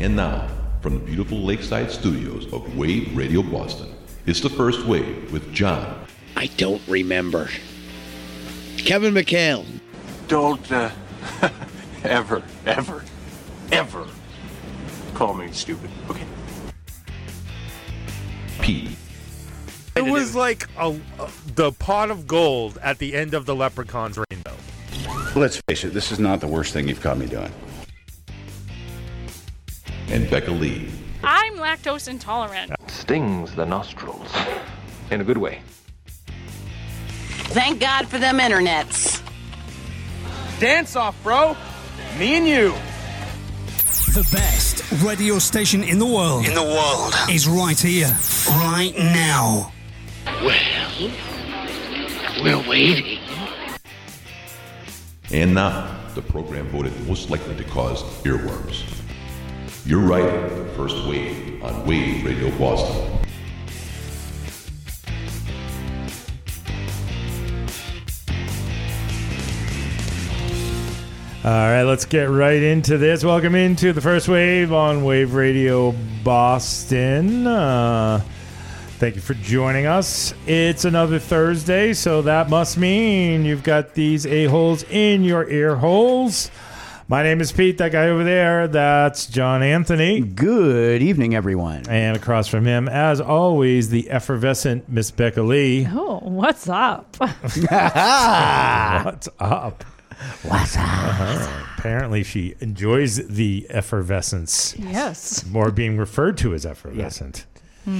And now, from the beautiful lakeside studios of Wave Radio Boston, it's the first wave with John, I don't remember. Kevin McHale. Don't uh, ever, ever, ever call me stupid. Okay. P. It was like a, a- the pot of gold at the end of the leprechaun's rainbow. Let's face it, this is not the worst thing you've caught me doing. And Becka Lee. I'm lactose intolerant. Stings the nostrils. In a good way. Thank God for them internets. Dance off, bro. Me and you. The best radio station in the world. In the world. Is right here, right now. Well, we're waiting. And now, the program voted most likely to cause earworms. You're right, first wave on Wave Radio Boston. All right, let's get right into this. Welcome into the first wave on Wave Radio Boston. Uh, thank you for joining us. It's another Thursday, so that must mean you've got these a-holes in your ear holes. My name is Pete. That guy over there, that's John Anthony. Good evening, everyone. And across from him, as always, the effervescent Miss Becka Lee. Oh, what's up? What's up? What's up? Uh-huh. Apparently, she enjoys the effervescence. yes. More being referred to as effervescent.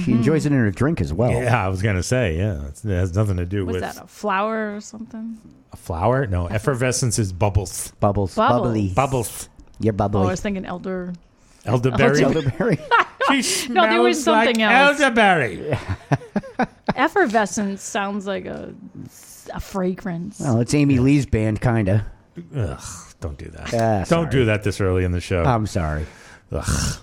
She enjoys it in her drink as well. Yeah, I was gonna say, yeah, it's, it has nothing to do Was with that a flower or something? a flower. No, effervescence is bubbles. Bubbles, Bubbles. bubbly. Bubbles. You're Oh, I bubbly. was thinking elder. Elderberry. Elderberry. She No, there was smells something like else. Elderberry. Effervescence sounds like a, a fragrance. well, it's Amy Lee's band, kinda. Ugh, don't do that. Ah, don't sorry. do that this early in the show. I'm sorry. Ugh.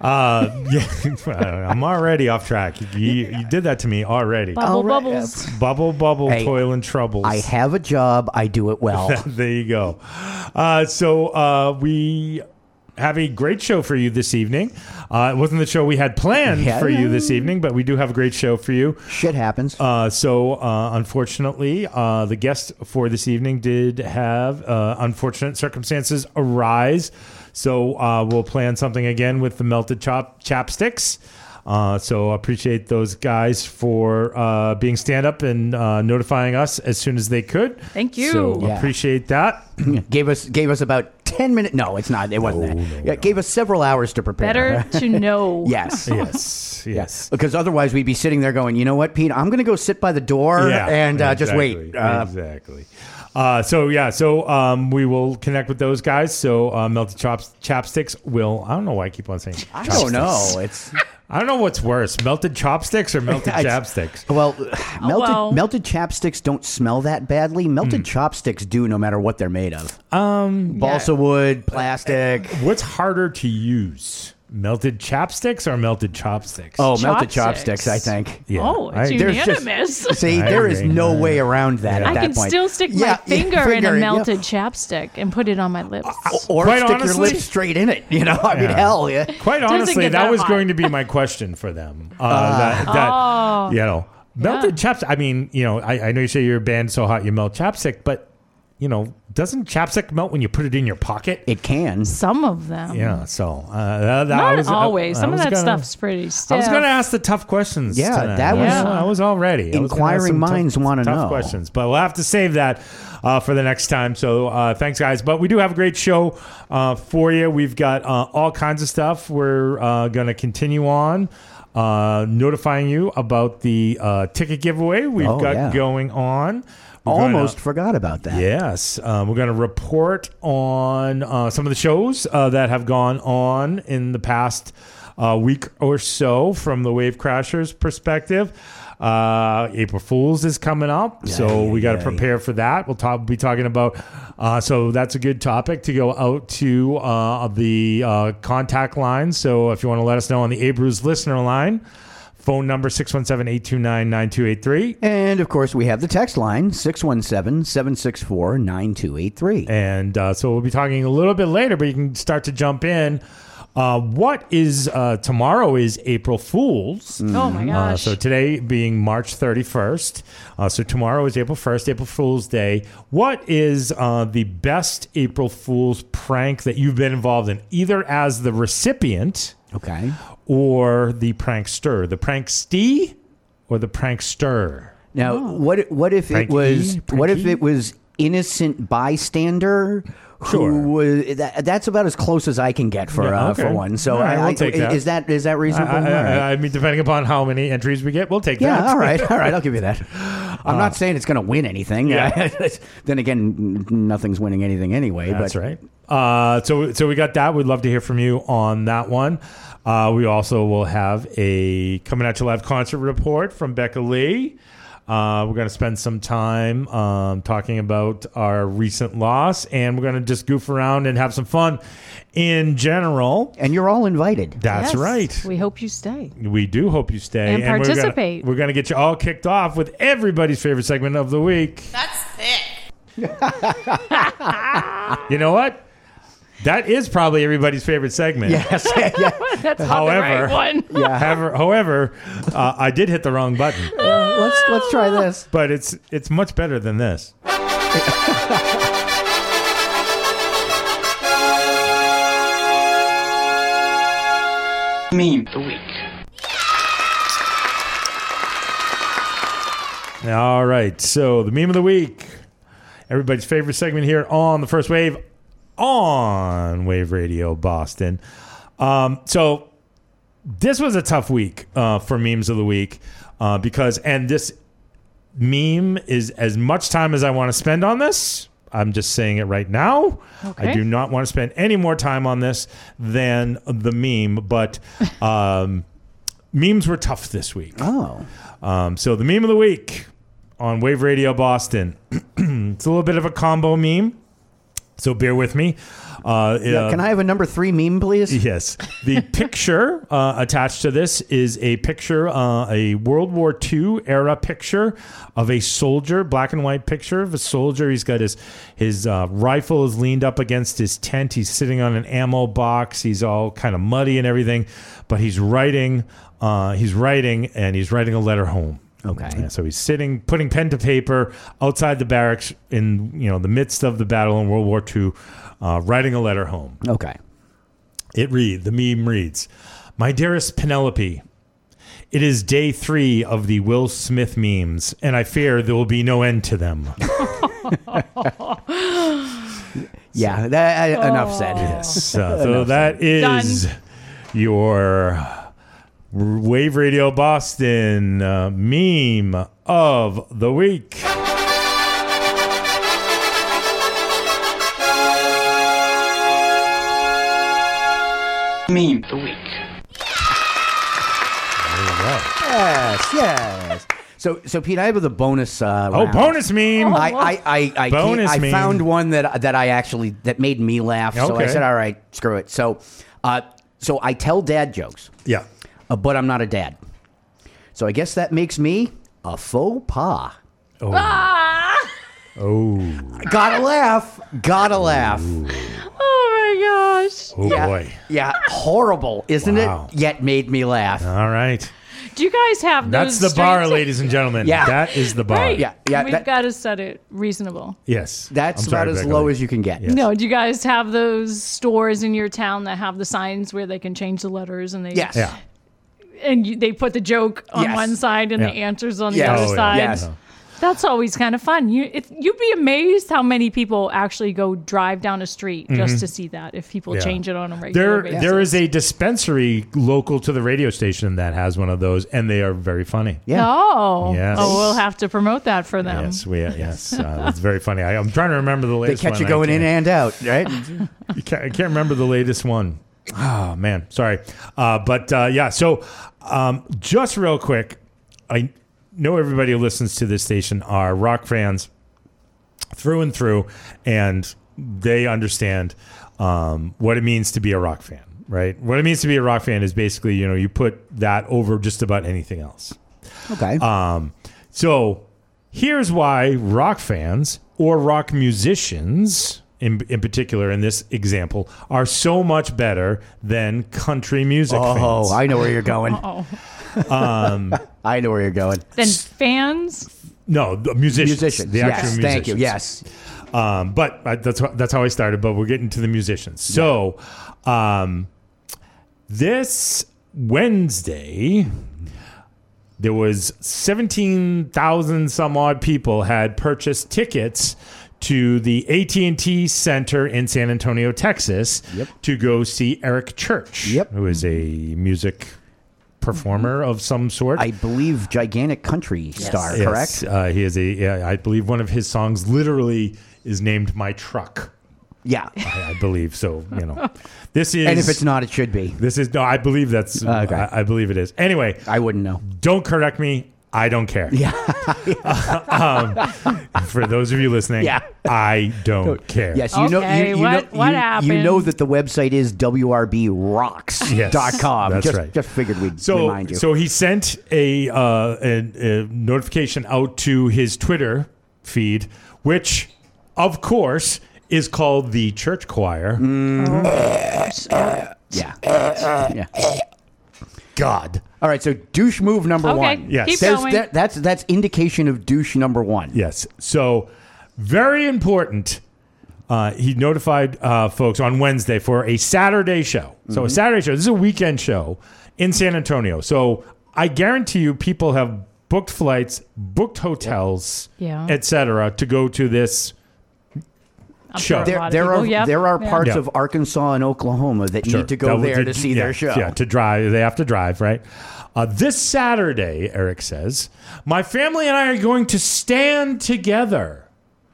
Uh, yeah, I'm already off track. You, you did that to me already. Bubble All right. bubbles. Bubble, bubble, Hey, toil and troubles. I have a job. I do it well. there you go. Uh, so uh, we have a great show for you this evening. Uh, it wasn't the show we had planned Yeah. for you this evening, but we do have a great show for you. Shit happens. Uh, so, uh, unfortunately, uh, the guest for this evening did have uh, unfortunate circumstances arise. So, uh, we'll plan something again with the melted chop chapsticks. Uh, so, I appreciate those guys for uh, being stand up and uh, notifying us as soon as they could. Thank you. So, Yeah. appreciate that. gave us gave us about ten minutes. No, it's not. It wasn't that. yeah, Gave us several hours to prepare. Better to know. yes. Yes, yes. Yes, because otherwise we'd be sitting there going, you know what, Pete? I'm going to go sit by the door and uh, just wait. Uh, exactly. Uh, so yeah, so um, we will connect with those guys. So uh, melted chops, chapsticks will. I don't know why I keep on saying. I don't know. It's I don't know what's worse, melted chopsticks or melted I- chapsticks. well, melted well- melted chapsticks don't smell that badly. Melted chopsticks do, no matter what they're made of. Um, Balsa wood, plastic. what's harder to use, melted chapsticks or melted chopsticks? Oh, melted Chopsticks. chopsticks. I think. yeah. Oh, I- it's There's just- unanimous. See, I there is agree. no Yeah. way around that Yeah. at I that can point. still stick Yeah, my yeah, finger in finger, a yeah. melted chapstick and put it on my lips. or Quite stick honestly- your lips straight in it. You know, I mean, Yeah. hell, yeah. Quite Doesn't honestly, get that, that was hot. going to be my question for them. Uh, that, that Oh. you know, melted chapstick. I mean, you know, I, I know you say your band so hot you melt chapstick, but you know, doesn't chapstick melt when you put it in your pocket? It can. Some of them. Yeah. So uh, that, that- I Not was, always. I Some of was that gonna- stuff's pretty stiff. I was going to ask the tough questions. Yeah, tonight. that was- I I was all ready. I was Inquiring minds wanna know tough questions, but we'll have to save that uh, for the next time. So uh, thanks, guys. But we do have a great show uh, for you. We've got uh, all kinds of stuff. We're uh, going to continue on. Uh, notifying you about the uh, ticket giveaway we've Oh, got yeah. going on. Gonna- Almost forgot about that. Yes, um, we're going to report on uh, some of the shows uh, that have gone on in the past uh, week or so from the Wave Crashers perspective. Uh, April Fools is coming up, so we got to yeah, prepare for that. We'll talk, be talking about. Uh, so that's a good topic to go out to uh, the uh, contact line. So if you want to let us know on the Abruz listener line, phone number 617-829-9283. And of course, we have the text line 617 764 9283. And uh, so we'll be talking a little bit later, but you can start to jump in Uh, what is uh, tomorrow is April Fool's. Oh my Uh, gosh. so today being March 31st. Uh, so tomorrow is April 1st, April Fool's Day. What is uh, the best April Fool's prank that you've been involved in, either as the recipient Okay. Or the prankster? The prankstee or the prankster? Now, what what if Frankie? it was what if it was innocent bystander? Sure. Who was that, that's about as close as I can get for Yeah, uh, for one. So All right, I, we'll I- take that. is that is that reasonable? I- All right. I- I mean, depending upon how many entries we get, we'll take yeah, that. all right, all right. I'll give you that. I'm not saying it's going to win anything. Uh, Yeah. then again, nothing's winning anything anyway. That's but right. Uh, so so we got that. We'd love to hear from you on that one. Uh, we also will have a coming at you live concert report from Becka Lee. Uh, we're going to spend some time um, talking about our recent loss, and we're going to just goof around and have some fun in general. And you're all invited. That's Yes, right. We hope you stay. We do hope you stay And we're gonna- participate. We're going to get you all kicked off with everybody's favorite segment of the week. That's thick. You know what? That is probably everybody's favorite segment. Yes. yeah. That's not However, the right one. However, however uh, I did hit the wrong button, Uh, let's let's try this. but it's it's much better than this. Meme the week. All right, so the meme of the week, everybody's favorite segment here on the first wave on Wave Radio Boston. Um, so this was a tough week uh, for memes of the week uh, because, and this meme is as much time as I want to spend on this. I'm just saying it right now. I do not want to spend any more time on this than the meme, but um, memes were tough this week. Oh. Um, so the meme of the week on Wave Radio Boston. it's a little bit of a combo meme, so bear with me. Uh, Yeah, uh, can I have a number three meme, please? Yes. The picture uh, attached to this is a picture, uh, a World War II era picture of a soldier, black and white picture of a soldier. He's got his his uh, rifle is leaned up against his tent. He's sitting on an ammo box. He's all kind of muddy and everything, but he's writing. Uh, he's writing and he's writing a letter home. Okay. Yeah, so he's sitting, putting pen to paper outside the barracks in you know the midst of the battle in World War II, uh, writing a letter home. Okay. It read the meme reads, "My dearest Penelope, it is day three of the Will Smith memes, and I fear there will be no end to them." Yeah, that, uh, enough said. Yes. Uh, so that is your Wave Radio Boston uh, meme of the week. Meme of the week. Yes, yes. So, so Pete, I have the bonus. Uh, Oh, round. bonus meme! I, I, I, I, Bonus can't- I meme. found one that that I actually that made me laugh. So I said, "All right, screw it." So, uh, so I tell dad jokes, Yeah. Uh, but I'm not a dad. So I guess that makes me a faux pas. Oh. Ah! Oh. Gotta laugh. Gotta laugh. Oh my gosh. Oh yeah, boy. Yeah, horrible, isn't Wow. it? Yet made me laugh. All right. Do you guys have those That's the bar, straight- ladies and gentlemen. Yeah. That is the bar. Right. Yeah, yeah, We've that- got to set it reasonable. Yes. That's I'm sorry, about as Becka low as you can get. Yes. No, do you guys have those stores in your town that have the signs where they can change the letters and they Yes. Yeah. And you, they put the joke on Yes. one side and the answers on the other Oh, yeah. side. Yes. That's always kind of fun. You if, you'd be amazed how many people actually go drive down a street just to see that if people Mm-hmm. Yeah. change it on a regular There, basis. there is a dispensary local to the radio station that has one of those, and they are very funny. Yeah. Oh, Yes. oh, we'll have to promote that for them. Yes, we yes, uh, it's very funny. I, I'm trying to remember the latest one. They latest. catch one. you I going in can't- and out, right? You can't, I can't remember the latest one. Oh man, sorry. Uh, but uh, yeah, so um, just real quick, I know everybody who listens to this station are rock fans through and through, and they understand um, what it means to be a rock fan. Right? What it means to be a rock fan is basically, you know, you put that over just about anything else. Okay. Um, so here's why rock fans or rock musicians, in, in particular in this example, are so much better than country music Oh, fans. I know where you're going. Oh. Um, I know where you're going. Then fans. no, the musicians. Musicians, The actual yes, musicians. thank you, yes. Um, but uh, that's wh- that's how I started. But we're getting to the musicians. So, um, this Wednesday, there was seventeen thousand some odd people had purchased tickets to the AT&T Center in San Antonio, Texas, to go see Eric Church, Yep. who is a music performer of some sort. I believe gigantic country star, Yes, correct? Uh, he is a. Yeah, I believe one of his songs literally is named "My Truck." Yeah. I, I believe so. You know, this is. And if it's not, it should be. this is no. I believe that's. Okay. I, I believe it is. Anyway, I wouldn't know. don't correct me. I don't care. Yeah. um, for those of you listening, Yeah. I don't care. Yes, you know. You, you what- know, what you, you know that the website is wrbrocks.com. Yes, that's just, right. just figured we'd So, remind you. so he sent a, uh, a, a notification out to his Twitter feed, which, of course, is called the Church Choir. yeah. yeah. God. All right, so douche move number Okay, one. Yes. keep There's- going. that- that's that's indication of douche number one. Yes. So, very important. Uh, he notified uh, folks on Wednesday for a Saturday show. So, a Saturday show. This is a weekend show in San Antonio. So, I guarantee you, people have booked flights, booked hotels, Yeah. etc., to go to this I'm show. Sure There, there people- are yep, there are parts Yeah. of Arkansas and Oklahoma that Sure. need to go would- there to see yeah, their show. Yeah, to drive. They have to drive, right? Uh, this Saturday, Eric says, my family and I are going to stand together.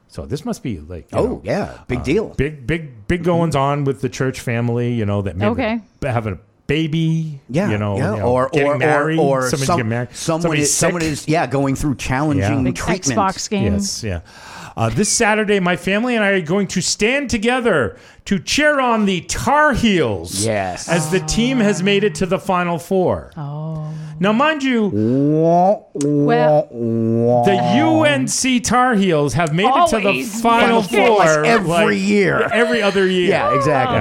So this must be like oh know, yeah, big deal. big, big, big goings on with the church family. You know that maybe Okay. having a baby. Yeah, you know, yeah. you know, or or married. or, or somebody's some- married. someone is someone is yeah going through challenging Big treatment. Xbox game. Yes, yeah. Uh, this Saturday, my family and I are going to stand together to cheer on the Tar Heels. Yes. As the team has made it to the Final Four. Oh. Now, mind you, Well, the UNC Tar Heels have made it to the Always Final. Four Like every year. Every other year. Yeah, exactly.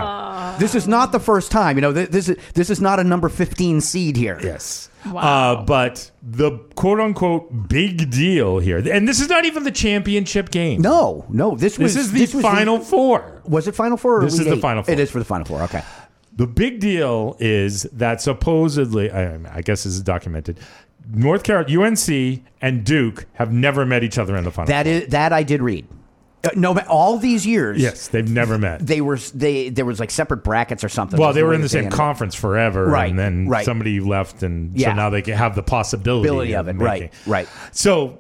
This is not the first time. You know, th- this is this is not a number fifteen seed here. Yes. Wow. Uh, but the quote unquote big deal here, and this is not even the championship game. No, no. This was This is the this was Final Four. Was it Final Four? Or This is Elite the Eight? Final Four. It is for the Final Four. Okay. The big deal is that supposedly, I, I guess this is documented, North Carolina, UNC, and Duke have never met each other in the final. That is that I did read. Uh, no, but all these years, yes, they've never met. they were they there was like separate brackets or something. well, was they were in the same conference forever, Right, And then right. somebody left, and Yeah. so now they can have the possibility Ability of it, right, making- right. So,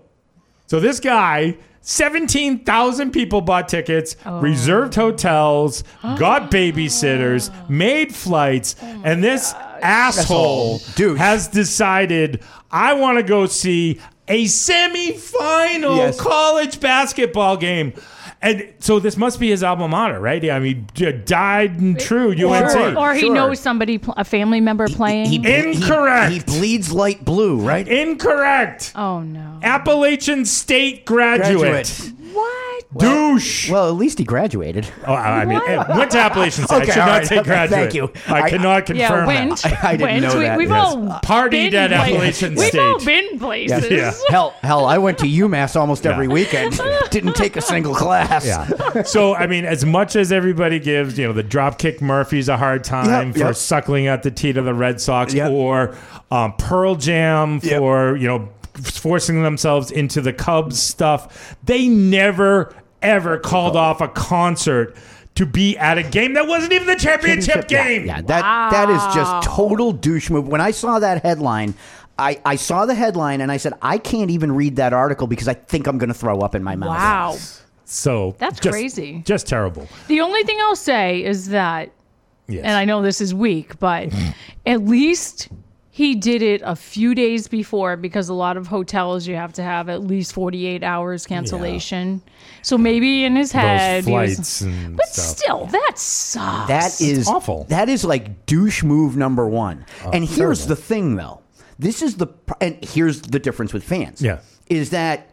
so this guy, seventeen thousand people bought tickets, Oh. reserved hotels, got babysitters, made flights, Oh and this asshole Dude. has decided I want to go see a semifinal Yes. college basketball game. And so this must be his alma mater, right? I mean, died and true UNC. Sure. or he sure. knows somebody, a family member playing. He, he- Incorrect. He, bleeds light blue, right? Incorrect. oh no! Appalachian State graduate. Graduate. What? Douche. Well, at least he graduated. oh, I I mean, What? eh, went to Appalachian State. I should all not right. say graduate. Thank you. I, I- cannot Yeah, confirm went. that. I didn't went. know we, that. We've Yes. all Partied been at pla- Appalachian State. We've all been places. Yeah. Hell, hell, I went to UMass almost every weekend. Didn't take a single class. Yeah. so I mean, as much as everybody gives, you know, the Dropkick Murphys a hard time Yep, for yep. suckling at the teat of the Red Sox, Yep. or um, Pearl Jam Yep. for you know forcing themselves into the Cubs stuff, they never ever called off a concert to be at a game that wasn't even the championship Yeah, game. Yeah, that that is just total douche move. When I saw that headline, I, I saw the headline and I said, I can't even read that article because I think I'm going to throw up in my mouth. Wow. So That's just- crazy. Just terrible. The only thing I'll say is that, Yes. and I know this is weak, but at least he did it a few days before because a lot of hotels you have to have at least 48 hours cancellation. So maybe in his head, Those he was- and but stuff. still, that sucks. That is awful. That is like douche move number one. and here's terrible. the thing, though. This is the and here's the difference with fans. Yeah. is that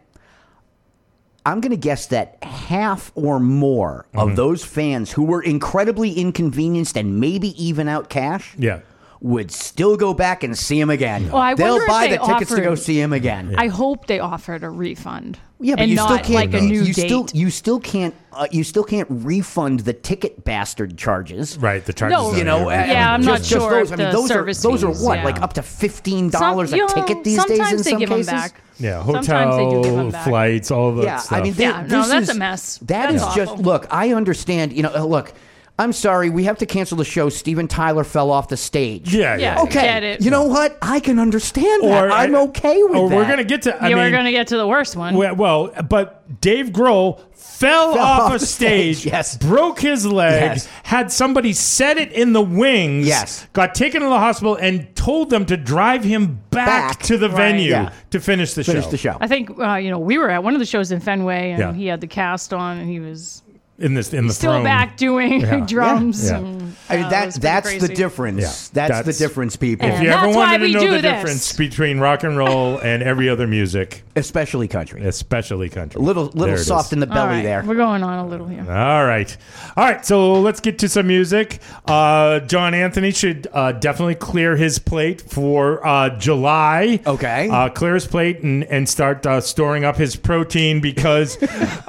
I'm going to guess that half or more Mm-hmm. of those fans who were incredibly inconvenienced and maybe even out cash Yeah. Would still go back and see him again. Well, I They'll wonder if buy they the tickets to go offered- see him again. I hope they offered a refund. Yeah, but and you not still can't. like a new you date. still you still can't uh, you still can't refund the ticket bastard charges. Right. The charges. No, on You know, there, uh, Yeah, I'm just, not just sure Those, if I mean, the those are those are fees, what, yeah. like up to fifteen Some- dollars a you know, ticket these days. sometimes In they some give 'em cases, back. Yeah. Sometimes Hotel, they do give 'em back. flights, all of that Yeah, stuff. I mean, thi- Yeah, no, this that's is- a mess. That is That's just awful. look. I understand. You know, uh, look. I'm sorry, we have to cancel the show. Steven Tyler fell off the stage. yeah. Yeah. Yeah. Okay. Get it. You know what? I can understand that. I'm okay with or that. we're gonna get to. I you mean, were going to get to the worst one. Well, well, but Dave Grohl fell, off, off a stage, stage, yes. broke his leg, Yes. had somebody set it in the wings, Yes. got taken to the hospital, and told them to drive him back, Back. to the Right. venue Yeah. to finish the Finish show. the show. I think uh, you know we were at one of the shows in Fenway, and Yeah. he had the cast on, and he was in this in the still throne. back doing Yeah. drums. Yeah. And, I mean, it that was pretty that's the difference. Yeah. That's, That's- the difference, people. If you ever that's wanted to know the this. difference between rock and roll and every other music, Especially country. especially country, A little little it is. soft in the belly right, there. We're going on a little here. All right. All right. So let's get to some music. Uh, John Anthony should uh, definitely clear his plate for uh, July. Okay. Uh, clear his plate and, and start uh, storing up his protein because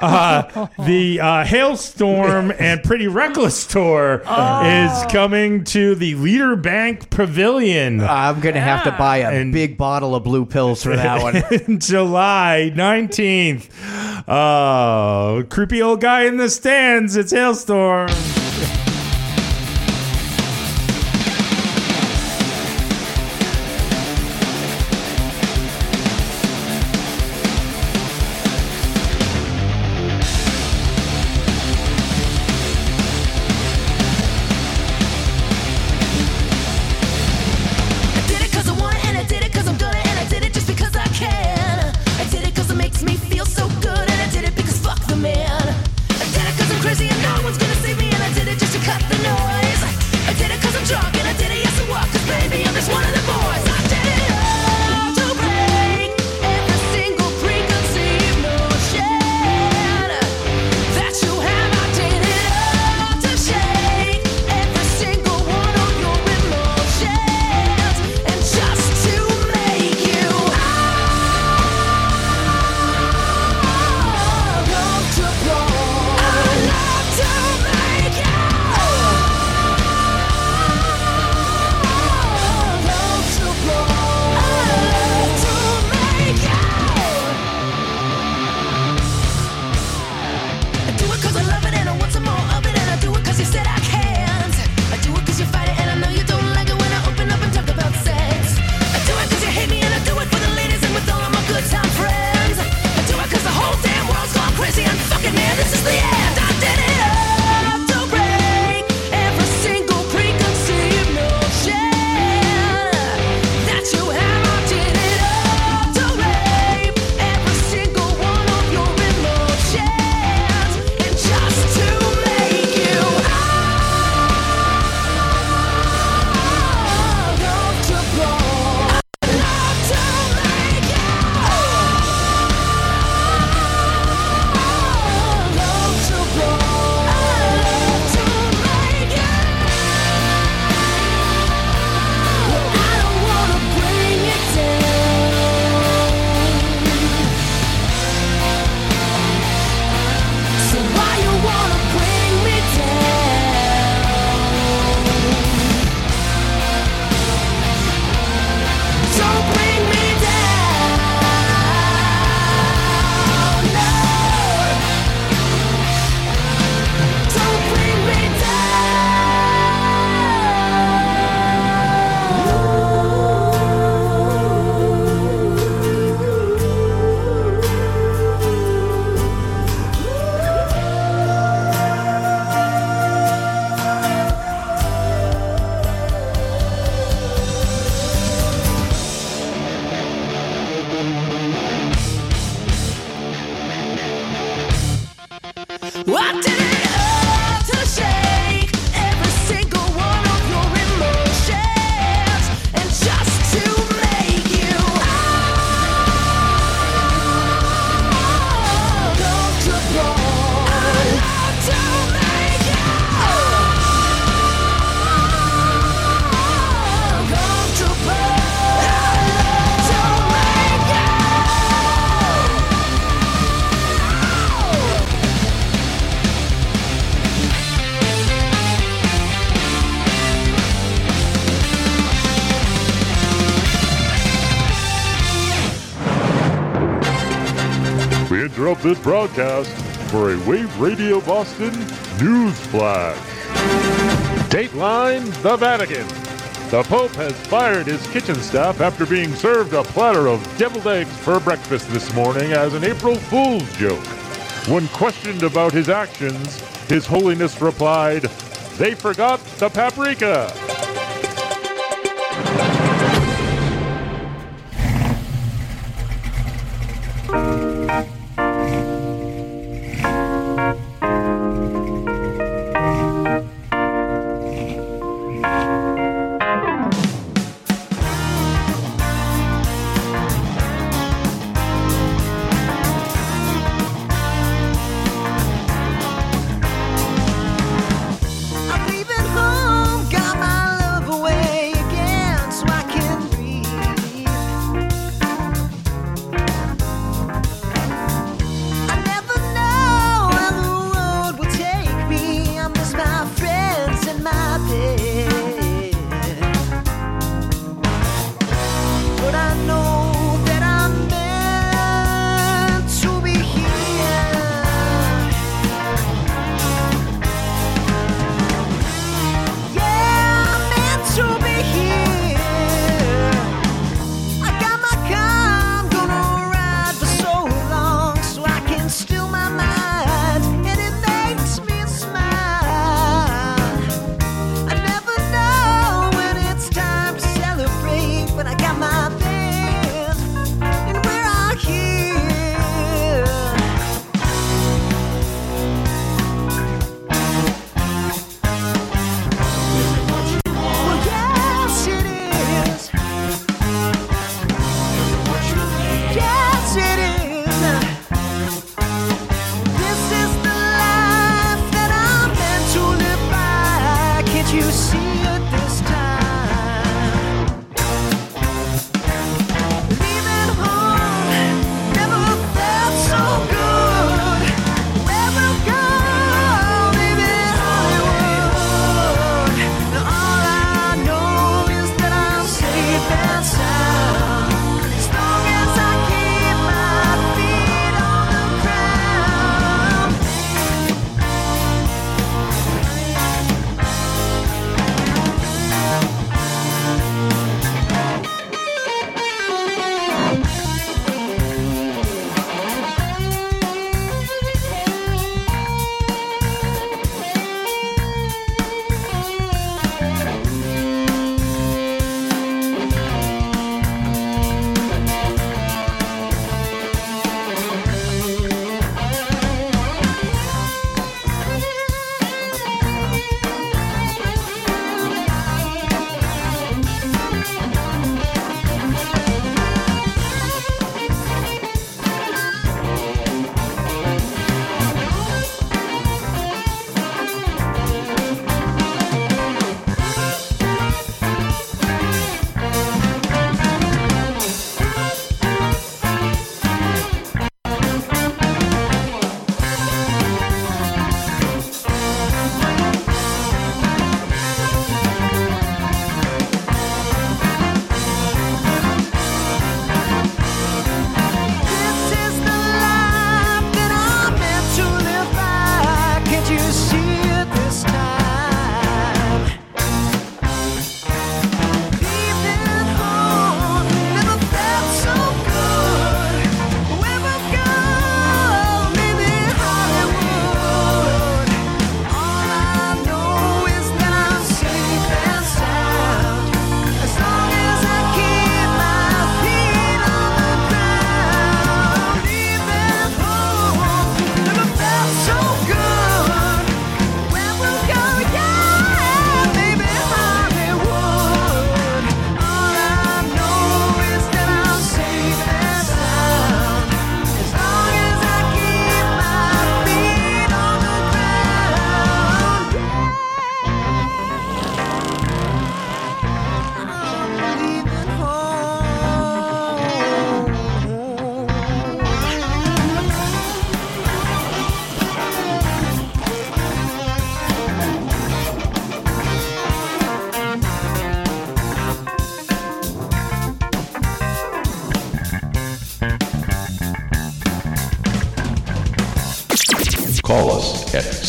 uh, the uh, Halestorm and Pretty Reckless tour is coming to the Leader Bank Pavilion. I'm gonna have to buy a And- big bottle of blue pills for that one. July 19th. Oh, uh, creepy old guy in the stands. It's Halestorm. I did it. this broadcast for a Wave Radio Boston news flash. Dateline The Vatican. The Pope has fired his kitchen staff after being served a platter of deviled eggs for breakfast this morning as an April Fool's joke. When questioned about his actions, His Holiness replied, They forgot the paprika.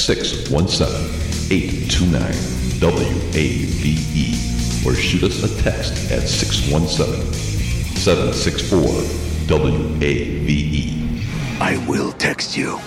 617-829-WAVE E or shoot us a text at 617-764-WAVE. E. I will text you.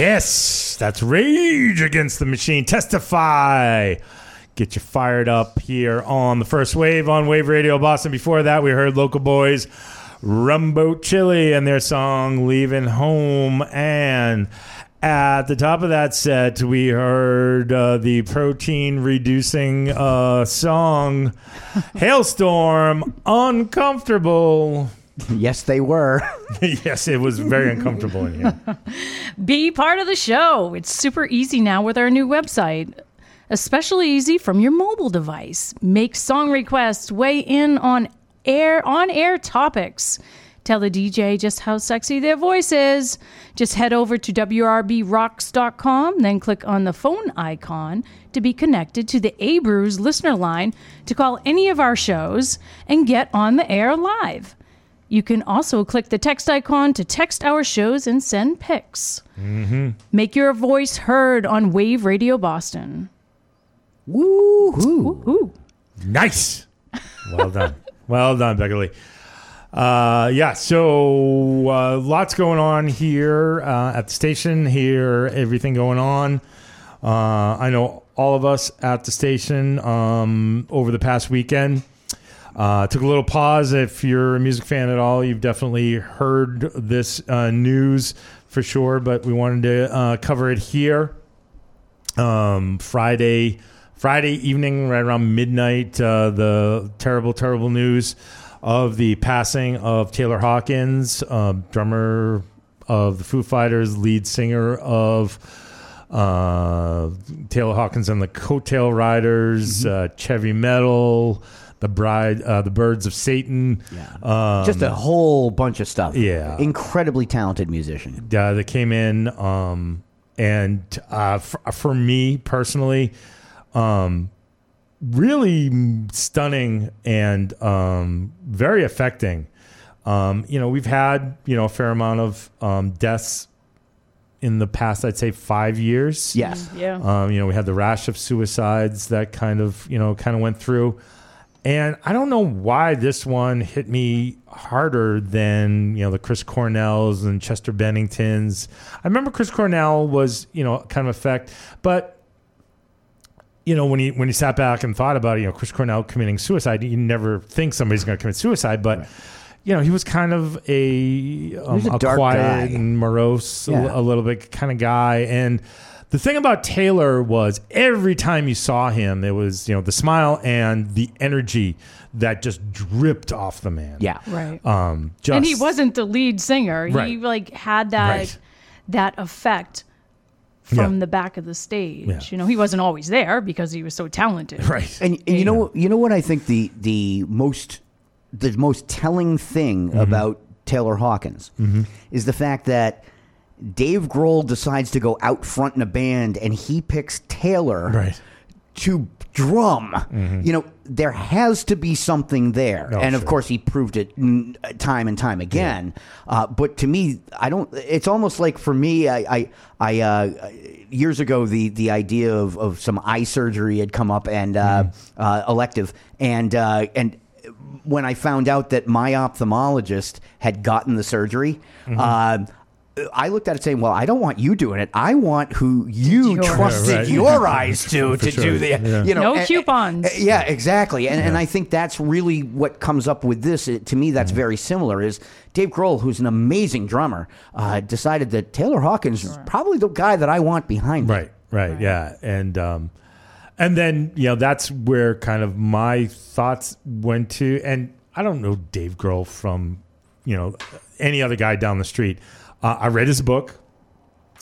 Yes, that's Rage Against the Machine. Testify. Get you fired up here on the first wave on Wave Radio Boston. Before that, we heard Local Boys, Rumbo Chili, and their song Leaving Home. And at the top of that set, we heard uh, the protein reducing uh, song Halestorm Uncomfortable. Yes, they were. yes, it was very uncomfortable in here. Be part of the show. It's super easy now with our new website. Especially easy from your mobile device. Make song requests, weigh in on air on air topics. Tell the DJ just how sexy their voice is. Just head over to wrbrocks.com, then click on the phone icon to be connected to the Abrews listener line to call any of our shows and get on the air live. You can also click the text icon to text our shows and send pics. Mm-hmm. Make your voice heard on Wave Radio Boston. Woo-hoo. Nice. Well done. well done, Becka Lee. Uh, yeah, so uh, lots going on here uh, at the station here, everything going on. Uh, I know all of us at the station um, over the past weekend uh, took a little pause. If you're a music fan at all, you've definitely heard this uh, news for sure, but we wanted to uh, cover it here. Um, Friday, Friday evening, right around midnight, uh, the terrible, terrible news of the passing of Taylor Hawkins, uh, drummer of the Foo Fighters, lead singer of uh, Taylor Hawkins and the Coattail Riders, uh, Chevy Metal, the Bride, uh, the Birds of Satan. Um, Just a whole bunch of stuff. Yeah. Incredibly talented musician. uh, that came in, um, and uh, for, for me personally, um, really stunning and um, very affecting. Um, you know, we've had you know a fair amount of um, deaths in the past. I'd say five years. Yes. Yeah. Um, you know, we had the rash of suicides that kind of you know kind of went through. And I don't know why this one hit me harder than you know the Chris Cornells and Chester Benningtons. I remember Chris Cornell was you know kind of effect, but you know when he when he sat back and thought about it, you know Chris Cornell committing suicide, you never think somebody's going to commit suicide, but. You know, he was kind of a, um, a a quiet guy. and morose a- a, little bit kind of guy. And the thing about Taylor was every time you saw him, it was you know the smile and the energy that just dripped off the man. Yeah. Right. Um, just, and he wasn't the lead singer. He like had that Right. that effect from Yeah. the back of the stage. Yeah. You know, he wasn't always there because he was so talented. right. And, and you know, you know what I think the the most the most telling thing Mm-hmm. about Taylor Hawkins is the fact that Dave Grohl decides to go out front in a band and he picks Taylor Right. to drum. You know, there has to be something there, Oh, and of sure. course, he proved it mm, time and time again. Uh, but to me, I don't. It's almost like for me, I, I, I uh, years ago, the the idea of, of some eye surgery had come up and uh, Mm-hmm. uh, elective, and uh, and when I found out that my ophthalmologist had gotten the surgery. Mm-hmm. I looked at it saying, "Well, I don't want you doing it. I want who you Yours. trusted Yeah, right. your eyes to For to sure. do the Yeah. you know No and- coupons. and- yeah, exactly. And and I think that's really what comes up with this. It, to me, Mm-hmm. that's very similar. Is Dave Grohl, who's an amazing drummer, uh, decided that Taylor Hawkins is probably the guy that I want behind me. Right, right, yeah, and um, and then you know that's where kind of my thoughts went to, and I don't know Dave Grohl from you know any other guy down the street. Uh, I read his book.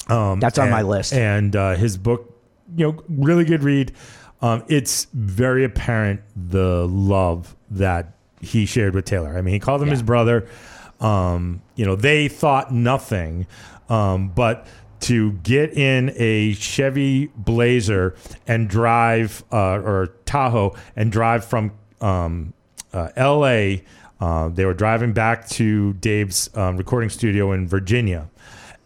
Um, That's on and- my list. and uh, his book, you know, really good read. Um, it's very apparent the love that he shared with Taylor. I mean, he called him his brother. Um, you know, they thought nothing, um, but to get in a Chevy Blazer and drive uh, or Tahoe and drive from um, uh, L.A. Uh, they were driving back to Dave's um, recording studio in Virginia,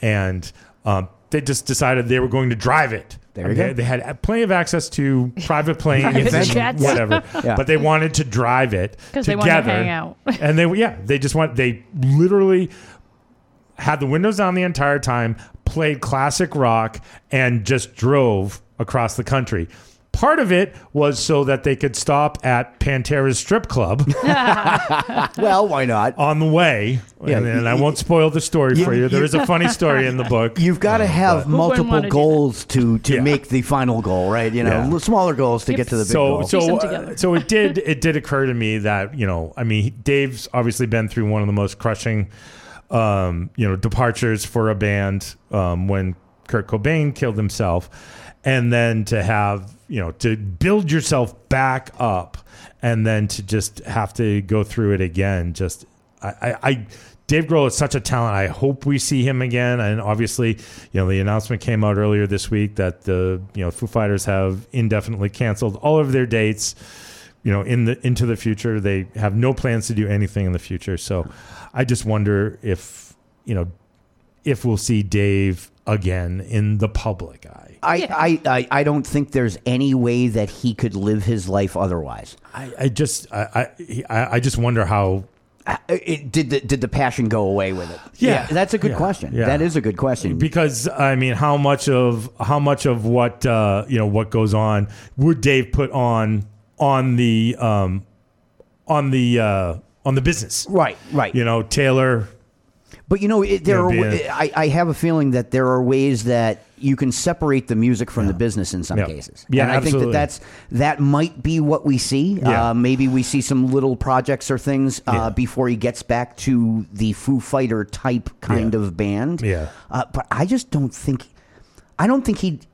and um, they just decided they were going to drive it. There you they, go. they had plenty of access to private planes Private and jets. whatever, Yeah. but they wanted to drive it 'Cause together. they wanted to hang out. and they yeah they just want they literally had the windows down the entire time, played classic rock, and just drove across the country. Part of it was so that they could stop at Pantera's strip club Well, why not? on the way. Yeah, and, and y- I won't spoil the story for you. There is a funny story in the book. You've got to have Who multiple goals to to Yeah. make the final goal, right? You know, Yeah. smaller goals to Yep. get to the big so goal. So uh, so it did it did occur to me that you know I mean Dave's obviously been through one of the most crushing um, you know departures for a band um, when Kurt Cobain killed himself, and then to have you know to build yourself back up, and then to just have to go through it again. Just I, I, I Dave Grohl is such a talent. I hope we see him again. And obviously, you know, the announcement came out earlier this week that the you know Foo Fighters have indefinitely canceled all of their dates. You know, in the into the future, they have no plans to do anything in the future. So, I just wonder if you know if we'll see Dave again in the public eye. I, Yeah. I, I, I don't think there's any way that he could live his life otherwise. I, I just I, I I just wonder how Uh, it, did the did the passion go away with it? Yeah. that's a good Yeah. question. Yeah. That is a good question. because I mean, how much of how much of what uh, you know what goes on would Dave put on on the um, on the uh, on the business? Right, right. You know, Taylor. But you know, it, there Yeah, are. being- I, I have a feeling that there are ways that you can separate the music from the business in some Yeah. cases. Yeah, and I think that that's that might be what we see. Yeah. Uh, maybe we see some little projects or things uh, Yeah. before he gets back to the Foo Fighter type kind Yeah. of band. Yeah. uh, but I just don't think. I don't think he'd.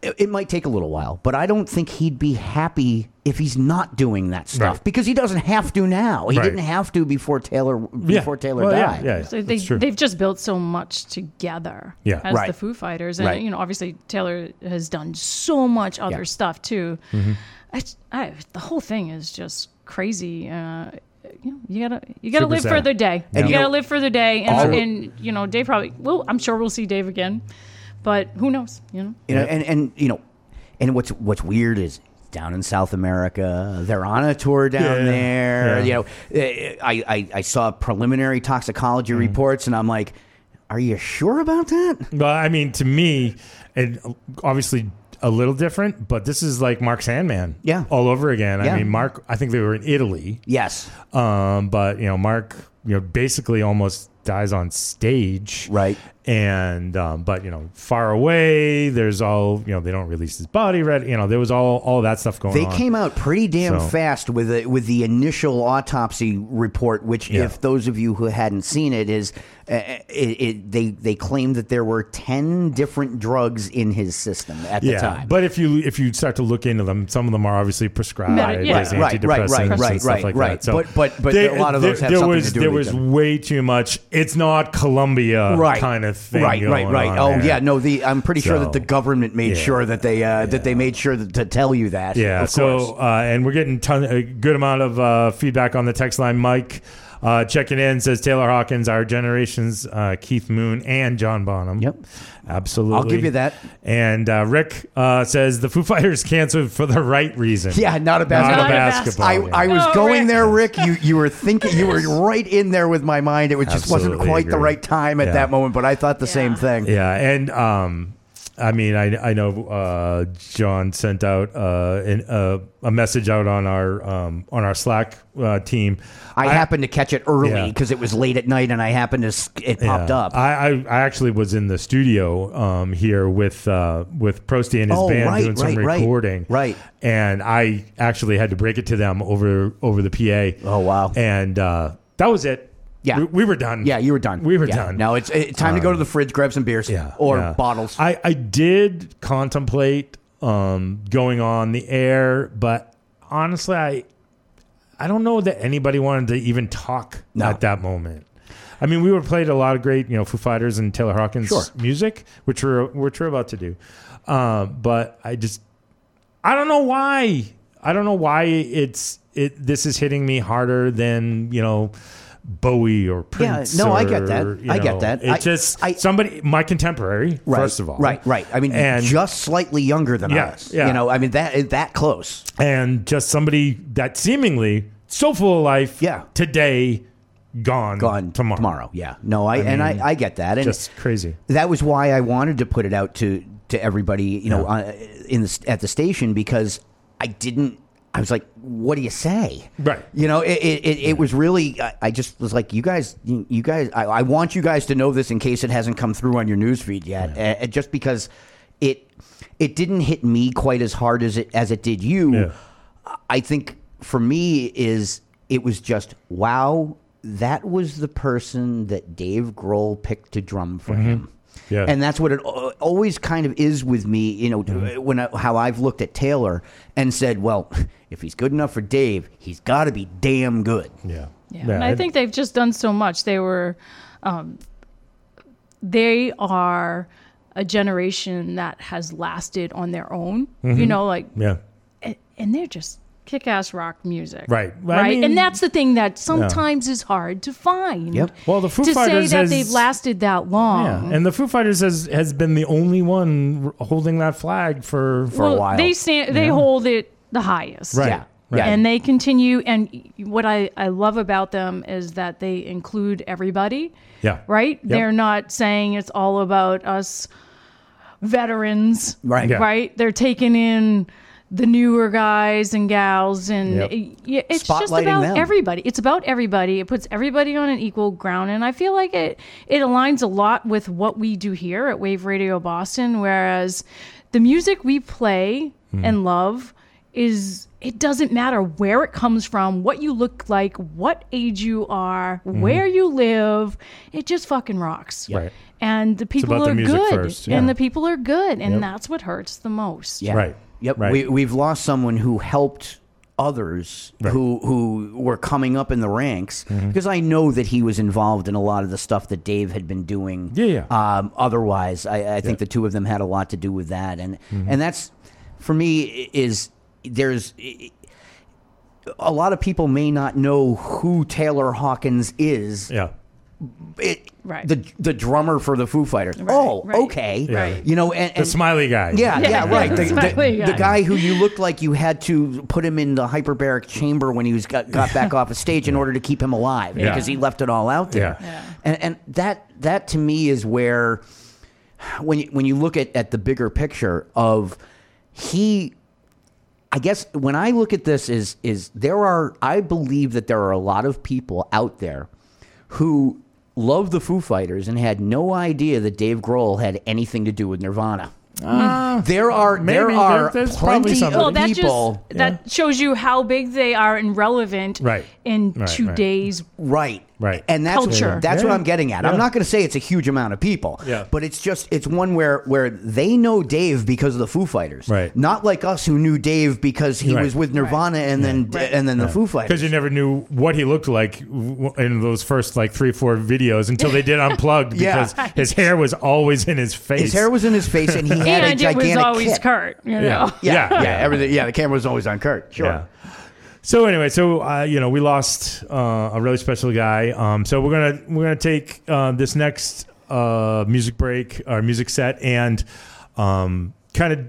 It it might take a little while, but I don't think he'd be happy if he's not doing that stuff Right. because he doesn't have to now. He Right. didn't have to before Taylor Yeah. before Taylor Well, yeah, died. yeah. So they, That's true. they've just built so much together Yeah. as Right. the Foo Fighters. And, Right. you know, obviously Taylor has done so much other Yeah. stuff too. Mm-hmm. I, I, the whole thing is just crazy. Uh, you, know, you gotta you gotta Super live sad. for the day. And you you gotta live for the day, and, All- and you know Dave probably. Well, I'm sure we'll see Dave again, but who knows? You know. You know, and, and you know, and what's what's weird is down in South America, they're on a tour down Yeah, there. yeah. You know, eh, I, I I saw preliminary toxicology Mm-hmm. reports, and I'm like, are you sure about that? Well, I mean, to me, and obviously a little different, but this is like Mark Sandman. Yeah. all over again. Yeah. I mean, Mark. I think they were in Italy. Yes, Um, but you know, Mark, you know, basically almost dies on stage. Right. And um, but you know, far away. There's all you know. They don't release his body. Right. You know, there was all all that stuff going on. they on. came out pretty damn So- fast with the, with the initial autopsy report, which, Yeah. if those of you who hadn't seen it, is uh, it, it, they they claimed that there were ten different drugs in his system at the time. but if you if you start to look into them, some of them are obviously prescribed Medi- yeah. as Right, right, right, right, and stuff right, like right. that. So But- but- but a lot of those have there something was, to do There with was way too much. It's not Colombia right kind of thing. Right, right, right. Oh there. yeah, no. The I'm pretty sure that the government made yeah, sure that they uh, that they made sure that, to tell you that. Yeah. so, uh, and we're getting ton, a good amount of uh, feedback on the text line. Mike uh, checking in says Taylor Hawkins, our generation's uh, Keith Moon and John Bonham. Yep. Absolutely. I'll give you that. And uh, Rick uh, says the Foo Fighters canceled for the right reason. Yeah, not a basketball. Not a basketball. basketball. I, game. I was Oh, going Rick. there, Rick. You you were thinking you were right in there with my mind. It was just wasn't Absolutely quite the right time at Yeah. that moment, but I thought the same thing. Yeah, and um, I mean, I I know uh, John sent out uh, an, uh, a message out on our um, on our Slack uh, team. I, happened to catch it early Yeah. because it was late at night, and I happened to it popped Yeah. up. I, I I actually was in the studio um, here with uh, with Prosty and his Oh, band right, doing some right, right. recording. Right. And I actually had to break it to them over over the PA. Oh, wow. And uh, that was it. Yeah. we, we were done. yeah, you were done. We were Yeah. done. Now it's, it's time to go to the fridge, grab some beers, Yeah, or yeah. bottles. I, I did contemplate um, going on the air, but honestly, I I don't know that anybody wanted to even talk No. at that moment. I mean, we were played a lot of great, you know, Foo Fighters and Taylor Hawkins Sure. music, which we're which we're about to do. Um, but I just I don't know why. I don't know why it's it. This is hitting me harder than you know. Bowie or Prince. no, I get that. you I get that. It I- just I- somebody my contemporary right, first of all, right, right. I mean, and just slightly younger than Yeah, us. yeah. You know, I mean that that close. and just somebody that seemingly so full of life. Yeah. today gone, Gone tomorrow. Tomorrow, yeah. No, I, and mean, I, I get that, and Just crazy. that was why I wanted to put it out to to everybody, you know, uh, in the at the station because I didn't. I was like, "What do you say?" Right. You know, it it, it, it was really. I, I just was like, "You guys, you, you guys, I, I want you guys to know this in case it hasn't come through on your newsfeed yet, uh, just because it it didn't hit me quite as hard as it as it did you. Yeah. I think for me is it was just wow. That was the person that Dave Grohl picked to drum for him. Mm-hmm. Yeah. And that's what it always kind of is with me, you know, Mm-hmm. when I, how I've looked at Taylor and said, well, if he's good enough for Dave, he's got to be damn good. Yeah, Yeah, and I think they've just done so much. They were, um, they are a generation that has lasted on their own. You know, like, yeah, and, and they're just kick-ass rock music, Right. Well, I right, mean- and that's the thing that sometimes is hard to find. Yep. Well, the Foo to Fighters say that has- they've lasted that long. Yeah, and the Foo Fighters has has been the only one holding that flag for for a while. They stand, they hold it the highest. right. Yeah. Right. And they continue. And what I, I love about them is that they include everybody, Yeah. right? Yep. They're not saying it's all about us veterans, Right. Yeah. right? They're taking in the newer guys and gals, and Yep. it- it's just about them. everybody. It's about everybody. It puts everybody on an equal ground, and I feel like it it aligns a lot with what we do here at Wave Radio Boston. Whereas the music we play Hmm. and love is it doesn't matter where it comes from, what you look like, what age you are, Mm-hmm. where you live. It just fucking rocks. Right. And the people about the are good, first, yeah. and the people are good, and Yep. that's what hurts the most. Yeah. Right. Yep. Right. We, we've lost someone who helped others Right. who who were coming up in the ranks Mm-hmm. because I know that he was involved in a lot of the stuff that Dave had been doing. Yeah, yeah. Um, otherwise, I, I think the two of them had a lot to do with that, and and that's for me is there's. A lot of people may not know who Taylor Hawkins is. Yeah. It, Right. The the drummer for the Foo Fighters. oh, right. okay. Right. You know, and, The smiley guy. yeah, yeah, Yeah, right. The, the the, smiley the guy. guy who you looked like you had to put him in the hyperbaric chamber when he was got, got back off a stage in order to keep him alive Yeah. because he left it all out there. Yeah. And and that that to me is where when you when you look at, at the bigger picture of he I guess when I look at this is is there are I believe that there are a lot of people out there who love the Foo Fighters and had no idea that Dave Grohl had anything to do with Nirvana. Uh, there are there are There- plenty of Well, that people. just that shows you how big they are and relevant Right. in Right, right. today's Right. Right. And that's Culture. that's what I'm getting at. Yeah. I'm not going to say it's a huge amount of people. Yeah. But it's just it's one where where they know Dave because of the Foo Fighters. Right. Not like us who knew Dave because he Right. was with Nirvana and then and then the Foo Fighters. Because you never knew what he looked like in those first like three, four videos until they did unplugged Yeah. because his hair was always in his face. His hair was in his face and he had a and it gigantic was always kit. Kurt. You know? Yeah. Yeah, yeah, Yeah. everything. Yeah, the camera was always on Kurt. Sure. So anyway, so uh, you know, we lost uh, a really special guy. Um, so we're gonna we're gonna take uh, this next uh, music break, our music set, and um, kind of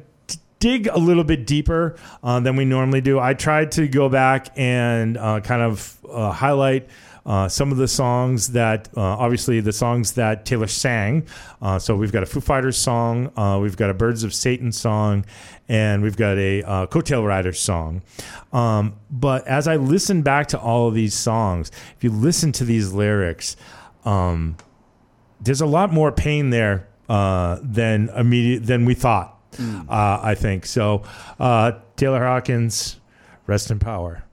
dig a little bit deeper uh, than we normally do. I tried to go back and uh, kind of highlight. Uh, some of the songs that, uh, obviously, the songs that Taylor sang. Uh, so we've got a Foo Fighters song, uh, we've got a Birds of Satan song, and we've got a uh, Coattail Riders song. Um, but as I listen back to all of these songs, if you listen to these lyrics, um, there's a lot more pain there uh, than immediate than we thought. Uh, I think so. Uh, Taylor Hawkins, rest in power.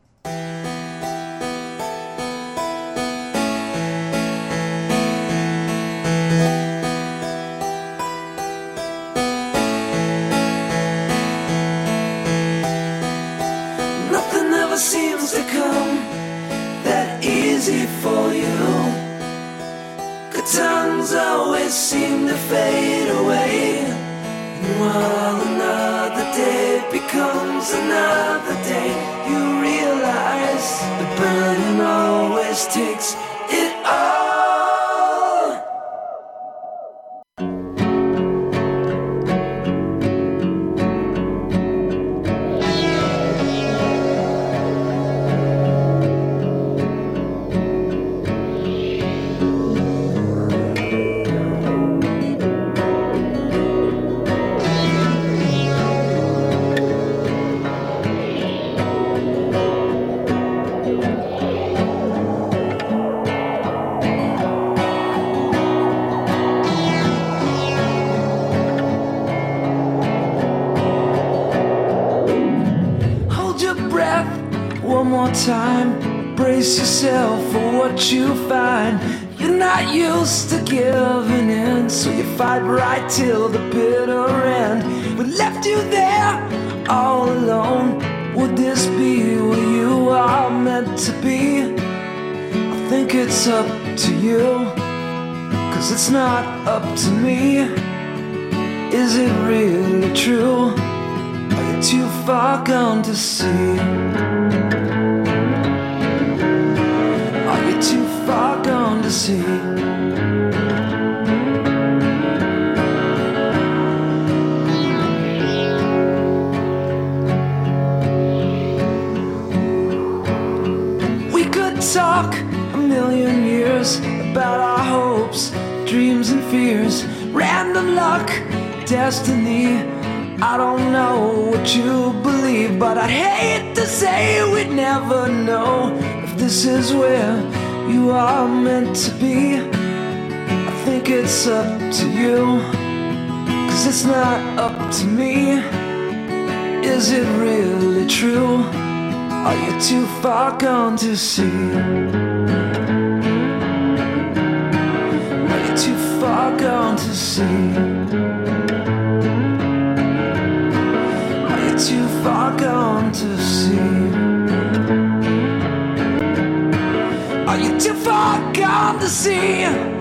too far gone to see.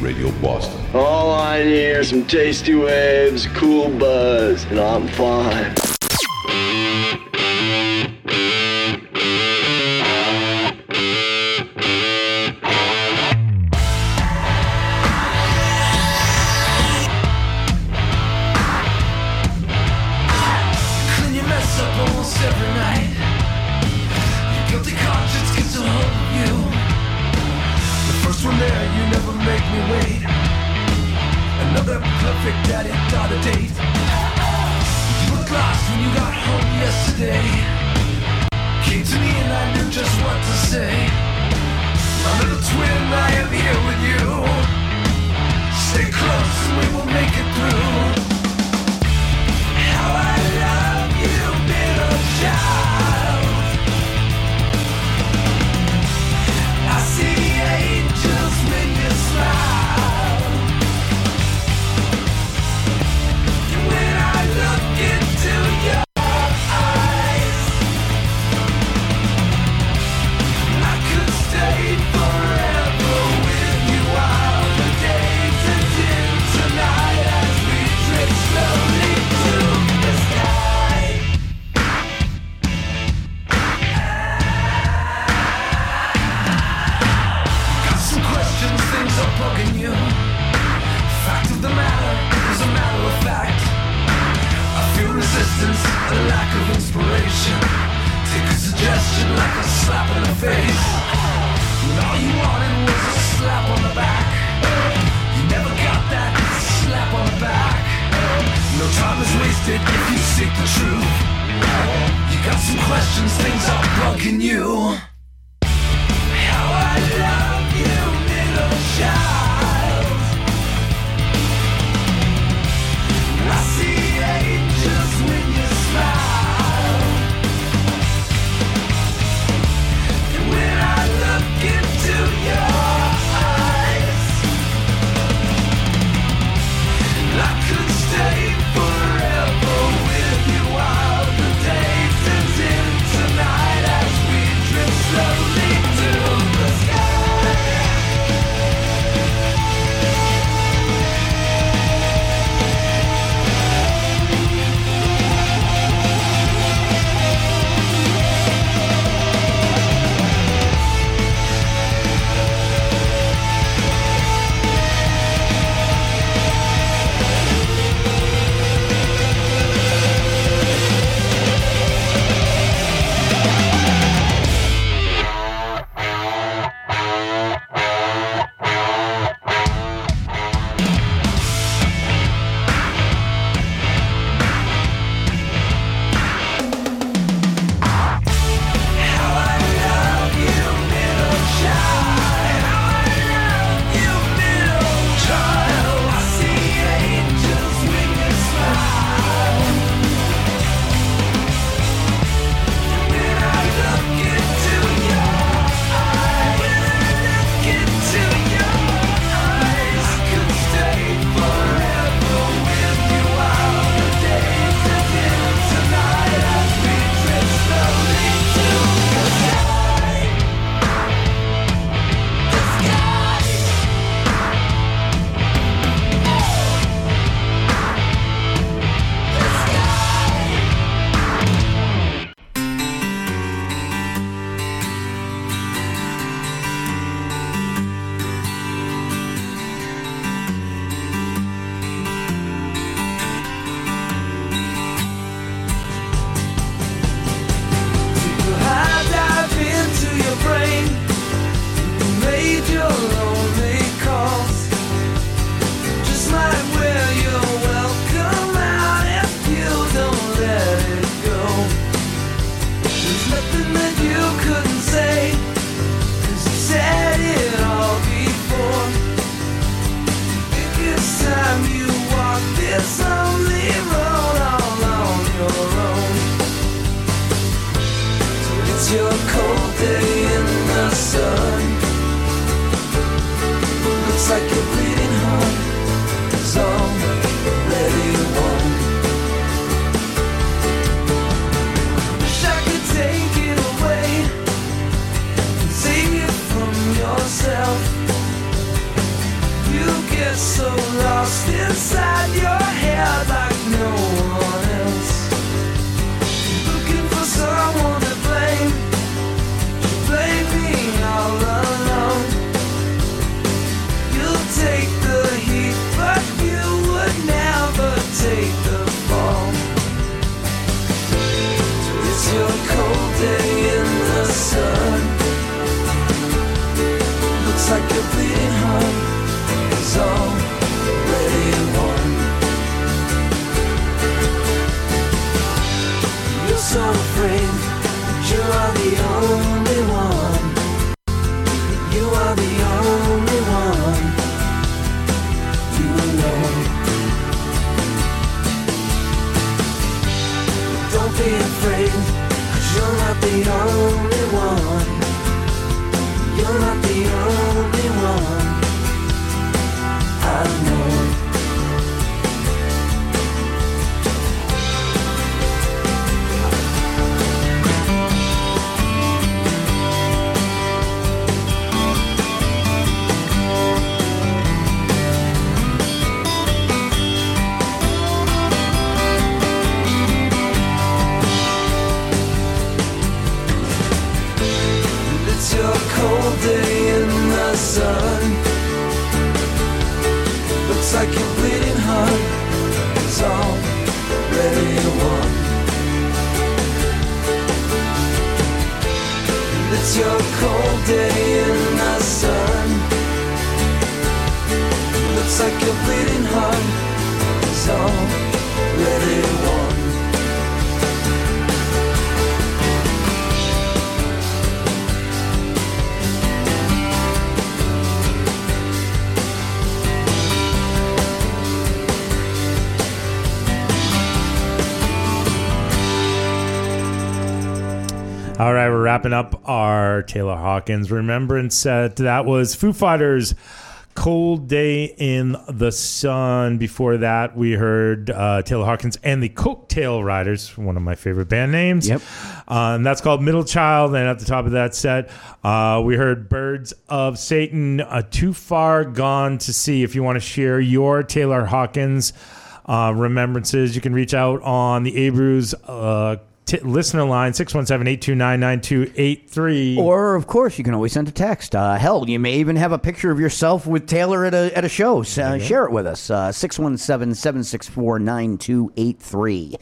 Radio Boston. All I need are some tasty waves, cool buzz, and I'm fine. Wrapping up our Taylor Hawkins remembrance set. That was Foo Fighters' "Cold Day in the Sun." Before that, we heard uh, Taylor Hawkins and the Coattail Riders, one of my favorite band names. Yep. Uh, and that's called Middle Child. And at the top of that set, uh, we heard Birds of Satan, uh, Too Far Gone to See. If you want to share your Taylor Hawkins uh, remembrances, you can reach out on the Abrews uh, t- listener line, 617-829-9283. Or, of course, you can always send a text. Uh, hell, you may even have a picture of yourself with Taylor at a, at a show. Uh, share it with us. Uh, 617-764-9283.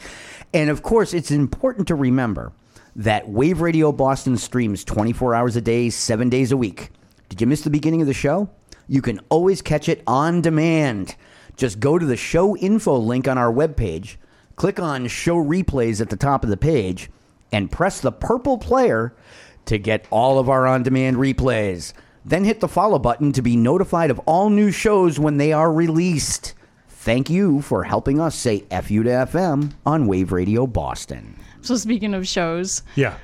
And, of course, it's important to remember that Wave Radio Boston streams 24 hours a day, seven days a week. Did you miss the beginning of the show? You can always catch it on demand. Just go to the show info link on our webpage, click on show replays at the top of the page, and press the purple player to get all of our on demand replays. Then hit the follow button to be notified of all new shows when they are released. Thank you for helping us say FU to FM on Wave Radio Boston. So speaking of shows, Yeah.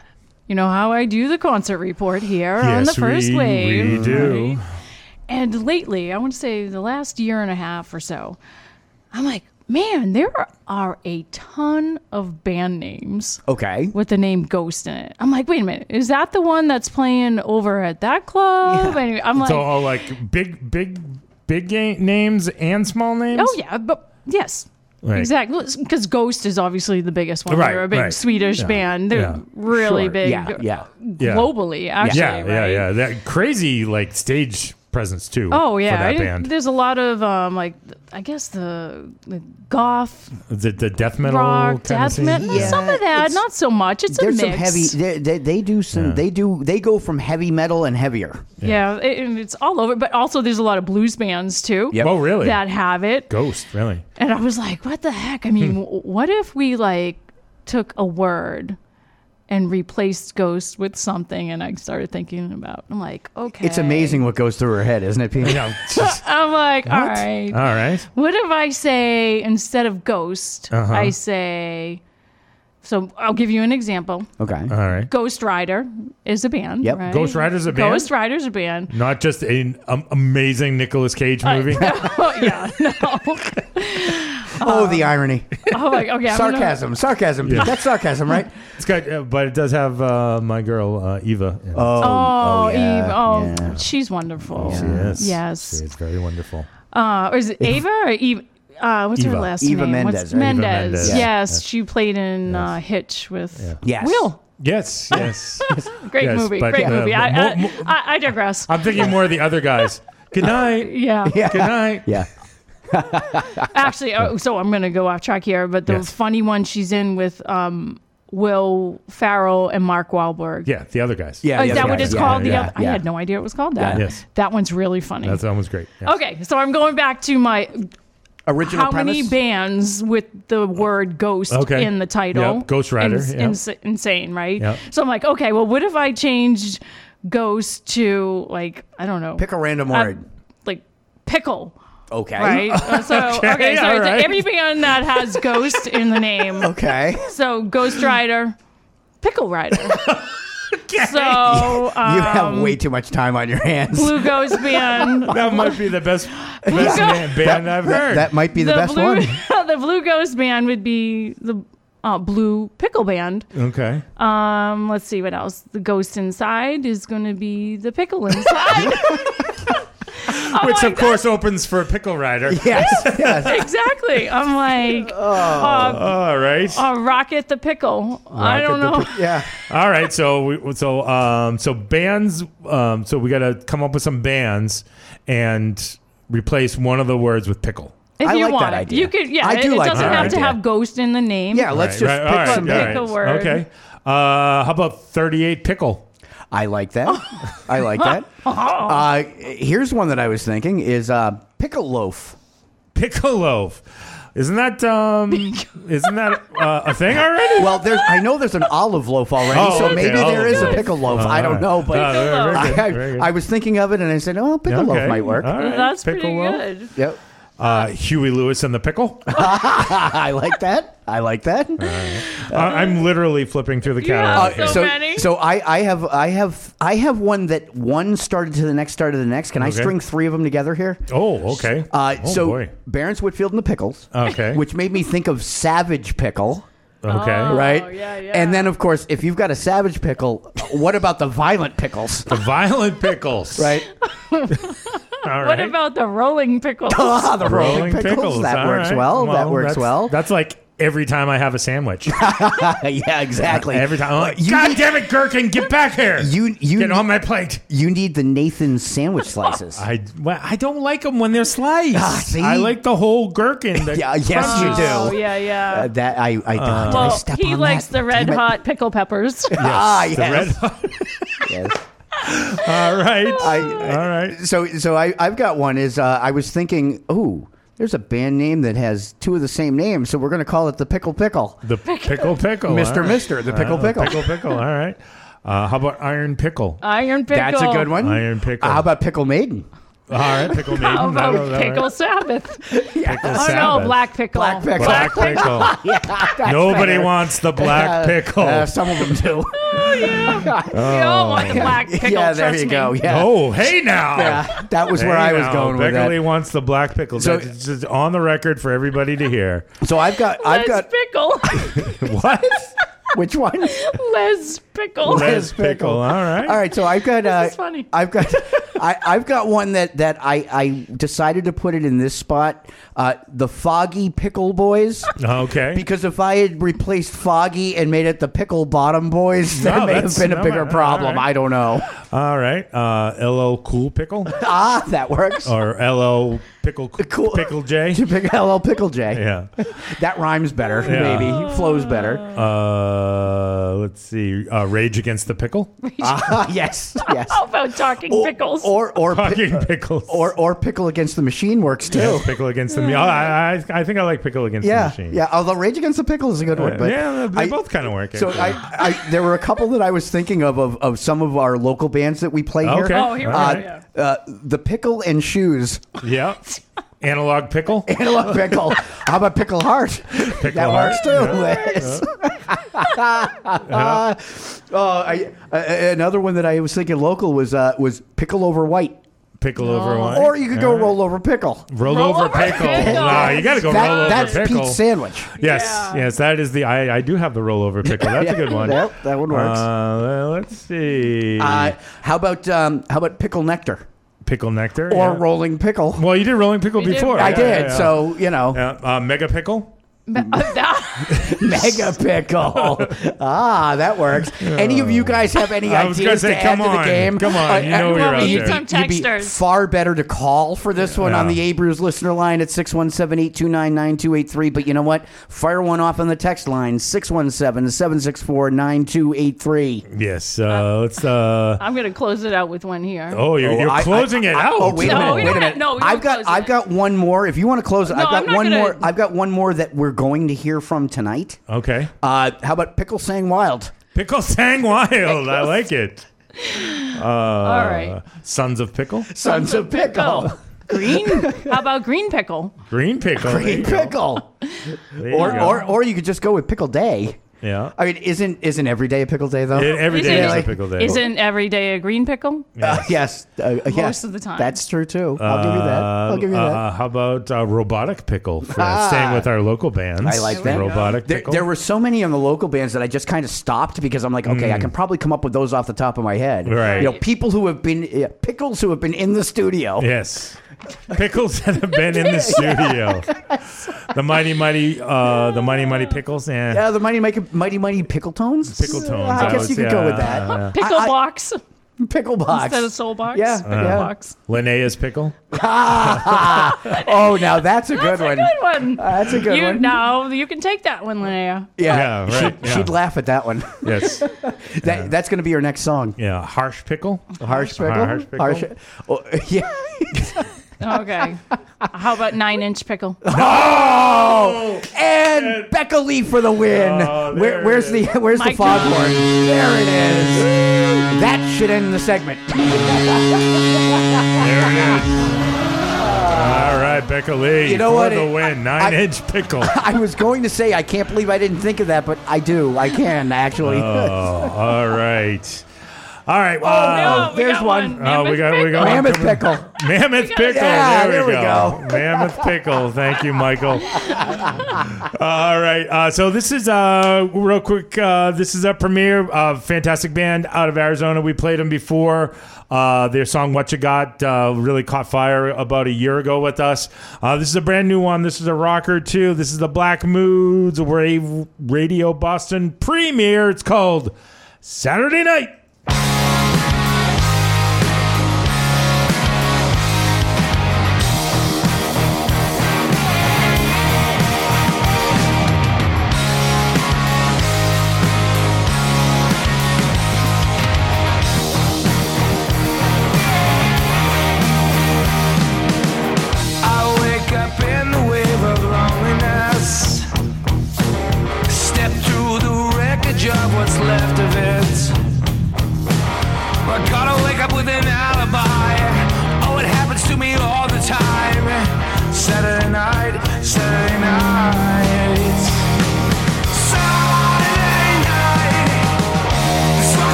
you know how I do the concert report here on the first we- wave. we do. right? And lately, I want to say the last year and a half or so, I'm like, man, there are a ton of band names Okay. with the name Ghost in it. I'm like, wait a minute, is that the one that's playing over at that club? And I'm like, so all like big, big, big ga- names and small names. oh yeah, but yes. Right. Exactly, because Ghost is obviously the biggest one. Right, They're a big right. Swedish Yeah, band. They're yeah. really Sure, big yeah, yeah. Yeah. globally, actually. yeah, yeah, right? yeah. That crazy like stage presence too. Oh for yeah, that band. there's a lot of um, like I guess the, the goth The, the death metal rock, kind of death scene? metal. Some of that, not so much. It's a There's mix. some heavy. They, they, they do some. Yeah. They do. They go from heavy metal and heavier. Yeah, it- and it's all over. But also, there's a lot of blues bands too. Yep. Oh, really? That have it. Ghost, really? And I was like, what the heck? I mean, what if we like took a word and replaced ghost with something? And I started thinking about. I'm like, okay, It's amazing what goes through her head, isn't it, Pete? No. I'm like, all right. All right. What if I say instead of ghost, Uh-huh. I say. So I'll give you an example. Okay. All right. Ghost Rider is a band. Yep. right? Ghost Rider's a band? Ghost Rider's a band. Not just an um, amazing Nicolas Cage movie. oh yeah, no. Oh, the irony. Oh my, okay. I'm gonna- sarcasm. Sarcasm. Pete. Yeah. That's sarcasm, right? it's got, uh, but it does have uh, my girl uh, Eva. in it. Oh, Oh, yeah, Eve. Oh, yeah. she's wonderful. She is. Yes. She is very wonderful. Uh, or is it Ava or Eve? Uh, what's her last Eva name? Mendes, What's right? Mendez. Eva Mendes. Yes, Yes. she played in uh, Hitch with Yes. Will. Yes, yes. Great Yes, movie. but, Great uh, movie. I, mo- I, mo- I, I digress. I'm thinking more of the other guys. Good night. yeah. Yeah. Good night. Yeah. Actually, uh, so I'm going to go off track here, but the Yes. funny one she's in with um, Will Ferrell and Mark Wahlberg. Yeah, the other guys. Yeah. Oh, is that other what guys. it's Yeah, called? The yeah, other, I had no idea it was called that. Yeah. Yes. That one's really funny. That's almost great. Yeah. Okay, so I'm going back to my Original how premise. many bands with the word ghost Okay. in the title? Yep, Ghost Rider, Ins- yep. ins- insane, right? Yep. So I'm like, okay, well, what if I changed ghost to like I don't know, Pick a random uh, word. like pickle, Okay. right? Uh, so Okay, okay, so all it's right. every band that has ghost in the name. Okay. So Ghost Rider, Pickle Rider. So um, you have way too much time on your hands. Blue Ghost Band. That might be the best, best man- band I've that, heard. that might be the, best blue, one. the Blue Ghost Band would be the uh, Blue Pickle Band. okay. Um, let's see what else. The Ghost Inside is going to be the Pickle Inside. Oh Which, my of course, opens for Pickle Rider. Yes. yes. exactly. I'm like, Oh. uh, All right. uh, Rocket the Pickle. I don't know. Pick- Yeah. All right, so we, so um so bands um so we got to come up with some bands and replace one of the words with pickle. If I you like that want, idea. you could. Yeah, I it, do it like doesn't that have to have ghost in the name. Yeah. Let's Right, just right, pick all right, some. all pick right. a word. Okay. Uh how about 38 pickle? I like that. I like that. Uh, here's one that I was thinking is uh, pickle loaf. Pickle loaf. Isn't that um? isn't that uh, a thing already? Well, there's I know there's an olive loaf already, Oh, so okay, maybe there olive is a loaf. pickle loaf. Oh, I don't know, but Oh, very- very good, I, very good. I was thinking of it and I said, oh, pickle loaf Okay. might work. All right. That's Pickle pretty loaf. good. Yep. Uh, Huey Lewis and the pickle. I like that. I like that. Uh, I'm literally flipping through the catalog. Uh, so, so I, I have I have I have one that one started to the next started to the next. Can I string three of them together here? Oh, okay. Uh, oh, so boy. Barrence Whitfield and the Pickles. Okay. Which made me think of Savage Pickle. Okay. Oh, right? And then, of course, if you've got a Savage Pickle, what about the Violent Pickles? The Violent Pickles. right? All What about the rolling pickles? Ah, the rolling, pickles. That All works right. well. That works that's, well. That's like every time I have a sandwich. yeah, exactly. Every time. I'm like, God need- damn it, Gherkin, get back here. You you Get need, on my plate. you need the Nathan sandwich slices. I, well, I don't like them when they're sliced. Ah, see? I like the whole gherkin. that Yeah, yes, you do. Oh yeah, yeah. Uh, that I I, did I well, step he on likes that? the red Damn it. hot pickle peppers. Ah, The yes. red hot. yes. All right. I, All right. So so I I've got one. Is uh, I was thinking, ooh, there's a band name that has two of the same name, so we're going to call it the Pickle Pickle. The pickle pickle. Mr. all right. Mister, the pickle Uh, pickle. Pickle pickle. All right. Uh, how about iron pickle? Iron pickle. That's a good one. Iron pickle. Uh, how about Pickle Maiden? All right. Pickle maiden. How That about was- all right. pickle Sabbath? Pickle Oh no, black pickle. Black pickle. Black pickle. yeah, Nobody better. wants the black pickle. Uh, some of them do. Oh You don't want the black pickle. yeah, there trust you go. Yeah. Oh, hey now. Yeah, that was where Hey I was now, going with Becka Lee that. wants the black pickle. So- That's just on the record for everybody to hear. So I've got I've Les got pickle. what? Which one? Les pickle. Les pickle. All right. All right, so I've got uh, This is funny. I've got I, I've got one that that I I decided to put it in this spot. Uh, the Foggy Pickle Boys. Okay. Because if I had replaced Foggy and made it the Pickle Bottom Boys, that No, may have been a no, bigger all right, problem. all right. I don't know. All right. Uh, LL Cool Pickle ah, that works. or LL Pickle Cool. Pickle J. Pick LL Pickle J. Yeah. That rhymes better, Yeah. maybe flows better. Uh, let's see. Uh, Rage Against the Pickle. Ah, yes, yes. How about talking pickles? Or or pi- Talking pickles. or or pickle against the machine works too. Yes, pickle against the. Oh, I, I I think I like pickle against Yeah, the machine. yeah. Although Rage Against the Pickle is a good one, Uh, but yeah, they I- both kind of work. So actually. I, I, there were a couple that I was thinking of, of of some of our local bands that we play here. Okay. Oh, here we Uh, go. Yeah. uh, the Pickle and Shoes, yeah. Analog pickle. Analog Pickle. How about Pickle Heart? that Heart, works too. Yes. oh, I, uh, another one that I was thinking local was uh, was Pickle over White, Pickle over one. or you could go Roll over Pickle. Roll, Roll over over pickle. pickle. Nah, you got to go That- roll over that's pickle. Pete's sandwich. Yes, Yeah. yes, that is the. I, I do have the roll over pickle. That's a good one. Yep, that one works. Uh, let's see. Uh, how about um, how about Pickle Nectar pickle nectar or yeah. Rolling Pickle? Well, you did rolling pickle You did. before. I Yeah, did. yeah, yeah. So you know, Yeah, uh, mega pickle. mega pickle. ah, that works. Any of you guys have any I was gonna ideas say, to add come to the on. game? Come on, Uh, you know you're out you'd there. Some you'd be texters. far better to call for this one on Yeah. the Abrews listener line at 617-829-9283. But you know what? Fire one off on the text line 617-764-9283. Yes. Uh, let's. Uh, I'm gonna close it out with one here. oh, you're, you're I- closing I- it I- out. Oh, wait a No, minute. we Wait don't a have- minute. no, we I've won't got close I've it. got one more. If you want to close it, No, I've got I'm not one gonna- more. I've got one more that we're going to hear from tonight. Okay. Uh, how about Pickle Sang Wild? Pickle sang wild. I like it. Uh, All right. Sons of pickle. Sons of Pickle. Green? How about green pickle? Green pickle. Green. Pickle. There you Or, go. or or you could just go with Pickle Day. Yeah. I mean, isn't isn't every day a pickle day though? Yeah, every day is a Isn't- pickle day. Isn't every day a green pickle? Uh, yes, uh, yes. Most of the time. That's true too. I'll give you that. I'll give you Uh, that. uh, how about uh, robotic pickle? For Ah. staying with our local bands. I like that. Robotic There, pickle. there were so many on the local bands that I just kind of stopped because I'm like, okay, I can probably come up with those off the top of my head. Mm. Right. You know, people who have been yeah, pickles who have been in the studio. Yes. Pickles that have been in the studio. The mighty mighty uh the mighty mighty pickles and Yeah, the mighty mighty mighty mighty pickle tones. pickle tones. I guess was- you could go with that. Uh-huh. yeah. Pickle I- I- box. Pickle box. Instead of soul box. Yeah, uh-huh. Pickle yeah. box. Linnea's pickle. oh, now that's a good one. That's a good one. Uh, that's a good you, one. No, you can take that one, Linnea. Yeah, Yeah, right, She'd, yeah. she'd laugh at that one. Yes. that, That's going to be your next song. Yeah, harsh pickle. Harsh pickle. Harsh pickle. oh, yeah. Okay. How about nine inch pickle? Oh, and Becka Lee for the win. Oh, there Where, it where's the Where's the Mike foghorn? There it is. That should end the segment. There it is. All right, Becka Lee You know for what? the It- win. I- Nine inch pickle. I was going to say I can't believe I didn't think of that, but I do. I can actually. Oh, all right. All right. no, Uh, we there's got one. oh, we got we got Mammoth coming- pickle. Mammoth pickle. Yeah, there, we, there we go. Mammoth pickle. Thank you, Michael. All right. Uh, so this is uh, real quick. Uh, this is a premiere. Uh, fantastic band out of Arizona. We played them before. Uh, their song "What You Got" uh, really caught fire about a year ago with us. Uh, this is a brand new one. This is a rocker too. This is the Black Moods Wave Radio Boston premiere. It's called Saturday Night.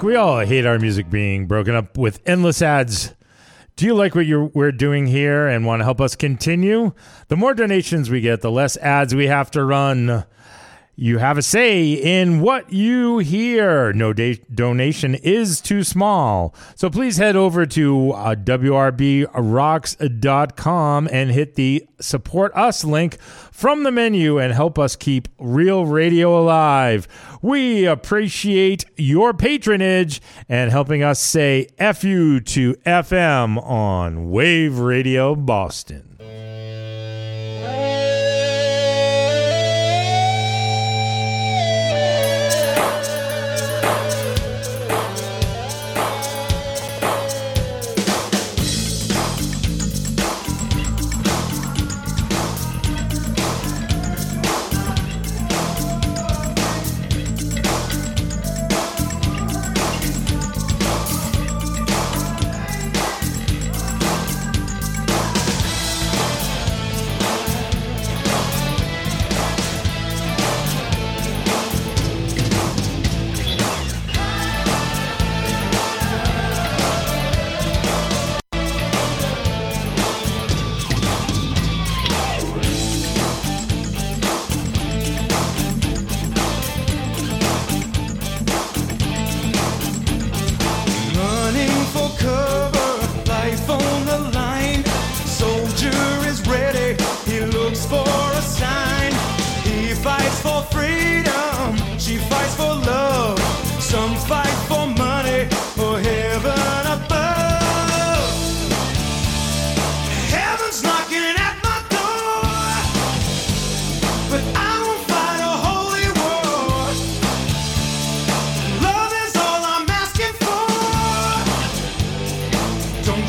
Look, we all hate our music being broken up with endless ads. Do you like what we're doing here and want to help us continue? The more donations we get, the less ads we have to run. You have a say in what you hear. No da- donation is too small. So please head over to uh, WRBRocks.com and hit the support us link from the menu and help us keep real radio alive. We appreciate your patronage and helping us say FU to FM on Wave Radio Boston.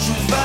Don't you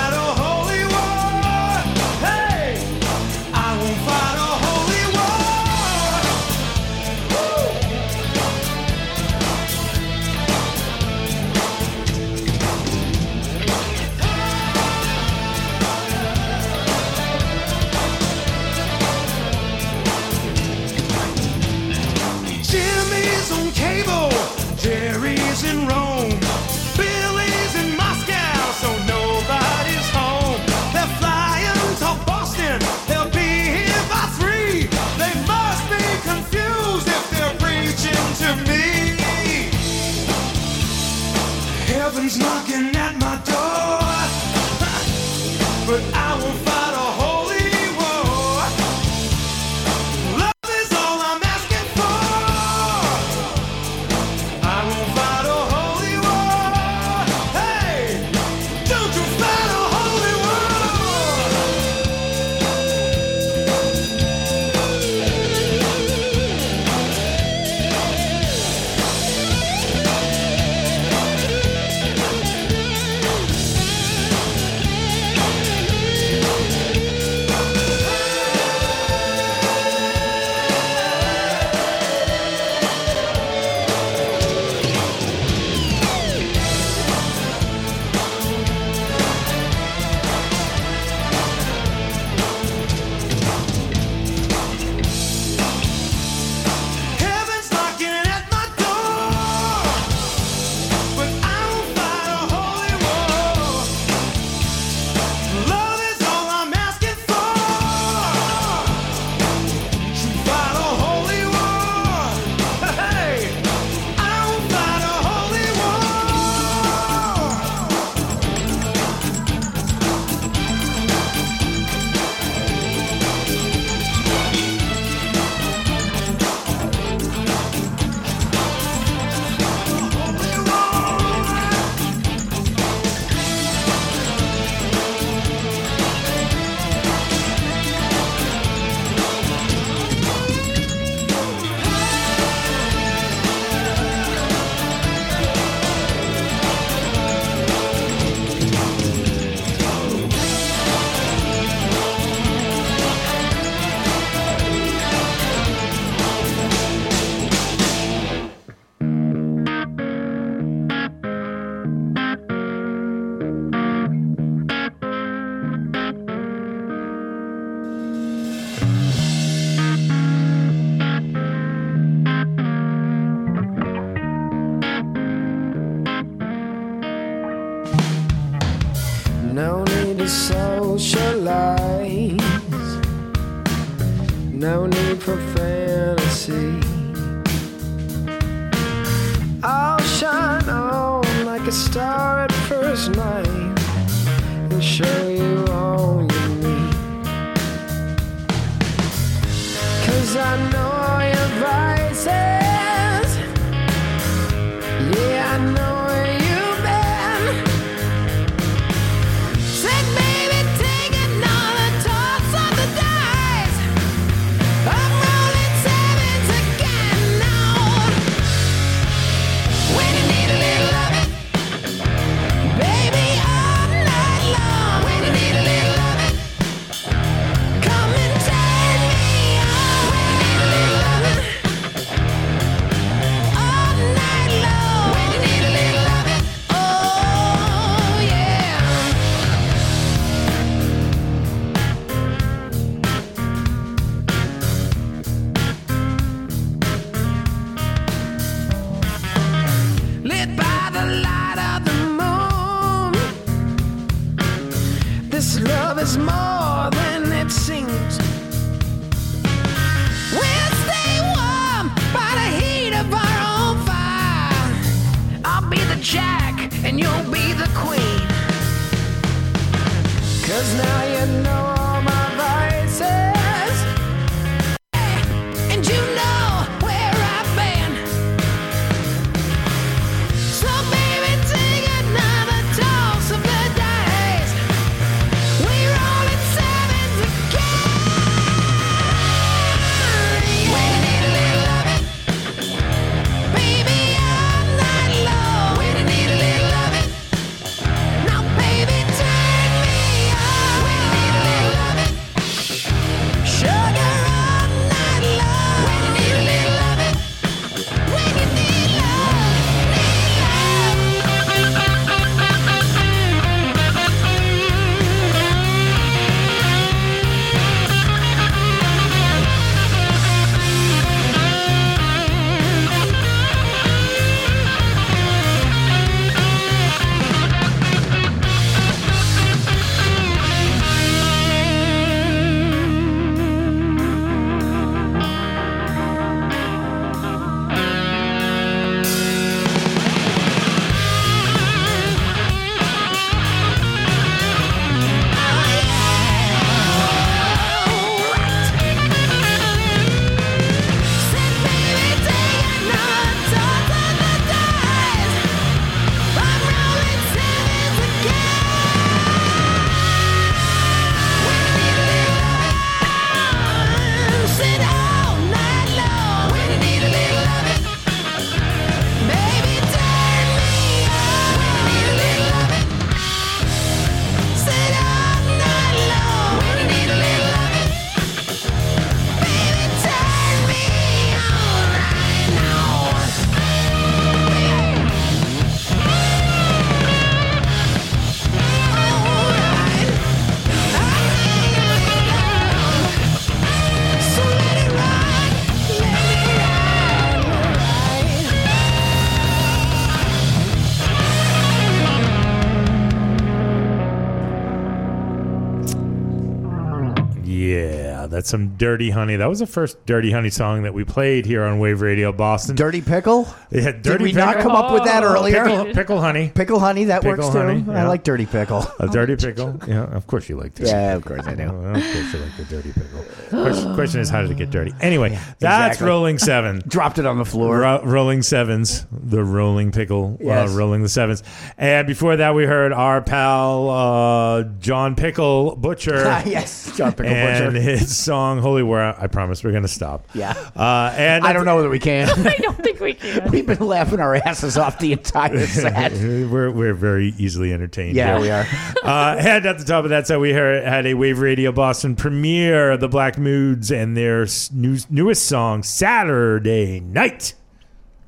Yeah, some Dirty Honey. That was the first Dirty Honey song that we played here on Wave Radio Boston. Dirty Pickle? Yeah, Did Dirty we not Pickle. come up with that earlier? Pickle, pickle Honey. Pickle honey, that Pickle works too. honey, I like dirty pickle. A dirty pickle? Yeah, of course you like this. Yeah, of course I do. Of course you like the dirty pickle. Question, question is, how did it get dirty? Anyway, that's exactly. Rolling Seven. Dropped it on the floor. Ro- rolling Sevens, the Rolling Pickle, Yes. uh, Rolling the Sevens. And before that, we heard our pal uh, John Pickle Butcher. yes, John Pickle Butcher. and his song "Holy War." I promise we're going to stop. Yeah. Uh, and I don't know that we can. I don't think we can. We've been laughing our asses off the entire set. we're we're very easily entertained. Yeah, here. we are. uh, and at the top of that set, we had a Wave Radio Boston premiere of the Black Moods and their new, newest song, Saturday Night.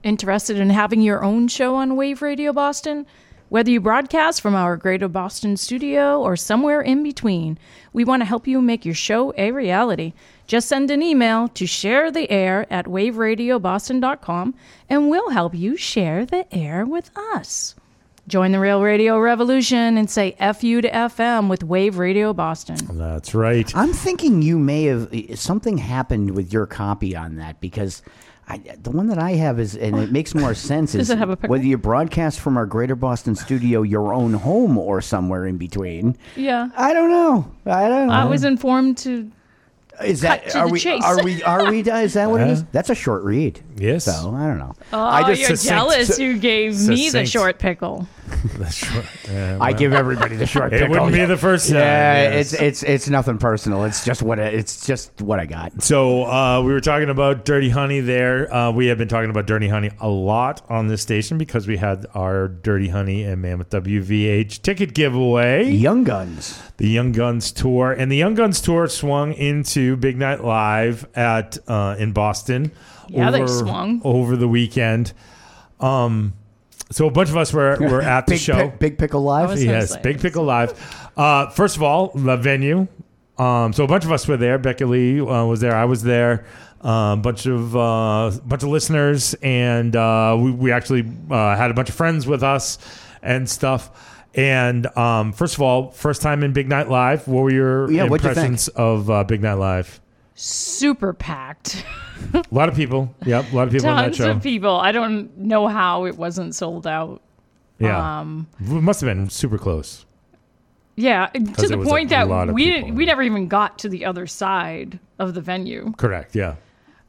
Interested in having your own show on Wave Radio Boston? Whether you broadcast from our Greater Boston studio or somewhere in between, we want to help you make your show a reality. Just send an email to share the air at waveradioboston.com and we'll help you share the air with us. Join the Real Radio Revolution and say FU to FM with Wave Radio Boston. That's right. I'm thinking you may have something happened with your copy on that because I, the one that I have is, and it makes more sense. Does is it have a whether you broadcast from our Greater Boston studio, your own home, or somewhere in between. Yeah. I don't know. I don't know. I was informed to. Is cut that to are the we, chase. are we are we is that what it is? That's a short read. Yes. So I don't know. Oh, I just you're succinct- jealous. su- you gave me the short pickle. That's short. Yeah, I well, give everybody the short. It pickle. wouldn't be the first time, Yeah, yes. it's it's it's nothing personal. It's just what I- it's just what I got. So uh, we were talking about Dirty Honey there. Uh, we have been talking about Dirty Honey a lot on this station because we had our Dirty Honey and Mammoth WVH ticket giveaway. Young Guns. The Young Guns tour, and the Young Guns tour swung into Big Night Live at uh, in Boston. Yeah, they swung. over the weekend. Um, so a bunch of us were were at the Big show. Pi- Big Pickle Live. I was gonna Yes, say. Big Pickle Live. Uh, first of all, the venue. Um, so a bunch of us were there. Becka Lee uh, was there. I was there. A um, bunch of uh, bunch of listeners, and uh, we, we actually uh, had a bunch of friends with us and stuff. And um, first of all, first time in Big Night Live. What were your Yeah, what'd you impressions of uh, Big Night Live? Super packed. A lot of people. Yep, a lot of people on that Tons show. of people. I don't know how it wasn't sold out. Yeah, Um, it must have been super close. yeah, to the point that we didn't, we never even got to the other side of the venue. Correct. Yeah.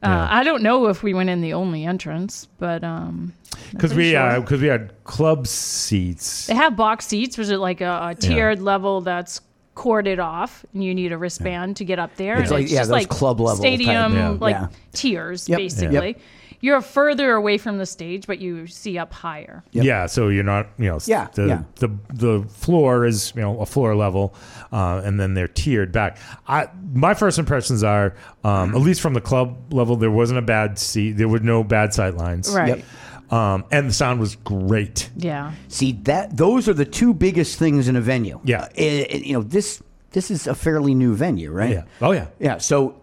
Uh, I don't know if we went in the only entrance, but um, Because we sure. because we had club seats. they have box seats. Was it like a, a tiered level that's corded off, and you need a wristband to get up there? It's and like- yeah, just those like club level stadium Yeah. like Yeah. tiers, Yep. basically. Yep. You're further away from the stage, but you see up higher. Yeah, so you're not, you know, s- Yeah, the, yeah. the the floor is, you know, a floor level, uh, and then they're tiered back. I my first impressions are, um, at least from the club level, there wasn't a bad seat. There were no bad sight lines. Right. Um, and the sound was great. Yeah. See that those are the two biggest things in a venue. Yeah. Uh, it- it- you know this this is a fairly new venue, right? Yeah. Oh yeah. Yeah. So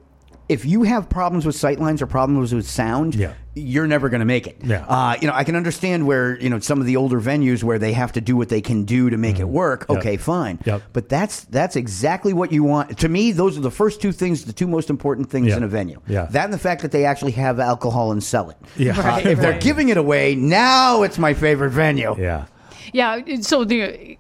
if you have problems with sightlines or problems with sound, Yeah. you're never going to make it. Yeah. Uh, you know, I can understand where you know some of the older venues where they have to do what they can do to make it work. Mm-hmm. Yep. Okay, fine. Yep. But that's that's exactly what you want. To me, those are the first two things, the two most important things Yeah. in a venue. Yeah. That and the fact that they actually have alcohol and sell it. Yeah. Right, If they're giving it away, now it's my favorite venue. Yeah. Yeah. So the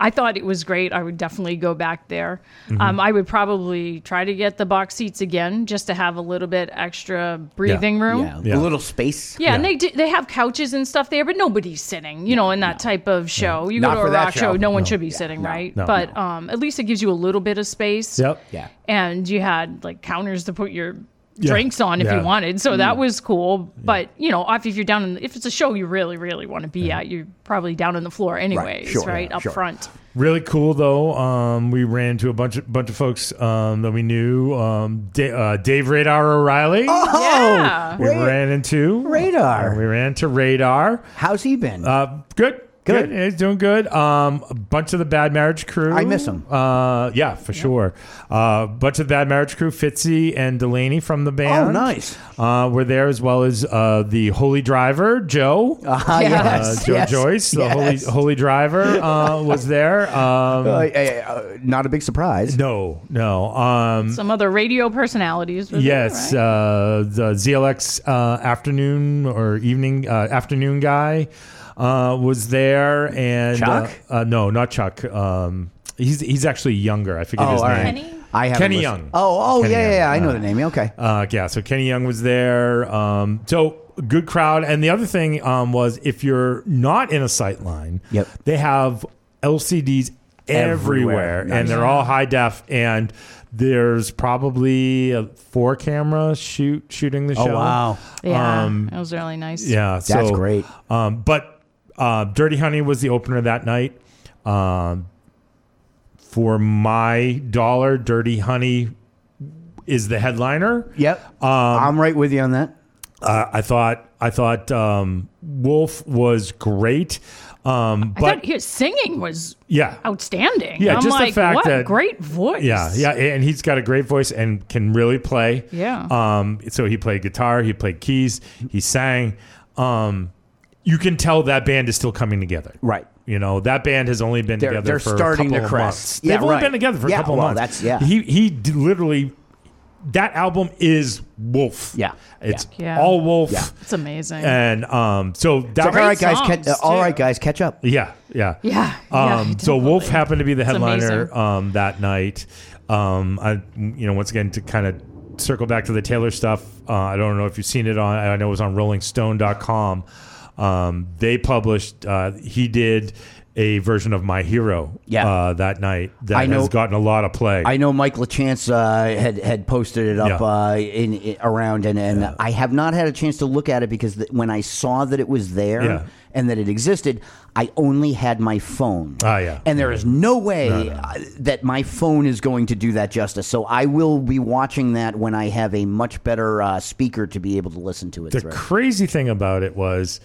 I thought it was great. I would definitely go back there. Mm-hmm. Um, I would probably try to get the box seats again just to have a little bit extra breathing room. Yeah, Yeah. a little space. Yeah, and they do, they have couches and stuff there, but nobody's sitting. You know, in that type of show, you Not go to a rock show, show. no one No. should be sitting, right? No. but Um, at least it gives you a little bit of space. Yep. Yeah. and you had like counters to put your Yeah. drinks on if Yeah. you wanted, so that was cool. But you know, if if you're down in, if it's a show you really really want to be at, you're probably down on the floor anyways, sure, right, yeah, up sure. front. Really cool though. Um, we ran into a bunch of bunch of folks um, that we knew. Um, Da- uh, Dave Radar O'Reilly. yeah, we ran into Radar. Uh, we ran to Radar. How's he been? Uh, good. Good. He's doing good. Um, a bunch of the Bad Marriage crew. I miss 'em. Uh, yeah, for sure. A uh, bunch of the Bad Marriage crew, Fitzy and Delaney from the band. Oh, nice. Uh, were there as well as uh, the Holy Driver, Joe. Ah, Yeah. Uh, yes, Joe yes, Joyce, the yes. Holy Holy Driver, uh, was there. Um, Uh, uh, not a big surprise. no, no. Um, some other radio personalities. Was there, yes, right? uh, the ZLX uh, afternoon or evening uh, afternoon guy uh, was there, and Chuck? Uh, uh, no, not Chuck. Um, he's he's actually younger. I forget Oh, his all name. right. Kenny? I haven't Kenny listened- Young. Oh, oh, Kenny yeah, yeah, Young. yeah. I know Uh, the name. Okay. Uh, yeah, so Kenny Young was there. Um, so good crowd. And the other thing um, was if you're not in a sight line, Yep. they have LCDs everywhere, Everywhere. Nice. and they're all high def. And there's probably a four camera shoot shooting the Oh, show. wow. yeah, um, that was really nice. Yeah, That's so, great. Um, but uh, Dirty Honey was the opener that night. Um, for my dollar, Dirty Honey is the headliner. Yep. I'm right with you on that. Uh, I thought I thought um, Wolf was great, um, I but thought his singing was yeah, outstanding. Yeah, I'm just the fact what that- great voice. yeah, yeah, and he's got a great voice and can really play. Yeah. Um, so he played guitar, he played keys, he sang. Um, you can tell that band is still coming together. Right. You know that band has only been They're- together they're for starting a to couple of crest. months. Yeah, They've only right. been together for Yeah, a couple well, of months. that's- yeah. He he d- literally that album is Wolf. Yeah. It's Yeah. all Wolf. Yeah. It's amazing. And um, so that So, all right, guys, songs, catch, uh, all too. right, guys, catch up. Yeah, yeah, Yeah, yeah, Um, so Wolf happened to be the headliner um, that night. Um, I, you know, once again to kind of circle back to the Taylor stuff. Uh, I don't know if you've seen it on. I know it was on RollingStone.com. Um, they published. Uh, he did a version of My Hero. Yeah. Uh, that night that I know- has gotten a lot of play. I know Mike LaChance uh, had had posted it up Yeah. uh, in, in around, and, and I have not had a chance to look at it because th- when I saw that it was there Yeah. and that it existed, I only had my phone. Ah, yeah. And there is no way No, no. uh, that my phone is going to do that justice. So I will be watching that when I have a much better uh, speaker to be able to listen to it. the through. crazy thing about it was,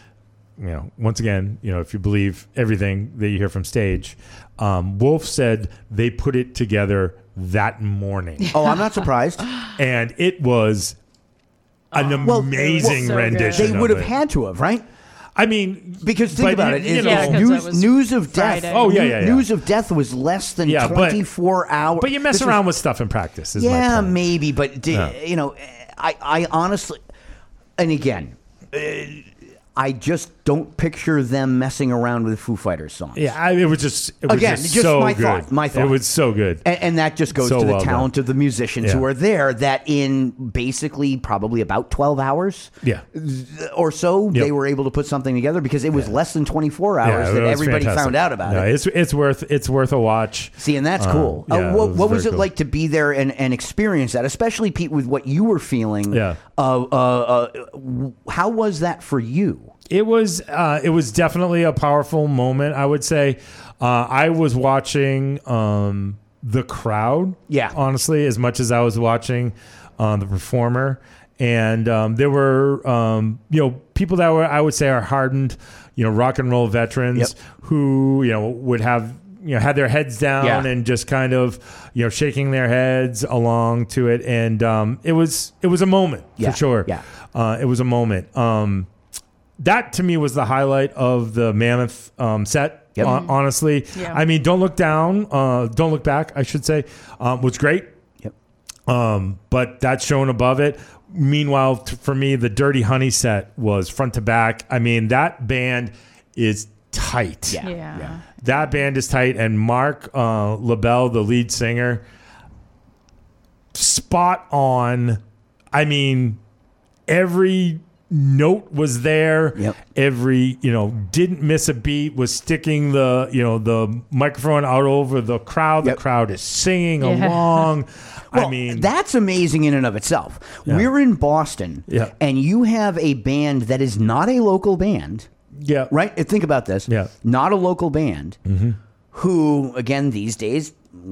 you know, once again, you know, if you believe everything that you hear from stage, um, Wolf said they put it together that morning. oh, I'm not surprised. and it was an amazing well, rendition. They would have had to have, right? I mean, because think but about you- it. you It's know- Yeah, 'cause news, news of death. Friday. Oh, yeah, yeah, yeah. News of death was less than Yeah, 24 hours. But you mess This was- around with stuff in practice. Is yeah, point. maybe, but di- Yeah. you know, I, I honestly, and again, uh, I just don't picture them messing around with Foo Fighters songs. Yeah, I, it was just it was Again, just, just so my good. thought, my thought. It was so good. And, and that just goes So to the well done. talent of the musicians who are there. That in basically probably about twelve hours, Yeah. or so, Yep. they were able to put something together because it was less than twenty four hours Yeah, that everybody fantastic. found out about No, it. It's it's worth it's worth a watch. See, and that's Um, cool. yeah, uh, what it what was it cool. like to be there and, and experience that, especially Pete, with what you were feeling? Yeah. Uh, uh, uh, how was that for you? It was uh, it was definitely a powerful moment. I would say. Uh, I was watching um, the crowd. Yeah. honestly, as much as I was watching uh, the performer, and um, there were um, you know people that were I would say are hardened, you know, rock and roll veterans Yep. who you know would have you know had their heads down Yeah. and just kind of you know shaking their heads along to it, and um, it was it was a moment Yeah. for sure. Yeah. uh, it was a moment. Um, that to me was the highlight of the Mammoth um, set. Yep. hon- honestly, Yeah. I mean, don't look down, uh, don't look back. I should say, um, was great. Yep. Um, but that's shown above it. Meanwhile, t- for me, the Dirty Honey set was front to back. I mean, that band is tight. Yeah. yeah. That band is tight, and Marc uh, LaBelle, the lead singer, spot on. I mean, every note was there. Yep. Every you know didn't miss a beat. Was sticking the you know the microphone out over the crowd. Yep. The crowd is singing Yeah. along. Well, I mean, that's amazing in and of itself. Yeah. We're in Boston, Yeah. and you have a band that is not a local band, yeah, right? Uh, Think about this. Yeah. Not a local band, who, again, these days, mm,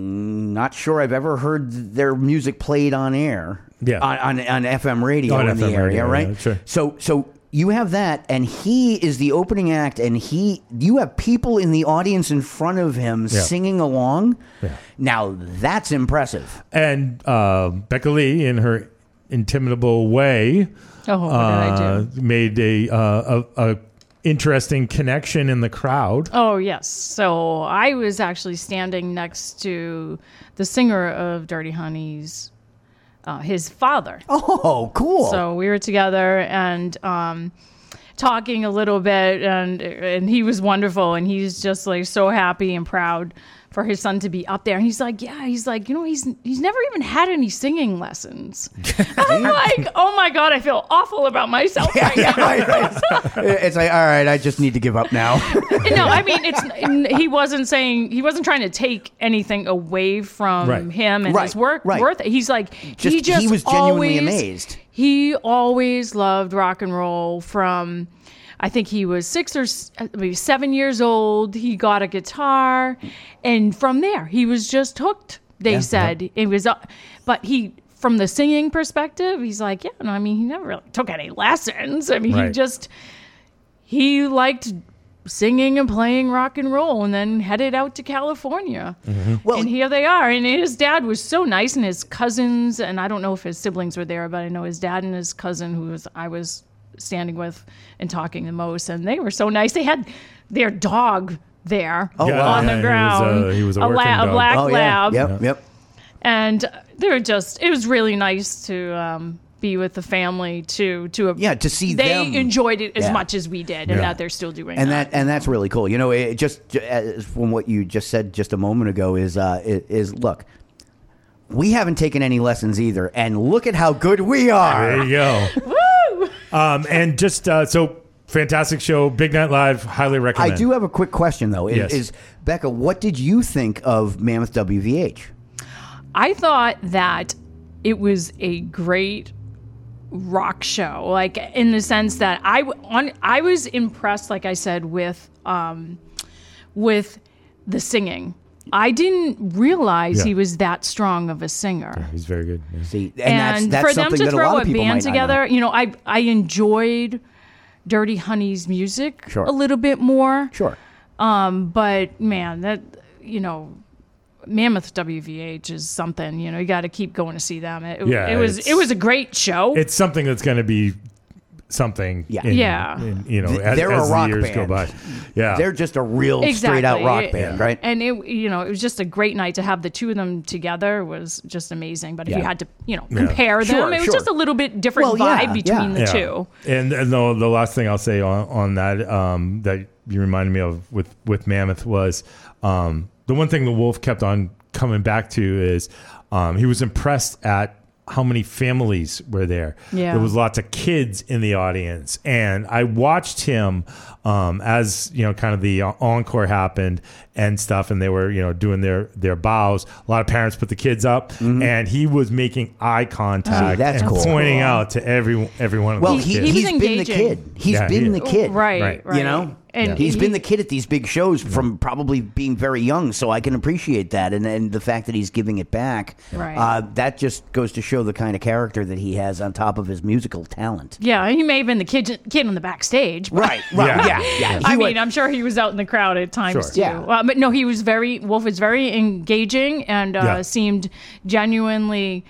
not sure I've ever heard their music played on air. Yeah. On, on, on FM radio On in the area, radio, right? yeah, sure. So, so you have that, and he is the opening act, and he, you have people in the audience in front of him Yeah. singing along. Yeah. Now that's impressive. and uh, Becka Lee, in her intimidable way, Oh, what did I uh, do? made a, uh, a a interesting connection in the crowd. Oh, yes. So I was actually standing next to the singer of Dirty Honey's, uh, his father. Oh, cool. So we were together and um, talking a little bit, and and he was wonderful, and he's just like so happy and proud for his son to be up there. And he's like, yeah, he's like, you know, he's he's never even had any singing lessons. I'm like, oh my god, I feel awful about myself right now. right, right. It's like, all right, I just need to give up now. no, I mean it's he wasn't saying he wasn't trying to take anything away from Right. him and Right, his work. right. Worth He's like Just- he just he was genuinely always- amazed. He always loved rock and roll from. I think he was six or maybe seven years old. He got a guitar, and from there he was just hooked. They Yeah, said it was, uh, but he from the singing perspective, he's like, yeah. No, I mean, he never really took any lessons. I mean, he just he liked singing and playing rock and roll and then headed out to California. Well- and here they are. And his dad was so nice and his cousins and I don't know if his siblings were there, but I know his dad and his cousin who was I was standing with and talking the most, and they were so nice. They had their dog there Oh, wow. on Yeah, the he was, ground, uh, he was a la- working a black Oh, yeah. lab, Yep, yep. and they were just. It was really nice to. Um, be with the family to to Yeah, to see they them. enjoyed it as Yeah. much as we did, and Yeah. that they're still doing and that. that and that's really cool. You know, it just as from what you just said just a moment ago is uh, i- is look, we haven't taken any lessons either, and look at how good we are. There you go. Woo! Um, and just uh, so fantastic show, Big Night Live, highly recommend. I do have a quick question though. Is, Yes. is Becka, what did you think of Mammoth WVH? I thought that it was a great rock show, like in the sense that I w- on I was impressed, like I said, with um, with the singing. I didn't realize Yeah. he was that strong of a singer. He's very good. yeah. See, and, And, that's, that's for them something to that a throw lot a of people band might not together, know. you know, I I enjoyed Dirty Honey's music Sure. a little bit more. Sure. Um, but man, that you know, Mammoth WVH is something. You know, you got to keep going to see them. It, Yeah, it was it's- it was a great show. It's something that's going to be something. Yeah. in- Yeah. in, you know, Th- as, they're a as the rock years go by. Yeah. They're just a real straight out rock band, right? And it, you know, it was just a great night to have the two of them together was just amazing. But if you had to, you know, Yeah. compare them, Sure, it was sure. just a little bit different Well, yeah, vibe between yeah. the Yeah. two. And, and the, the last thing I'll say on, on that um, that you reminded me of with, with Mammoth was um, the one thing the Wolf kept on coming back to is um, he was impressed at how many families were there. Yeah. There was lots of kids in the audience. And I watched him um, as, you know, kind of the encore happened and stuff. And they were, you know, doing their, their bows. A lot of parents put the kids up and he was making eye contact Mm-hmm. That's and cool. pointing out to every, every one of Well, those he, kids. he was he's been the kid. He's Yeah, been is. the kid. Right, Right. right. You know? And he's he- been the kid at these big shows from probably being very young, so I can appreciate that. And, and the fact that he's giving it back, Right. uh, that just goes to show the kind of character that he has on top of his musical talent. Yeah, he may have been the kid kid on the backstage. but- Right, right, Yeah. yeah, yeah. I He mean, I'm sure he was out in the crowd at times Sure. too. Yeah. Uh, but no, he was very Wolf was very engaging and uh, Yeah. seemed genuinely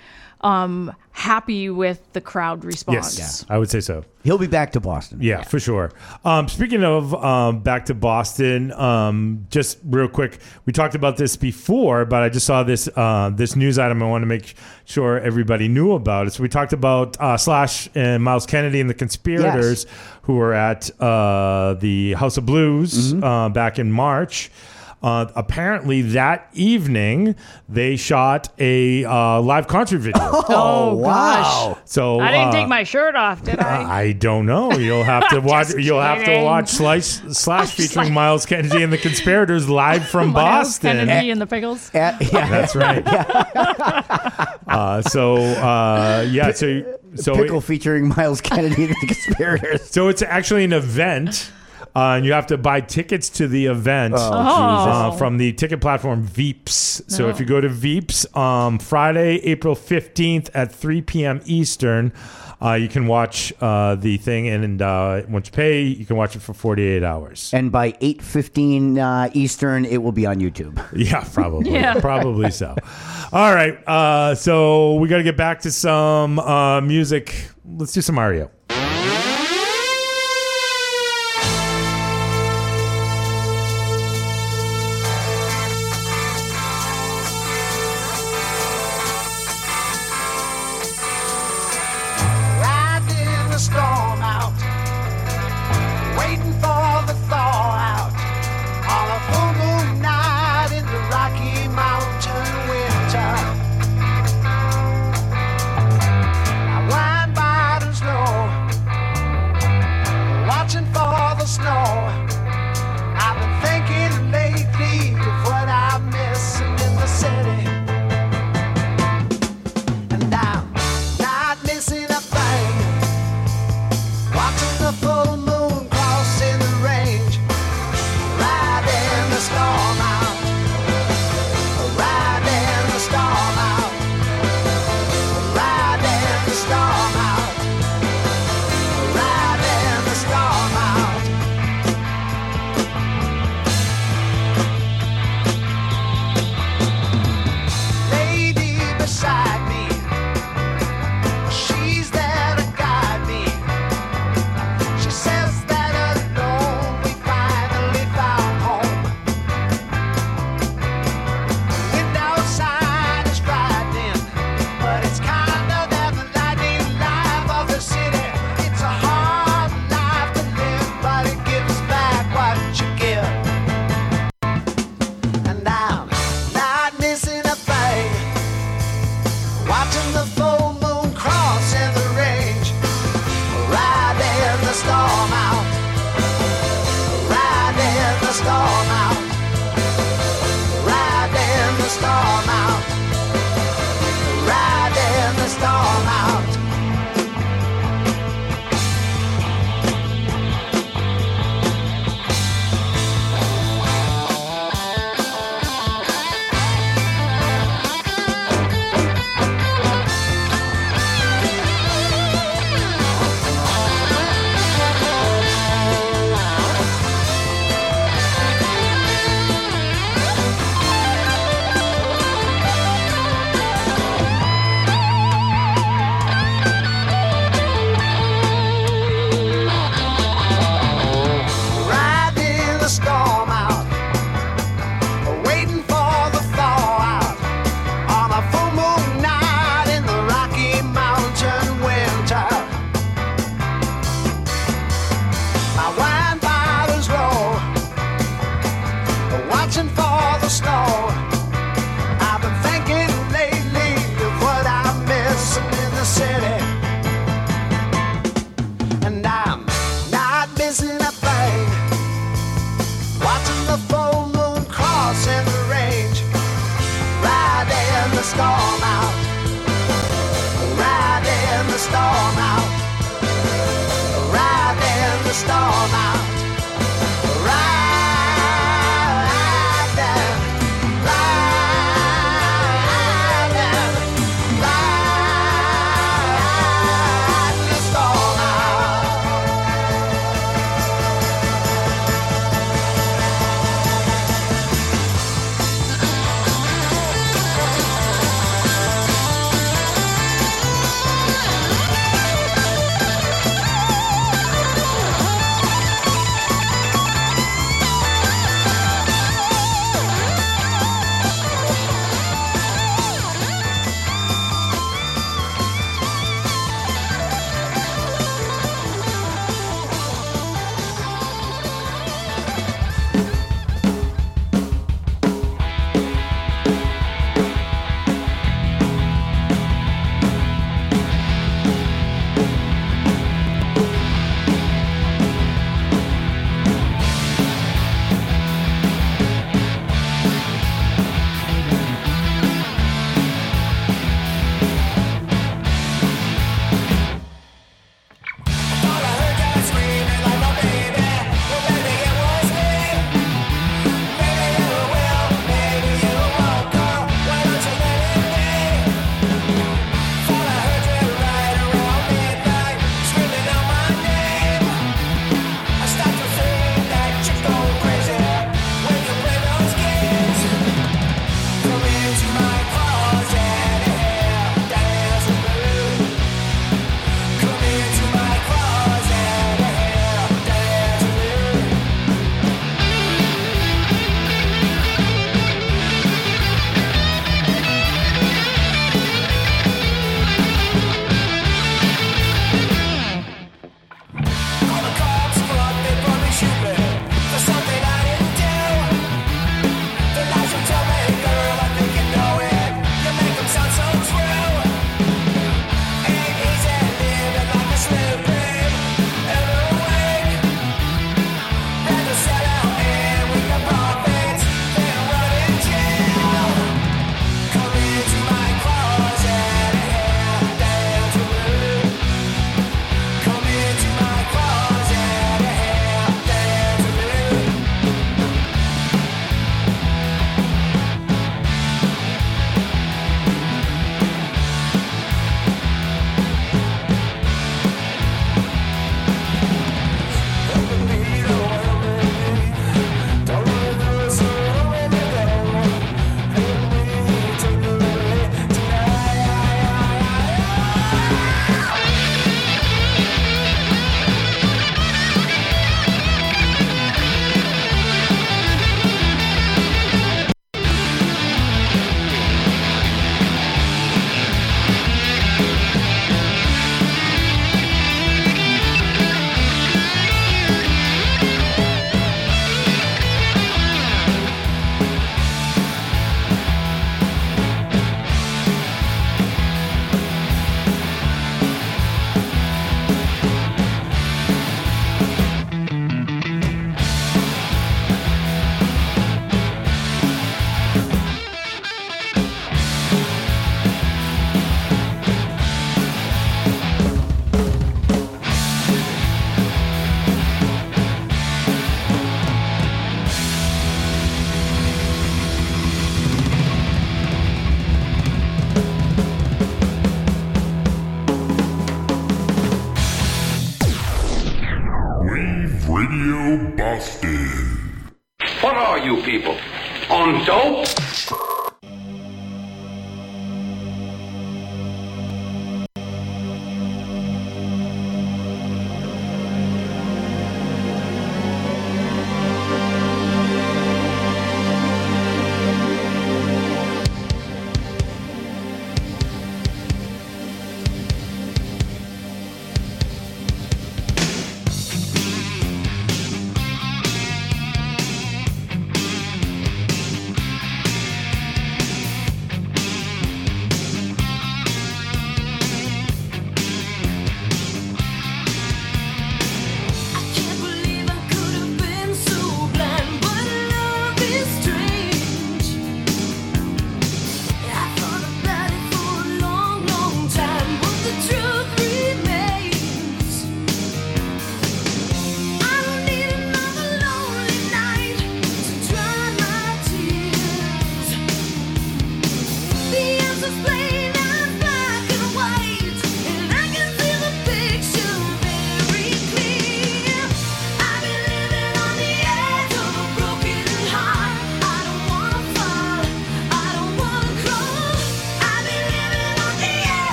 um, happy with the crowd response. Yes, I would say so. he'll be back to Boston. Yeah, for sure. Um, speaking of um, back to Boston, um, just real quick, we talked about this before, but I just saw this uh, this news item. I want to make sure everybody knew about it. So we talked about uh, Slash and Myles Kennedy and the conspirators who were at uh, the House of Blues uh, back in March. Uh, apparently, that evening they shot a uh, live concert video. Oh, wow. gosh. So I didn't uh, take my shirt off, did I? I don't know. You'll have to watch. You'll have to watch Slash, Slash featuring Myles Kennedy and the Conspirators live from Myles Boston. Kennedy and the Pickles. Uh, yeah. That's right. uh, so uh, yeah. So so Pickle it- featuring Myles Kennedy and the conspirators. so it's actually an event. Uh, and you have to buy tickets to the event Oh, uh, from the ticket platform Veeps. So Oh. if you go to Veeps, um, Friday, April 15th at 3 p.m. Eastern, uh, you can watch uh, the thing. And uh, once you pay, you can watch it for 48 hours. And by 8.15 uh, Eastern, it will be on YouTube. Yeah, probably. Yeah. Probably so. All right. Uh, so we got to get back to some uh, music. Let's do some Mario.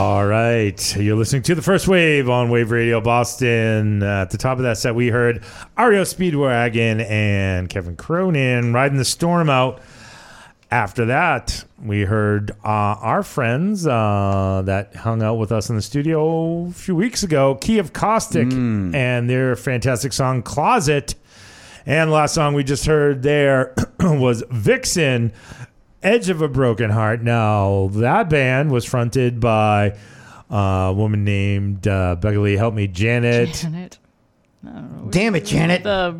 All right. You're listening to the first wave on Wave Radio Boston. Uh, at the top of that set, we heard REO Speedwagon and Kevin Cronin riding the storm out. After that, we heard uh, our friends uh, that hung out with us in the studio a few weeks ago, Key of Caustic, and their fantastic song Closet. And the last song we just heard there was Vixen, Edge of a Broken Heart. Now, that band was fronted by a woman named uh, Becka Lee, help me, Janet. Janet. I don't know. Damn it, Janet. The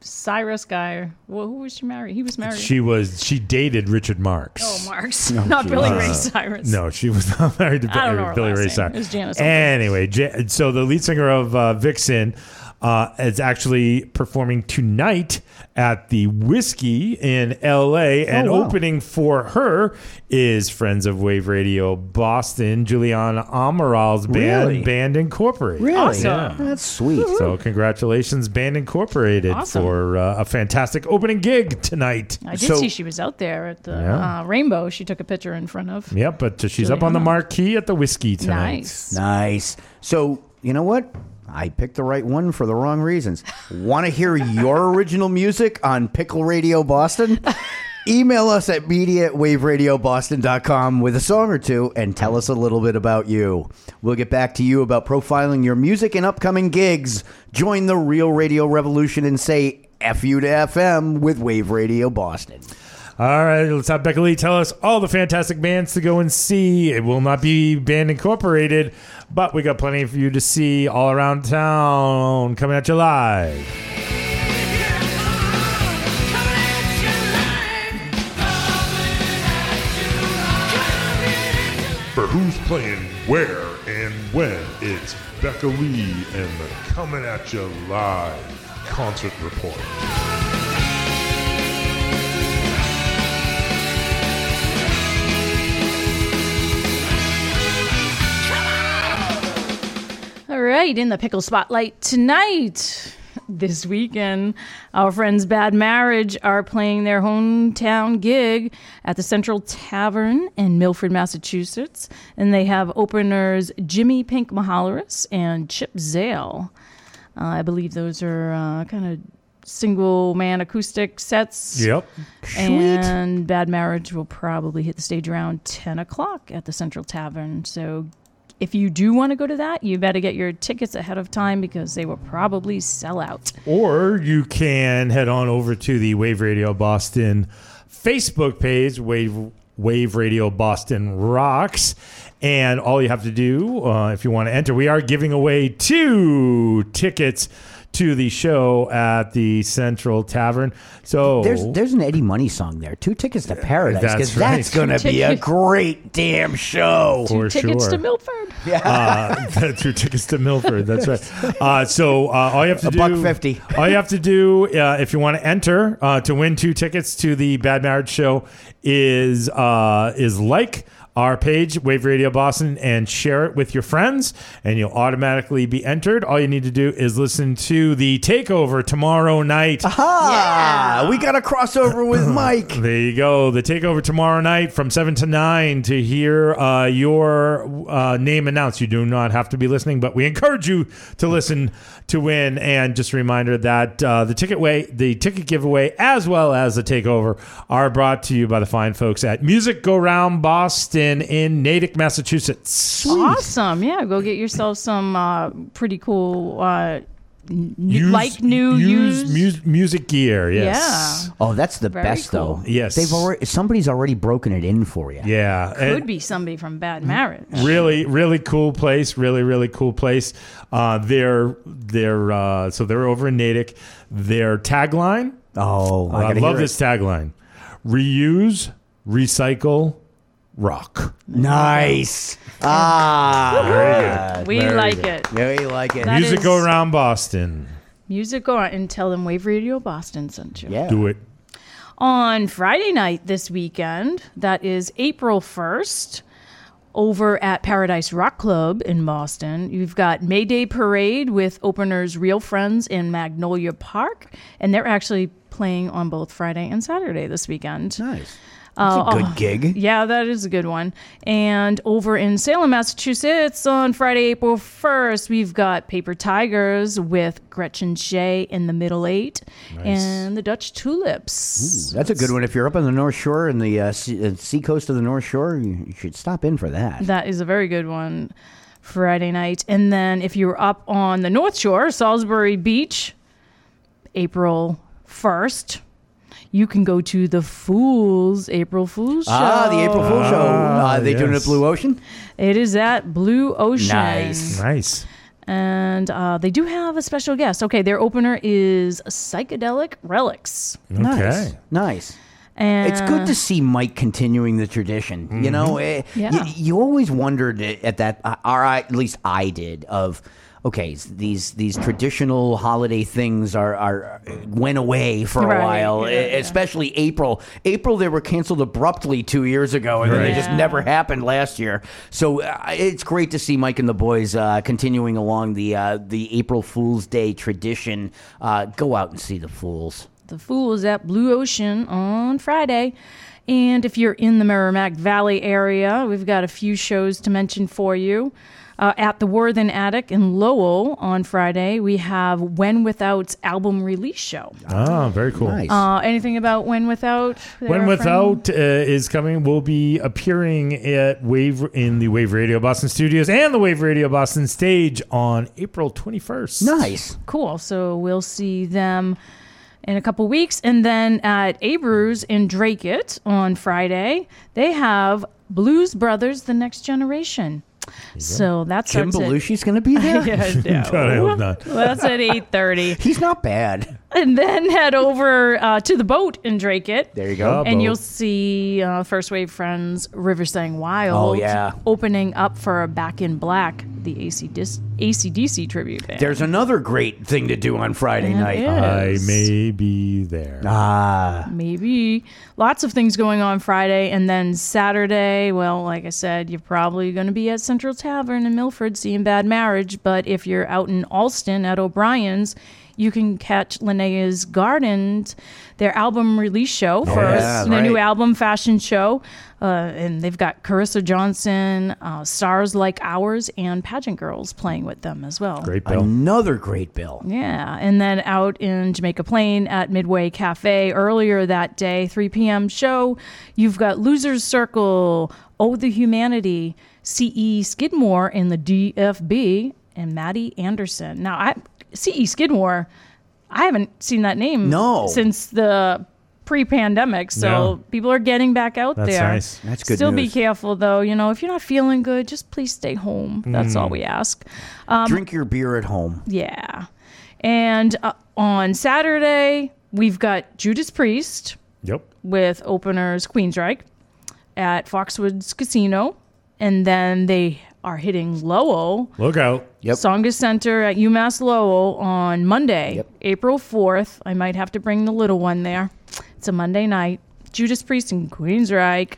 Cyrus guy. Well, who was she married? He was married. She was she dated Richard Marx. Oh, Marx, not Billy Ray Uh, Cyrus. No, she was not married to I don't know her Billy last Ray name. Cyrus. It was Janet. Anyway, Ja- so the lead singer of uh, Vixen uh, is actually performing tonight at the Whiskey in L.A. and Oh, wow. opening for her is Friends of Wave Radio Boston, Juliana Amaral's band, Really? Band Incorporated. Really? Awesome. Yeah. That's sweet. So congratulations, Band Incorporated, Awesome. for uh, a fantastic opening gig tonight. I did So- see she was out there at the Yeah. uh, Rainbow. She took a picture in front of. Yep, but uh, she's up on the marquee at the Whiskey tonight. Nice. Nice. So, you know what? I picked the right one for the wrong reasons. Want to hear your original music on Pickle Radio Boston? Email us at media at waveradioboston.com with a song or two and tell us a little bit about you. We'll get back to you about profiling your music and upcoming gigs. Join the real radio revolution and say F you to FM with Wave Radio Boston. All right, let's have Becka Lee tell us all the fantastic bands to go and see. It will not be Band Incorporated, but we got plenty for you to see all around town coming at you live. For who's playing where and when, it's Becka Lee and the Coming At You Live concert report. Right, in the pickle spotlight tonight. This weekend, our friends Bad Marriage are playing their hometown gig at the Central Tavern in Milford, Massachusetts. And they have openers Jimmy Pink Mahalaris and Chip Zale. Uh, I believe those are uh, kind of single man acoustic sets. Yep. And Bad Marriage will probably hit the stage around 10 o'clock at the Central Tavern. So if you do want to go to that, you better get your tickets ahead of time because they will probably sell out. Or you can head on over to the Wave Radio Boston Facebook page, Wave Wave Radio Boston Rocks. And all you have to do, uh, if you want to enter, we are giving away two tickets to the show at the Central Tavern. So There's there's an Eddie Money song there. Two tickets to Paradise That's because right. that's going to be a great damn show. For Tickets sure. to Milford. uh, that's your tickets to Milford. That's right. Uh, so uh, all you have to do A do, buck 50. all you have to do uh, if you want to enter uh, to win two tickets to the Bad Marriage Show is uh, is like our page, Wave Radio Boston, and share it with your friends, and you'll automatically be entered. All you need to do is listen to the takeover tomorrow night. Ah, we got a crossover with Mike. There you go. The takeover tomorrow night from 7 to 9 to hear uh, your uh, name announced. You do not have to be listening, but we encourage you to listen to win. And just a reminder that uh, the ticket way, the ticket giveaway, as well as the takeover, are brought to you by the fine folks at Music Go Round Boston in Natick, Massachusetts. Awesome. Yeah, go get yourself some uh, pretty cool, uh, n- Used- like new used used. mu- music gear. Yes. Yeah. Oh, that's the Very best cool. though. Yes. they've already somebody's already broken it in for you. Yeah. Could And- be somebody from Bad Marriage. really really cool place really really cool place uh they're they're uh so they're over in natick their tagline Oh, I, i, love this tagline reuse recycle rock Nice. Ah, Very good. We Very like good. it. Yeah, you like it. That music is- go around boston Music go on and tell them Wave Radio Boston sent you. Yeah. do it On Friday night this weekend, that is April 1st, over at Paradise Rock Club in Boston, you've got Mayday Parade with openers Real Friends in Magnolia Park, and they're actually playing on both Friday and Saturday this weekend. Nice. That's a Uh, good oh, gig. Yeah, that is a good one. And over in Salem, Massachusetts, on Friday, April 1st, we've got Paper Tigers with Gretchen Shea in the Middle Eight and the Dutch Tulips. That's a good one. If you're up on the North Shore and the uh, sea, uh, sea coast of the North Shore, you, you should stop in for that. That is a very good one. Friday night. And then if you're up on the North Shore, Salisbury Beach, April 1st, you can go to the Fools April Fool's Show. Ah, the April Fool Show. Ah, Uh, they doing it at. Blue Ocean? It is at Blue Ocean. Nice. Nice. And uh, they do have a special guest. Okay, their opener is Psychedelic Relics. Nice. Nice. And It's good to see Mike continuing the tradition. You know, eh, Yeah. y- you, always wondered at that, uh, or I, at least I did, of okay, these these traditional holiday things are are went away for a while, yeah, especially April. April they were canceled abruptly two years ago, and then they just Yeah. never happened last year. So uh, it's great to see Mike and the boys uh, continuing along the uh, the April Fool's Day tradition. Uh, go out and see the fools. the Fools at Blue Ocean on Friday. And if you're in the Merrimack Valley area, we've got a few shows to mention for you. Uh, at the Worthen Attic in Lowell on Friday, we have When Without's album release show. Ah, very cool. Nice. Uh, anything about When Without? When? Without uh, is coming, We'll be appearing at Wave in the Wave Radio Boston studios and the Wave Radio Boston stage on April 21st. Nice. Cool. So we'll see them in a couple weeks. And then at Abreu's in Dracut on Friday, they have Blues Brothers The Next Generation. So that's Jim starts at- Belushi's going to be there. Yeah, no. God, I hope not. Well, that's at 8.30. He's not bad. And then head over uh, to the boat in Dracut. There you go. And boat. you'll see uh, First Wave Friends River Sang Wild Oh, yeah. opening up for Back in Black, the AC Dis- ACDC tribute band. There's another great thing to do on Friday That night. is. I may be there. Ah, Maybe. Lots of things going on Friday. And then Saturday, well, like I said, you're probably going to be at Central Tavern in Milford seeing Bad Marriage. But if you're out in Allston at O'Brien's, you can catch Linnea's Gardens, their album release show first, yeah, their new album fashion show. Uh, and they've got Carissa Johnson, uh, Stars Like Ours, and Pageant Girls playing with them as well. Great bill. another great bill. Yeah, and then out in Jamaica Plain at Midway Cafe earlier that day, 3 p.m. show, you've got Losers Circle, Oh the Humanity, CE Skidmore in the DFB, and Maddie Anderson. Now, I CE Skidmore, I haven't seen that name No. since the pre-pandemic, so No. people are getting back out there. That's there. nice. That's good Still news. be careful though. You know, if you're not feeling good, just please stay home. That's all we ask. Um, Drink your beer at home. yeah. And uh, on Saturday, we've got Judas Priest Yep. with openers Queensryche at Foxwoods Casino. And then they are hitting Lowell, Look out. Yep. Tsongas Center at UMass Lowell on Monday, Yep. April 4th. I might have to bring the little one there. It's a Monday night. Judas Priest and Queensryche.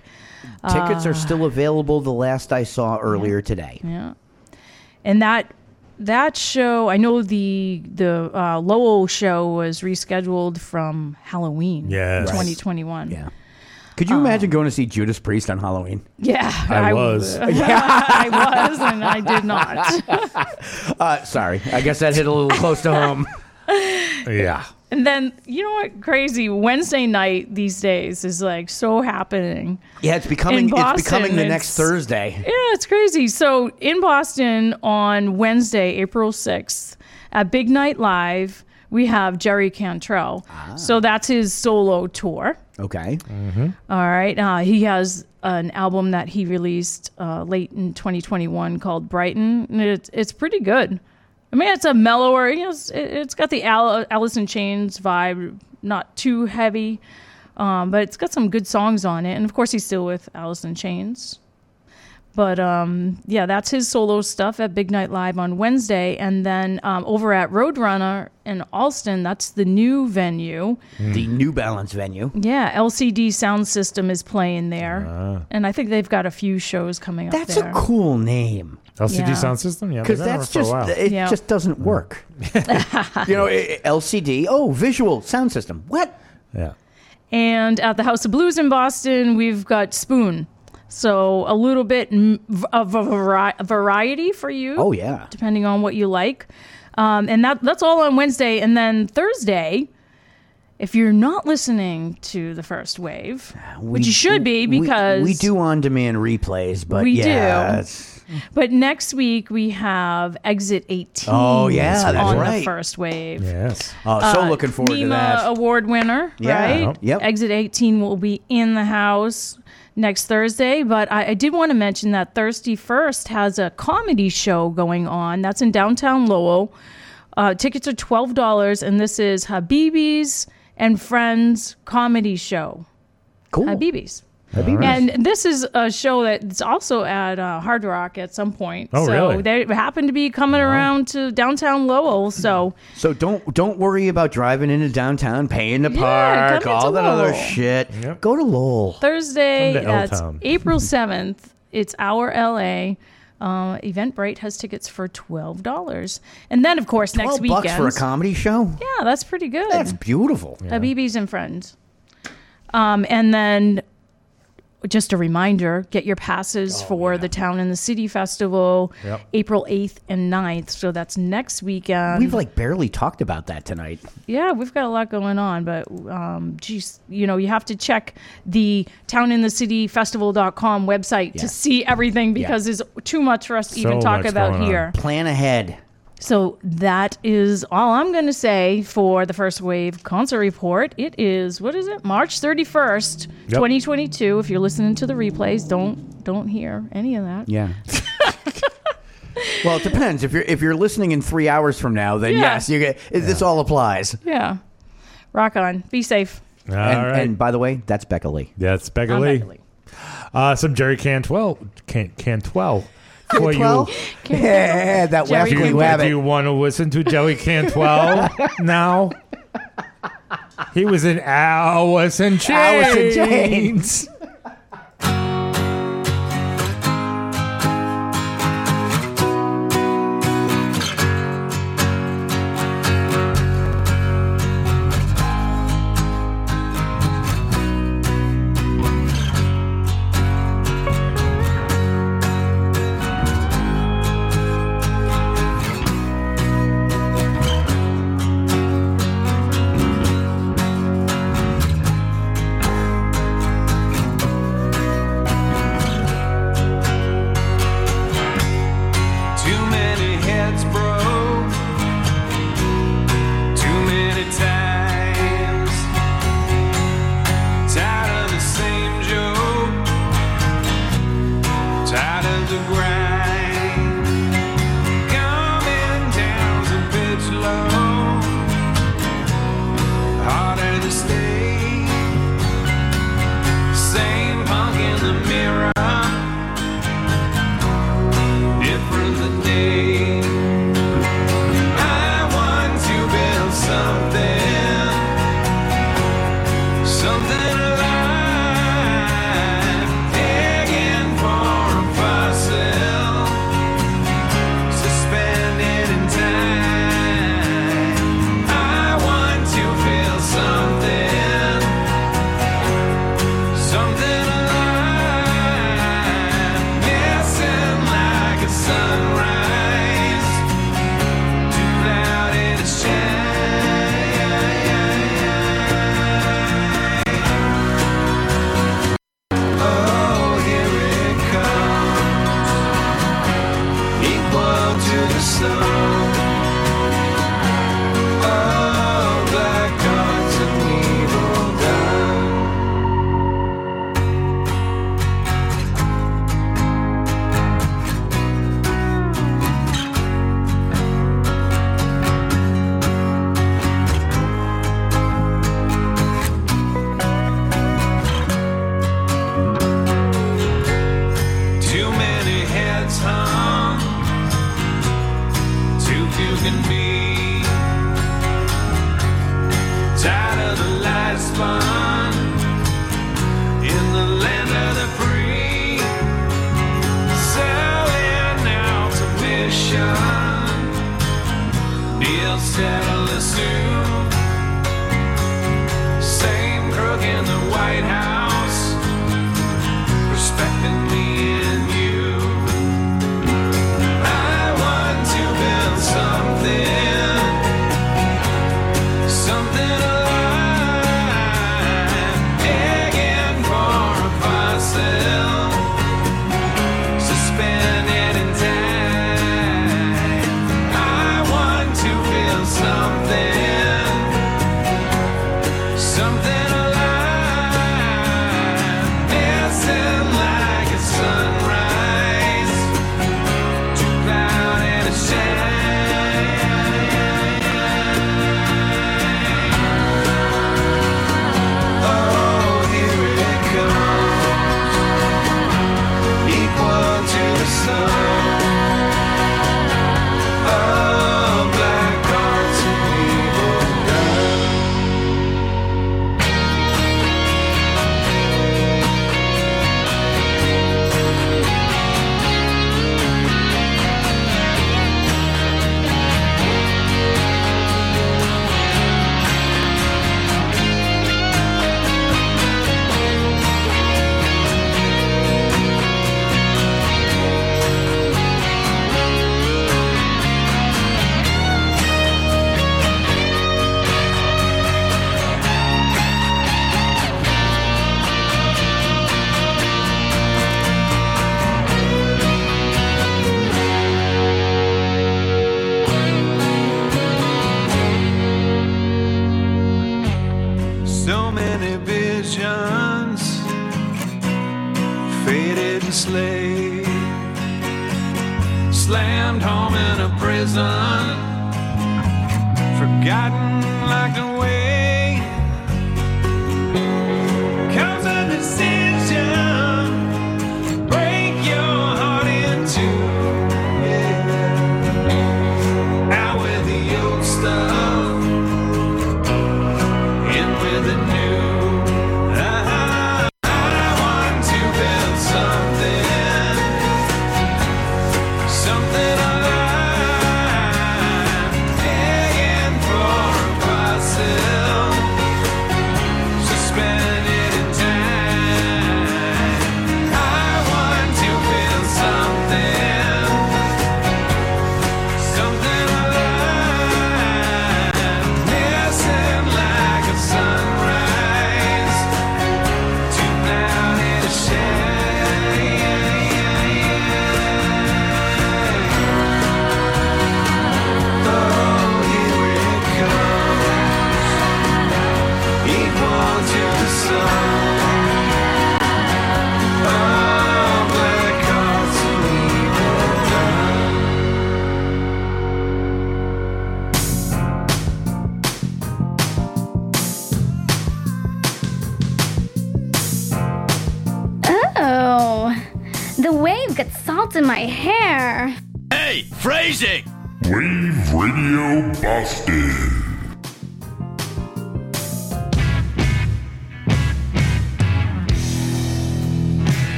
Tickets are still available. The last I saw earlier today. Yeah. And that that show, I know the the uh, Lowell show was rescheduled from Halloween, Yes. 2021. Yeah. Could you imagine going to see Judas Priest on Halloween? Yeah, I was. w- I was, and I did not. Uh, sorry, I guess that hit a little close to home. Yeah. And then you know what? Crazy Wednesday night these days is like so happening. Yeah, it's becoming In it's becoming Boston, the next Thursday. Yeah, it's crazy. So in Boston on Wednesday, April 6th, at Big Night Live, we have Jerry Cantrell. So that's his solo tour. Okay. All right. Uh, he has an album that he released uh, late in 2021 called Brighton. And it's, it's pretty good. I mean, it's a mellower, you know, it's, it's got the Al- Alice in Chains vibe, not too heavy, um, but it's got some good songs on it. And of course, he's still with Alice in Chains. But um, yeah, that's his solo stuff at Big Night Live on Wednesday. And then um, over at Roadrunner in Allston, that's the new venue. The New Balance venue. Yeah, LCD Sound System is playing there, and I think they've got a few shows coming up That's a cool name. LCD Yeah. sound system? Yeah. Because they've that's just for a while. it Yeah. just doesn't work. you know, LCD. Oh, visual sound system. What? yeah. And at the House of Blues in Boston, we've got Spoon. So a little bit of a vari- variety for you. Oh, yeah. Depending on what you like. Um, and that that's all on Wednesday. And then Thursday, if you're not listening to the first wave, which you should be because we, do on demand replays, but We yeah, do. it's- But next week we have Exit 18. Oh, yeah, that's on right. the first wave. Yes. Oh, so looking forward to NEMA that. award winner, Yeah. right? Yep. Yep. Exit 18 will be in the house next Thursday. But I, I did want to mention that Thirsty First has a comedy show going on. That's in downtown Lowell. Uh, tickets are $12, and this is Habibi's and Friends comedy show. Cool. Habibi's. Habibi's. And this is a show that's also at uh, Hard Rock at some point. Oh, so really? they happen to be coming around to downtown Lowell. So So don't don't worry about driving into downtown, paying to Yeah, park, come all into that other Lowell. shit. Go to Lowell. Thursday, Come to that's April 7th. It's our LA. Uh, Eventbrite has tickets for twelve dollars, and then of course next Twelve weekend. bucks for a comedy show. Yeah, that's pretty good. That's beautiful. Habibis and friends. Um, and then just a reminder get your passes for the Town and the City Festival Yep. April 8th and 9th. So that's next weekend. We've like barely talked about that tonight. Yeah, we've got a lot going on, but um, geez, you know, you have to check the towninthecityfestival.com website Yeah. to see everything because there's too much for us to even talk about here. Plan ahead. So that is all I'm going to say for the first wave concert report. It is what is it? March 31st, Yep. 2022. If you're listening to the replays, don't don't hear any of that. Yeah. well, it depends. If you're if you're listening in three hours from now, then Yeah. yes, you get this all applies. Yeah. Rock on. Be safe. All and, right. and by the way, that's Becka Lee. That's Becka I'm Lee. Becka Lee. Uh, some Jerry Cantwell. Can, Cantwell. For you. Cantwell? Yeah, that Do West you, Wing Wabbit. do you want to listen to Jerry Cantwell now? He was in Alice in Chains. Alice in Chains.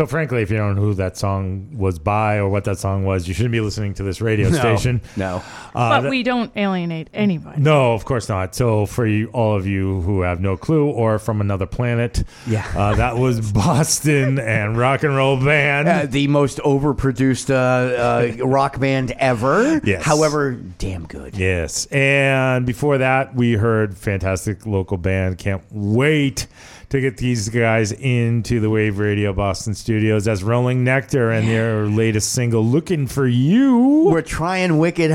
So, frankly, if you don't know who that song was by or what that song was, you shouldn't be listening to this radio No. station. No. Uh, but that- we don't alienate anybody. no, of course not. So, for you, all of you who have no clue or from another planet, Yeah. uh, that was Boston and rock and roll band. Uh, the most overproduced uh, uh, rock band ever. Yes. However, damn good. Yes. And before that, we heard fantastic local band. Can't wait to get these guys into the Wave Radio Boston studios as Rolling Nectar and their latest single, Looking for You. We're trying wicked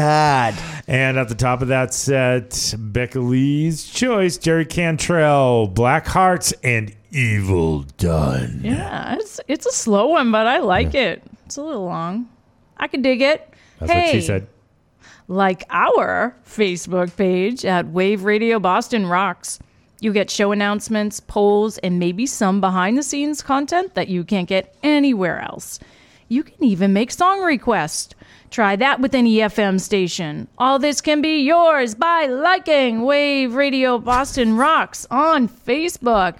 hard. And at the top of that set, Becka Lee's choice, Jerry Cantrell, Black Hearts, and Evil Done. Yeah, it's it's a slow one, but I like it. It's a little long. I can dig it. That's hey, what she said. Like our Facebook page at Wave Radio Boston Rocks. You get show announcements, polls, and maybe some behind the scenes content that you can't get anywhere else. You can even make song requests. Try that with any FM station. All this can be yours by liking Wave Radio Boston Rocks on Facebook.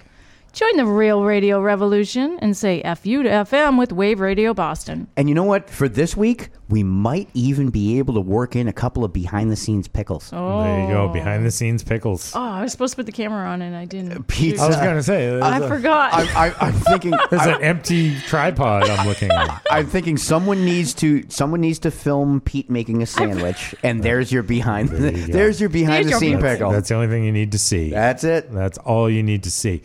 Join the real radio revolution and say FU to FM with Wave Radio Boston. And you know what? For this week, we might even be able to work in a couple of behind the scenes pickles. Oh. There you go, behind the scenes pickles. Oh, I was supposed to put the camera on and I didn't. Uh, pizza. I was going to say, there's I a- forgot. I, I, I'm thinking. There's an empty tripod I'm looking at. I'm thinking someone needs to someone needs to film Pete making a sandwich, and there's your behind. There you there's your behind the There's your scene pickle. That's the only thing you need to see. That's it. That's all you need to see.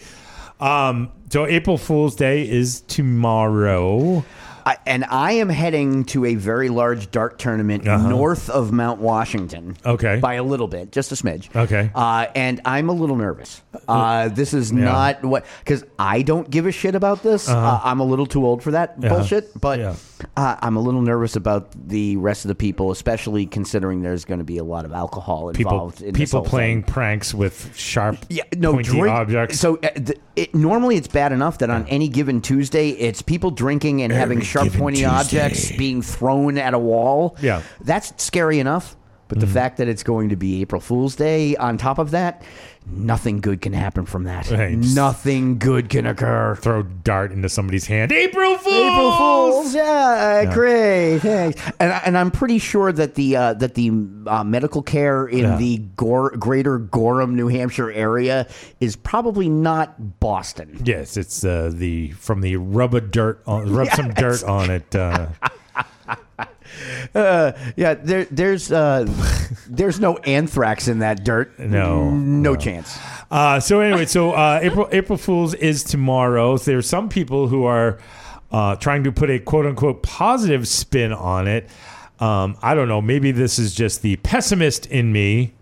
Um, so April Fool's Day is tomorrow. I, and I am heading to a very large dart tournament Uh-huh. north of Mount Washington. Okay. By a little bit, just a smidge. Okay. Uh, and I'm a little nervous. Uh, this is not what, because I don't give a shit about this. uh Uh-huh. I'm a little too old for that Yeah. bullshit. But Yeah. Uh, I'm a little nervous about the rest of the people, especially considering there's going to be a lot of alcohol People, involved in people whole playing thing. pranks with sharp, Yeah, no pointy drink. objects. So uh, th- it, normally it's bad enough that on any given Tuesday, it's people drinking and having sharp, pointy Tuesday. objects being thrown at a wall. Yeah. that's scary enough. But Mm-hmm. the fact that it's going to be April Fool's Day on top of that, nothing good can happen from that. Just- Nothing good can occur. Throw dart into somebody's hand. April Fools! April Fools, yeah, Yeah. great, thanks. And, and I'm pretty sure that the uh, that the uh, medical care in Yeah. the Gor- greater Gorham, New Hampshire area is probably not Boston. Yes, it's uh, the from the rub a dirt on, rub some dirt on it. Uh, yeah, there, there's uh, there's no anthrax in that dirt. No, no, chance. Uh, so anyway, so uh, April April Fools is tomorrow. There's some people who are uh, trying to put a quote unquote positive spin on it. Um, I don't know. Maybe this is just the pessimist in me.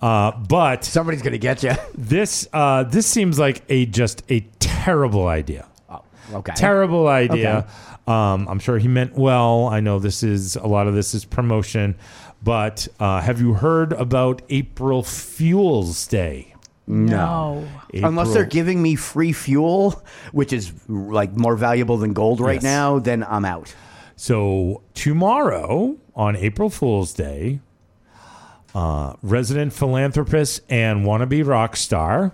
Uh, but somebody's gonna get you. This uh, this seems like a just a terrible idea. Oh, okay. Terrible idea. Okay. Um, I'm sure he meant well. I know this is a lot of this is promotion, but uh, have you heard about April Fuels Day? No. Unless they're giving me free fuel, which is like more valuable than gold right Yes. now, then I'm out. So tomorrow on April Fool's Day, uh, resident philanthropist and wannabe rock star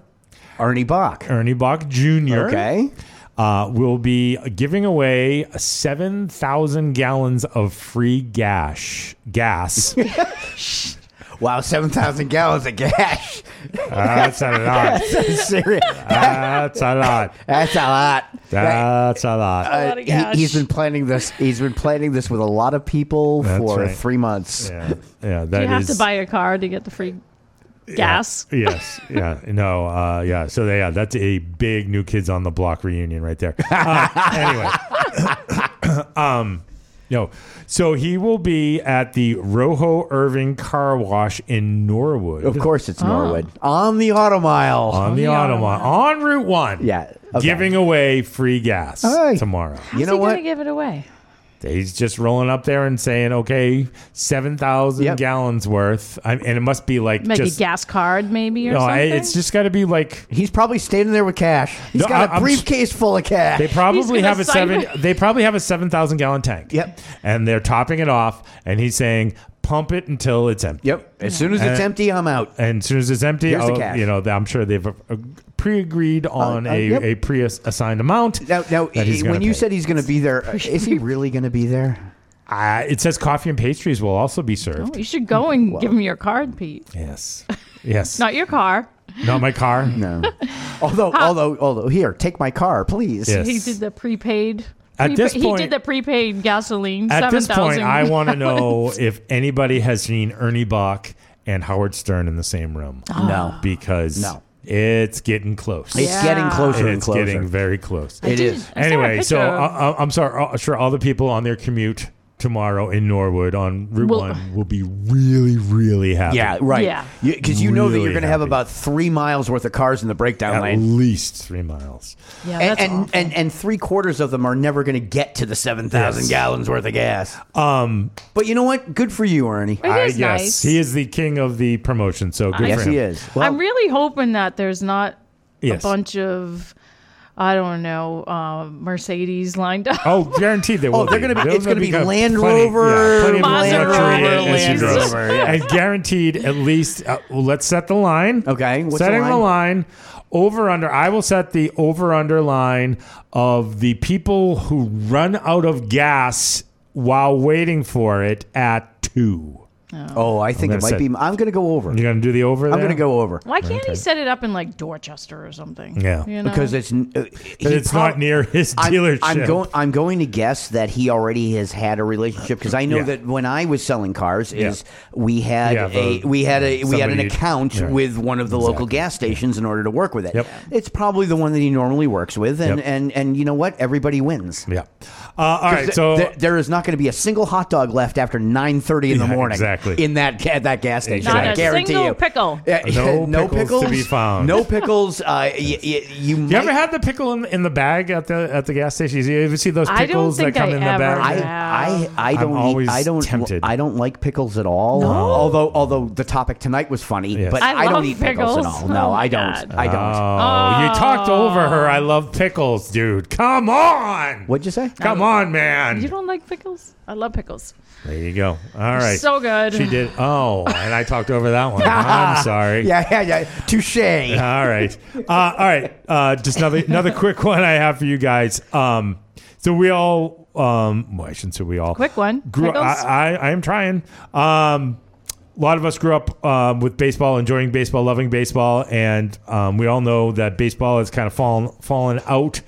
Ernie Boch, Ernie Boch Jr. Okay. Uh, will be giving away 7,000 gallons of free gas. Gas. Wow, seven thousand gallons of gas. That's a lot. That's serious. That's a lot. That's a lot. That's a lot. Uh, he, has been planning this. He's been planning this with a lot of people That's for right. three months. Yeah, yeah. Do That you have is- to buy a car to get the free gas? yes. Yeah. No. Uh, yeah. So yeah, that's a big New Kids on the Block reunion right there. Uh, anyway, um, no. So he will be at the Rojo Irving Car Wash in Norwood. Of course, it's Norwood on the auto mile. on the auto mile on Route One. Yeah. okay. Giving away free gas Hey. tomorrow. How's You know he what? gonna give it away? He's just rolling up there and saying, "Okay, seven thousand Yep. gallons worth," I, and it must be like Make just a gas card, maybe, or something. no, I- it's just got to be like He's probably standing there with cash. He's No, got I- a I'm briefcase full of cash. They probably gonna have a sign seven. it. They probably have a seven thousand gallon tank. Yep. And they're topping it off, and he's saying, "Pump it until it's empty." Yep. As soon as it's And- empty, I'm out. And as soon as it's empty, Here's the oh, cash. you know, I'm sure they've uh, pre-agreed on uh, a, yep. a pre-assigned amount. Now, now that he's when you pay. said he's going to be there, uh, he really going to be there? Uh, it says coffee and pastries will also be served. Oh, you should go and give him your card, Pete. Yes. Yes. Not your car. Not my car. No. although, although, although, here, take my car, please. Yes. He did the prepaid. At prepa- this he did the prepaid gasoline. At this point, 7,000 I want to know if anybody has seen Ernie Boch and Howard Stern in the same room. No. Because No. It's getting close. It's getting closer and It's closer. getting very close. It is. I saw a Anyway, so. I, I- I'm sorry. I'm sure all the people on their commute tomorrow in Norwood on Route Well- 1 will be really, really happy. Yeah, right. Yeah. Because you know that you're going to have about three miles worth of cars in the breakdown At lane. At least three miles. Yeah, and, and, and and three quarters of them are never going to get to the seven thousand Yes. gallons worth of gas. Um, But you know what? Good for you, Ernie. It I, is yes, nice. he is the king of the promotion. So good yes, for him. he is. Well, I'm really hoping that there's not Yes. a bunch of, I don't know, uh, Mercedes lined up. Oh, guaranteed they will. Oh, they're be. gonna be- it's gonna be Land Rover, plenty of Maserati, Land Rover, yeah. and guaranteed at least. Uh, well, let's set the line. Okay, what's setting the line? line over under. I will set the over under line of the people who run out of gas while waiting for it at two. Oh, I think it might say- be. I'm going to go over. You're gonna do the over. There? I'm there? going to go over Why can't he set it up in like Dorchester or something? Yeah. You know? because it's n- uh, he it's prob- not near his I'm, dealership. I'm going. I'm going to guess that he already has had a relationship because I know Yeah. that when I was selling cars, Yeah. is we had Yeah, a the- we had a we had an somebody- account yeah. with one of the local gas stations in order to work with it. Yep. It's probably the one that he normally works with, and Yep. and and you know what? Everybody wins. Yeah. Uh, all right. Th- So there, there is not going to be a single hot dog left after 9:30 in the Yeah, morning. exactly. in that ga- that gas station. Not I a guarantee single you. pickle. Yeah, No pickles to be found. No pickles. Uh, y- y- you You might- ever had the pickle in, in the bag at the at the gas station? You ever see those pickles that come I in the bag? I, have. I, I I'm don't eat, always I don't tempted. I don't like pickles at all. Although although the topic tonight was funny, Yes. but I I, don't eat pickles, at all. No, Oh, I don't. God. I don't. Oh, you talked over her. I love pickles, dude. Come on. What'd you say? Come on, man. You don't like pickles? I love pickles. There you go. All right. So good. She did. Oh, and I talked over that one. I'm sorry. Yeah, yeah, yeah. Touche. All right. Uh, all right. Uh, just another another quick one I have for you guys. Um, so we all. Um, well, I shouldn't say we all. Quick one. Grew, Pickles? I, I I am trying. Um, a lot of us grew up um, with baseball, enjoying baseball, loving baseball, and um, we all know that baseball has kind of fallen fallen out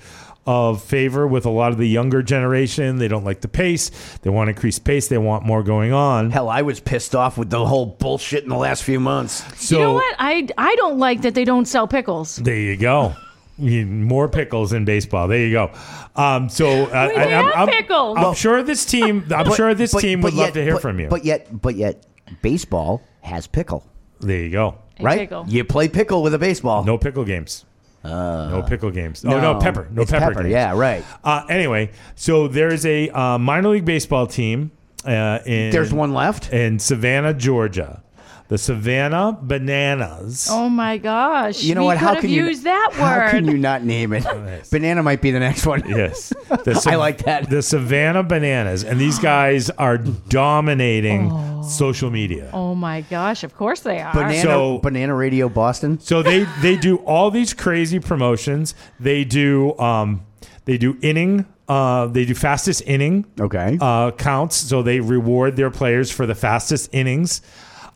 of favor with a lot of the younger generation. They don't like the pace. They want increased pace. They want more going on. Hell, I was pissed off with the whole bullshit in the last few months. So you know what? I I don't like that they don't sell pickles. There you go. More pickles in baseball. There you go. Um, so uh, We I, am have pickles. I'm sure this team. I'm sure this But- team but would love to hear but- from you. But yet, but yet, baseball has pickle, there you go. A right? pickle. You play pickle with a baseball. No pickle games. No pickle games. Oh no, Uh, no, pepper. No it's pepper. pepper, games. yeah, right. Uh, anyway, so there's a uh, minor league baseball team. Uh, in There's one left. in Savannah, Georgia. The Savannah Bananas. Oh my gosh! You know we what? Could How have can you use that word? How can you not name it? Banana might be the next one. Yes. The I like that. The Savannah Bananas. And these guys are dominating social media. Oh my gosh! Of course they are. Banana, So- Banana Radio Boston. So they they do all these crazy promotions. They do um they do inning uh they do fastest inning Okay. uh counts. So they reward their players for the fastest innings.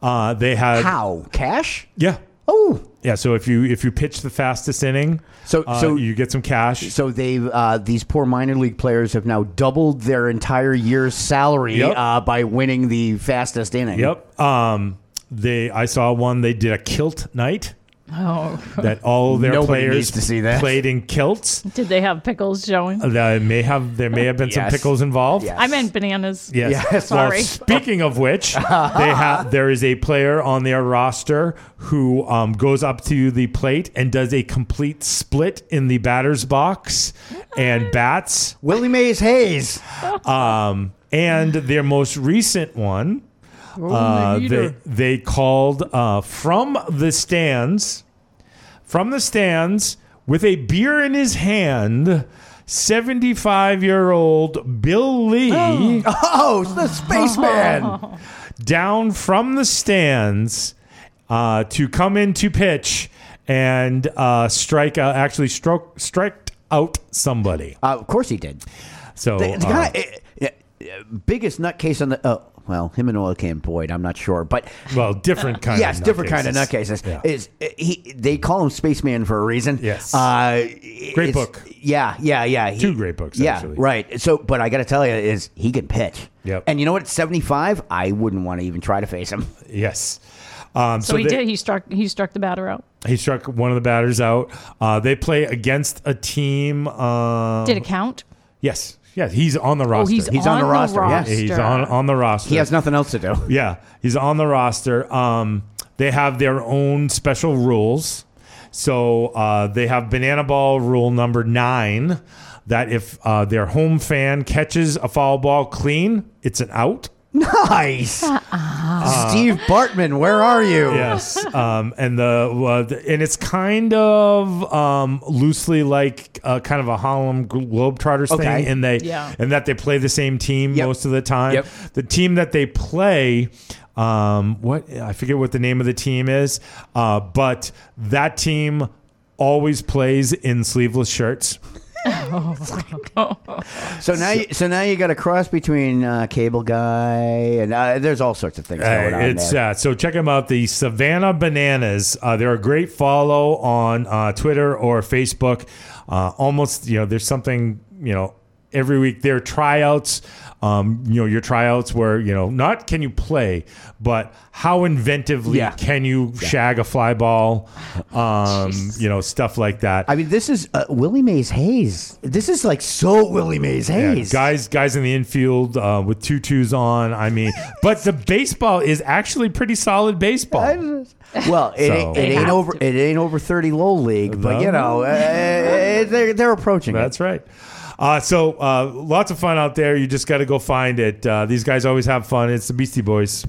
Uh they have How? Cash? Yeah. Oh. Yeah, so if you if you pitch the fastest inning, So- uh, so- you get some cash. So they've uh, these poor minor league players have now doubled their entire year's salary Yep. uh, by winning the fastest inning. Yep. Um they I saw one they did a kilt night. Oh, that all their Nobody players needs to see that. played in kilts. did they have pickles showing? There may have there may have been some Yes. pickles involved. Yes. I meant bananas. Yes. Yes. Well, Sorry. speaking of which, they have there is a player on their roster who um, goes up to the plate and does a complete split in the batter's box and bats. Willie Mays Hayes. Um, and their most recent one, uh, they they called uh, from the stands, from the stands with a beer in his hand. 75 year old Bill Lee Oh, the spaceman. down from the stands uh, to come in to pitch and uh, strike out, actually stroke striked out somebody. Uh, of course he did. So The, the uh, guy, eh, eh, biggest nutcase on the. Well, him and Oil Can Boyd, I'm not sure, but well, different kind. yes, of different kind of nutcases. nutcases. Yeah. Is he? They call him Spaceman for a reason. Yes. uh, Great book. Yeah, yeah, yeah. He- Two great books, Yeah, actually. right. So, but I got to tell you, is he can pitch? Yep. And you know what? At 75, I wouldn't want to even try to face him. Yes. Um, So, he they- did. He struck. He struck the batter out. He struck one of the batters out. Uh, they play against a team. Uh, Did it count? Yes. Yeah, he's on the roster. Oh, he's He's on on the the roster, yes. He's on on the roster. He has nothing else to do. Yeah, he's on the roster. Um, they have their own special rules. So uh, they have banana ball rule number nine that if uh, their home fan catches a foul ball clean, it's an out. Nice. Steve Bartman, where are you? Yes, um, and the, uh, the and it's kind of um, loosely like uh, kind of a Harlem Globetrotters thing, and they Yeah. and that they play the same team most of the time. Yep. The team that they play, um, what I forget what the name of the team is, uh, but that team always plays in sleeveless shirts. So now, you, so now you got a cross between uh, Cable Guy and uh, there's all sorts of things going on it's there. uh, so check them out. The Savannah Bananas. Uh, they're a great follow on uh, Twitter or Facebook. Uh, almost, you know, there's something, you know, every week. Their tryouts, um, you know, your tryouts were, you know, not can you play, but how inventively Yeah. can you shag a fly ball, um, you know, stuff like that. I mean, this is uh, Willie Mays Hayes. This is like so Willie Mays Yeah, Hayes. guys, guys in the infield uh, with tutus on. I mean, but the baseball is actually pretty solid baseball. Well, it, So- ain't, They it ain't over. It ain't over thirty low league, but you know, uh, they're they're approaching That's right. Uh, so uh, lots of fun out there. You just got to go find it. Uh, these guys always have fun. It's the Beastie Boys.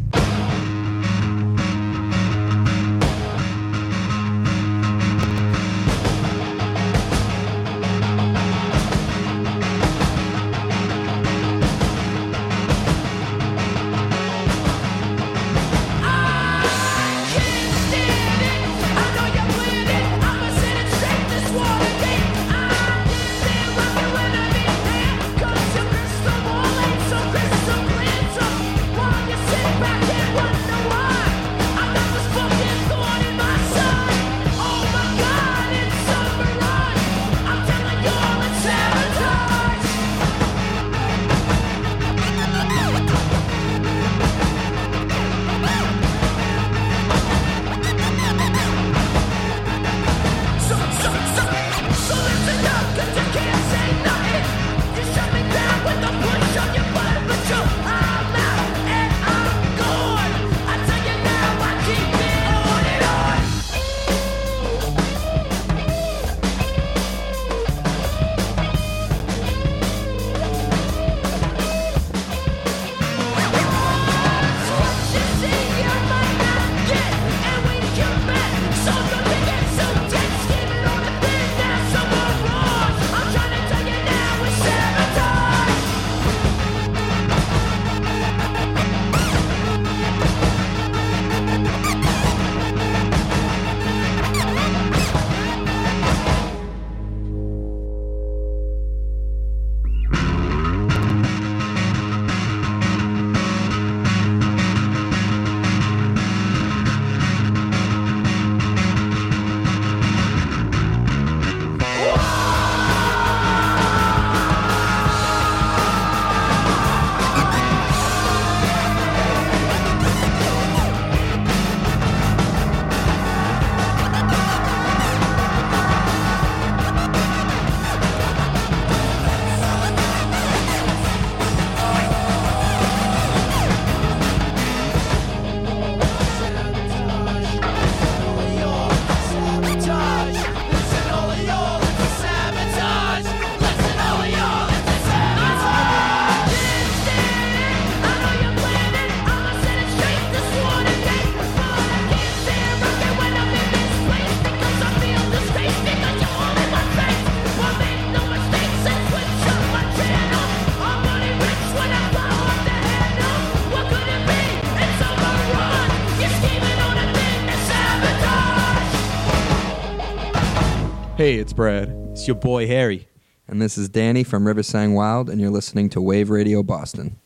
Hey, it's Brad. It's your boy Harry. And this is Danny from Riversang Wild, and you're listening to Wave Radio Boston.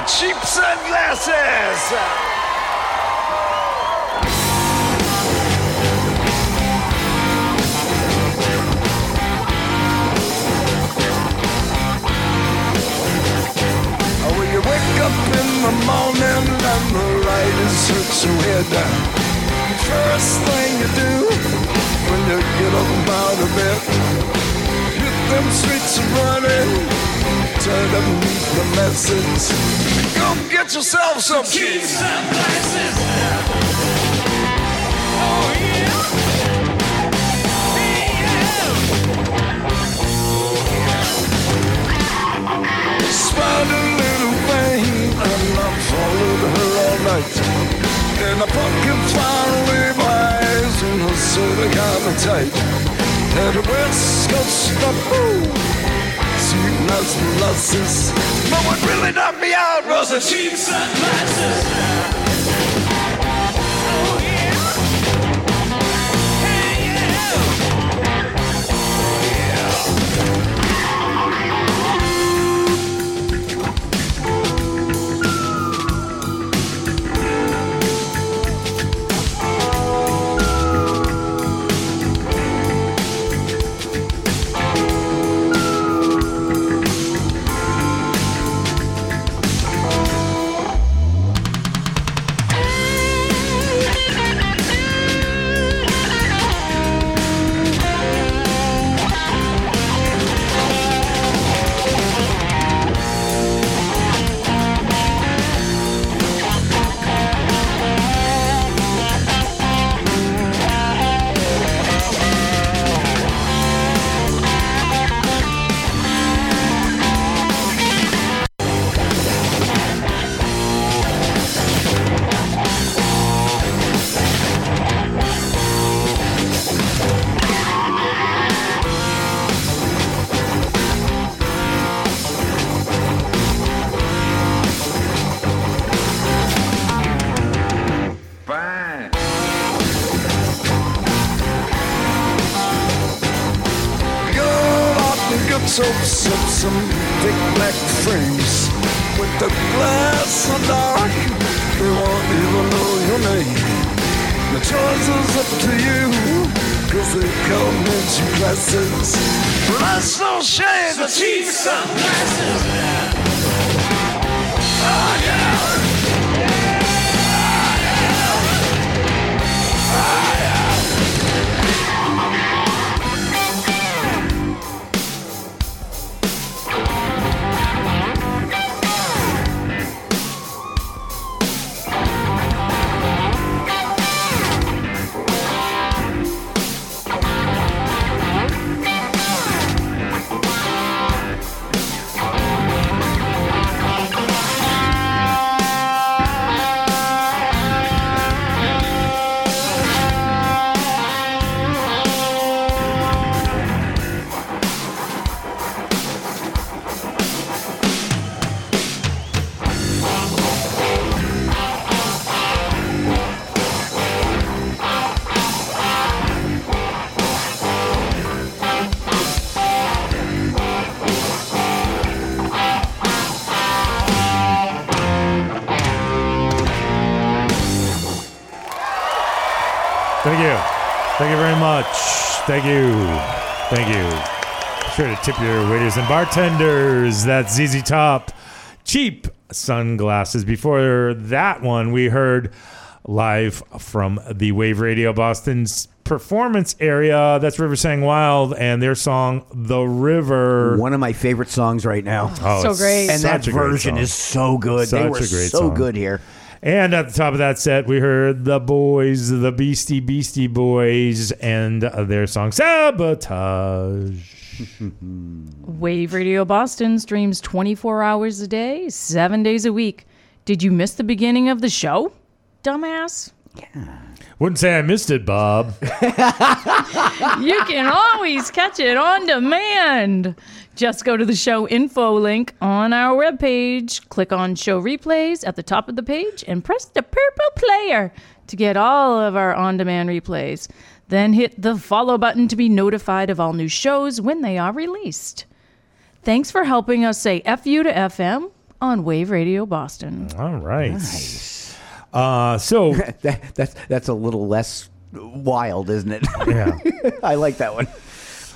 are cheap sunglasses. the morning and the light is hurts your head. First thing you do when you get up out of bed, hit them streets running, turn up message. Go get yourself some cheese glasses. Oh yeah. Spider little thing, and I followed her all night. And I pumpkin finally eyes and her sort of kind of tight. And the West Coast stuff, ooh, sweet nuts and molasses. But what really knocked me out was the cheap sunglasses. Thank you. Thank you. Be sure to tip your waiters and bartenders. That's ZZ Top. Cheap sunglasses. Before that one, we heard live from the Wave Radio Boston's performance area. That's River Sang Wild and their song The River. One of my favorite songs right now. Oh, So great. And that such great version is so good. Such they were a great so song. good here. And at the top of that set, we heard the boys, the Beastie Beastie Boys, and their song Sabotage. Wave Radio Boston streams 24 hours a day, seven days a week. Did you miss the beginning of the show, dumbass? Wouldn't say I missed it, Bob. you can always catch it on demand. Just go to the show info link on our webpage, click on show replays at the top of the page, and press the purple player to get all of our on demand replays. Then hit the follow button to be notified of all new shows when they are released. Thanks for helping us say FU to FM on Wave Radio Boston. All right. Uh, so that, that's that's a little less wild, isn't it? Yeah. I like that one.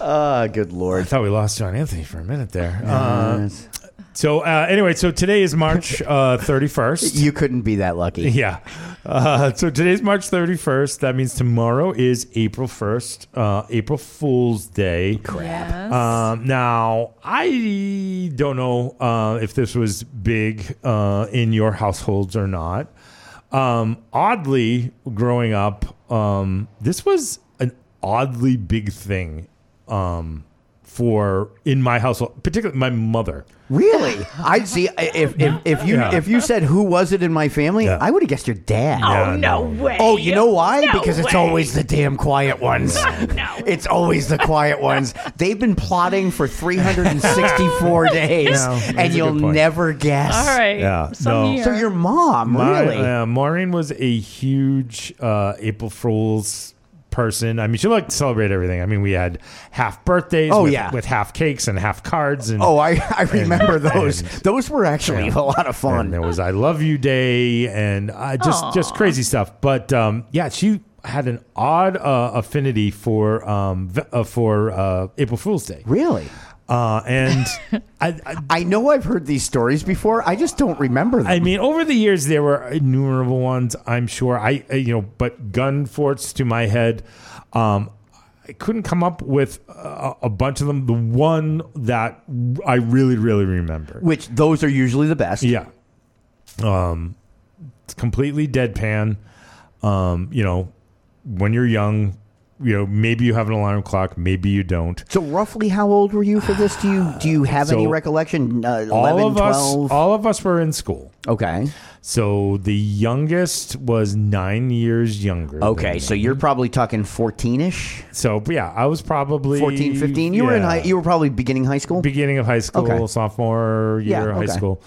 Ah, good lord. I lord. thought we lost John Anthony for a minute there. Uh, Yes. So uh, anyway, so today is March uh, 31st. You couldn't be that lucky. Yeah. Uh, so today's March 31st. That means tomorrow is April 1st, uh, April Fool's Day. Yes. Um, now, I don't know uh, if this was big uh, in your households or not. Um, oddly, growing up, um, this was an oddly big thing um, for in my household, particularly my mother. Really? I'd see if if, if you Yeah. if you said who was it in my family, I would have guessed your dad. Oh, Yeah, no no. way. Oh, you know why? No because it's way. always the damn quiet ones. No. It's always the quiet ones. They've been plotting for 364 days, Yeah, that's and a you'll point. never guess. All right. Yeah, Some no. year. So your mom, My- really? uh, Maureen was a huge uh, April Fool's person. I mean, she liked to celebrate everything. I mean, we had half birthdays. Oh, with, yeah. with half cakes and half cards. And Oh, I, I remember and- those. and- those were actually Yeah. a lot of fun. And there was I Love You Day and uh, just just crazy stuff. But um, yeah, she had an odd uh, affinity for um, uh, for uh, April Fool's Day. Really? Uh, and I, I I know I've heard these stories before. I just don't remember them. I mean, over the years there were innumerable ones. I'm sure. I uh, you know, but gun forts to my head. Um, I couldn't come up with a, a bunch of them. The one that I really, really remember. Which those are usually the best. Yeah. Um, it's completely deadpan. Um, you know, when you're young, you know, maybe you have an alarm clock, maybe you don't. So roughly how old were you for this? Do you do you have any recollection? Uh, 11, all of 12? us, all of us were in school. Okay. So the youngest was nine years younger. Okay, so you're probably talking 14ish, So yeah, I was probably 14, 15. You were in high, you were probably beginning high school. beginning of high school, Okay. sophomore year Yeah, of high school,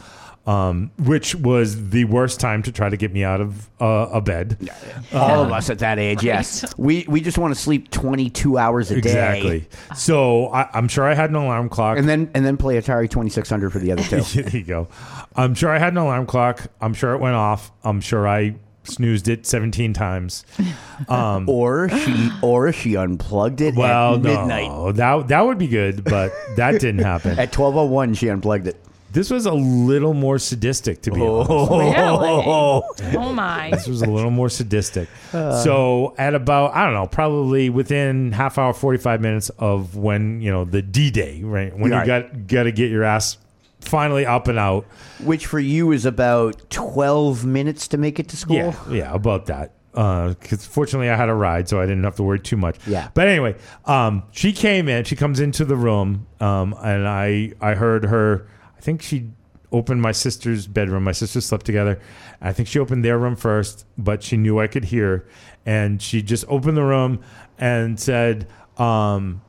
um, which was the worst time to try to get me out of uh, a bed. All of us at that age, yes. We we just want to sleep 22 hours a day. Exactly. So I, I'm sure I had an alarm clock. And then and then play Atari 2600 for the other two. there you go. I'm sure I had an alarm clock. I'm sure it went off. I'm sure I snoozed it 17 times. Um, or she or she unplugged it well, at midnight. no, that that would be good, but that didn't happen. At 1201 she unplugged it. This was a little more sadistic, to be honest. Really? Oh my. This was a little more sadistic. so at about I don't know, probably within half hour, forty five minutes of when you know the D day, right? When Right. you got got to get your ass finally up and out. Which for you is about 12 minutes to make it to school. Yeah, yeah, about that. Because fortunately, I had a ride, so I didn't have to worry too much. Yeah. But anyway, um, she came in. She comes into the room, um, and I I heard her. I think she opened my sister's bedroom. My sisters slept together. I think she opened their room first, but she knew I could hear, and she just opened the room and said. Um,